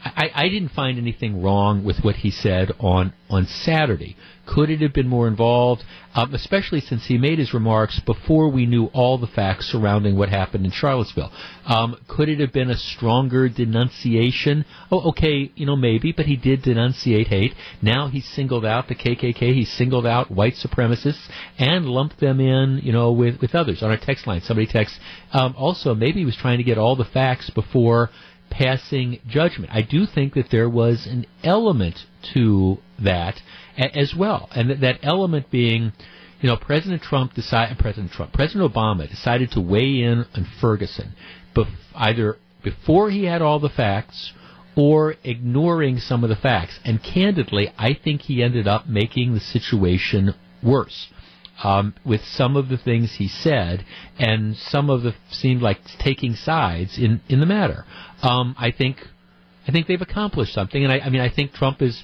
I, I didn't find anything wrong with what he said on on Saturday. Could it have been more involved, um, especially since he made his remarks before we knew all the facts surrounding what happened in Charlottesville? Um, could it have been a stronger denunciation? Oh, okay, you know maybe, but he did denunciate hate. Now he's singled out the KKK. He singled out white supremacists and lumped them in, you know, with with others. On our text line, somebody texts. Um, also, maybe he was trying to get all the facts before passing judgment. I do think that there was an element to that as well, and that, that element being, you know, President Trump decided, President Trump, President Obama decided to weigh in on Ferguson, bef- either before he had all the facts or ignoring some of the facts. And candidly, I think he ended up making the situation worse. Um, with some of the things he said, and some of the seemed like taking sides in, in the matter. Um, I think I think they've accomplished something, and I, I mean I think Trump is.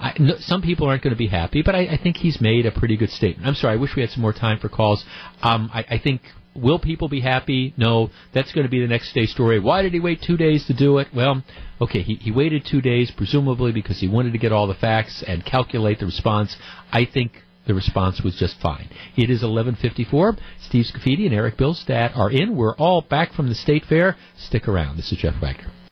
I, no, some people aren't going to be happy, but I, I think he's made a pretty good statement. I'm sorry, I wish we had some more time for calls. Um, I, I think will people be happy? No, that's going to be the next day story. Why did he wait two days to do it? Well, okay, he, he waited two days, presumably because he wanted to get all the facts and calculate the response. I think the response was just fine. It is 11:54. Steve Scaffidi and Eric Bilstad are in. We're all back from the state fair. Stick around. This is Jeff Wagner.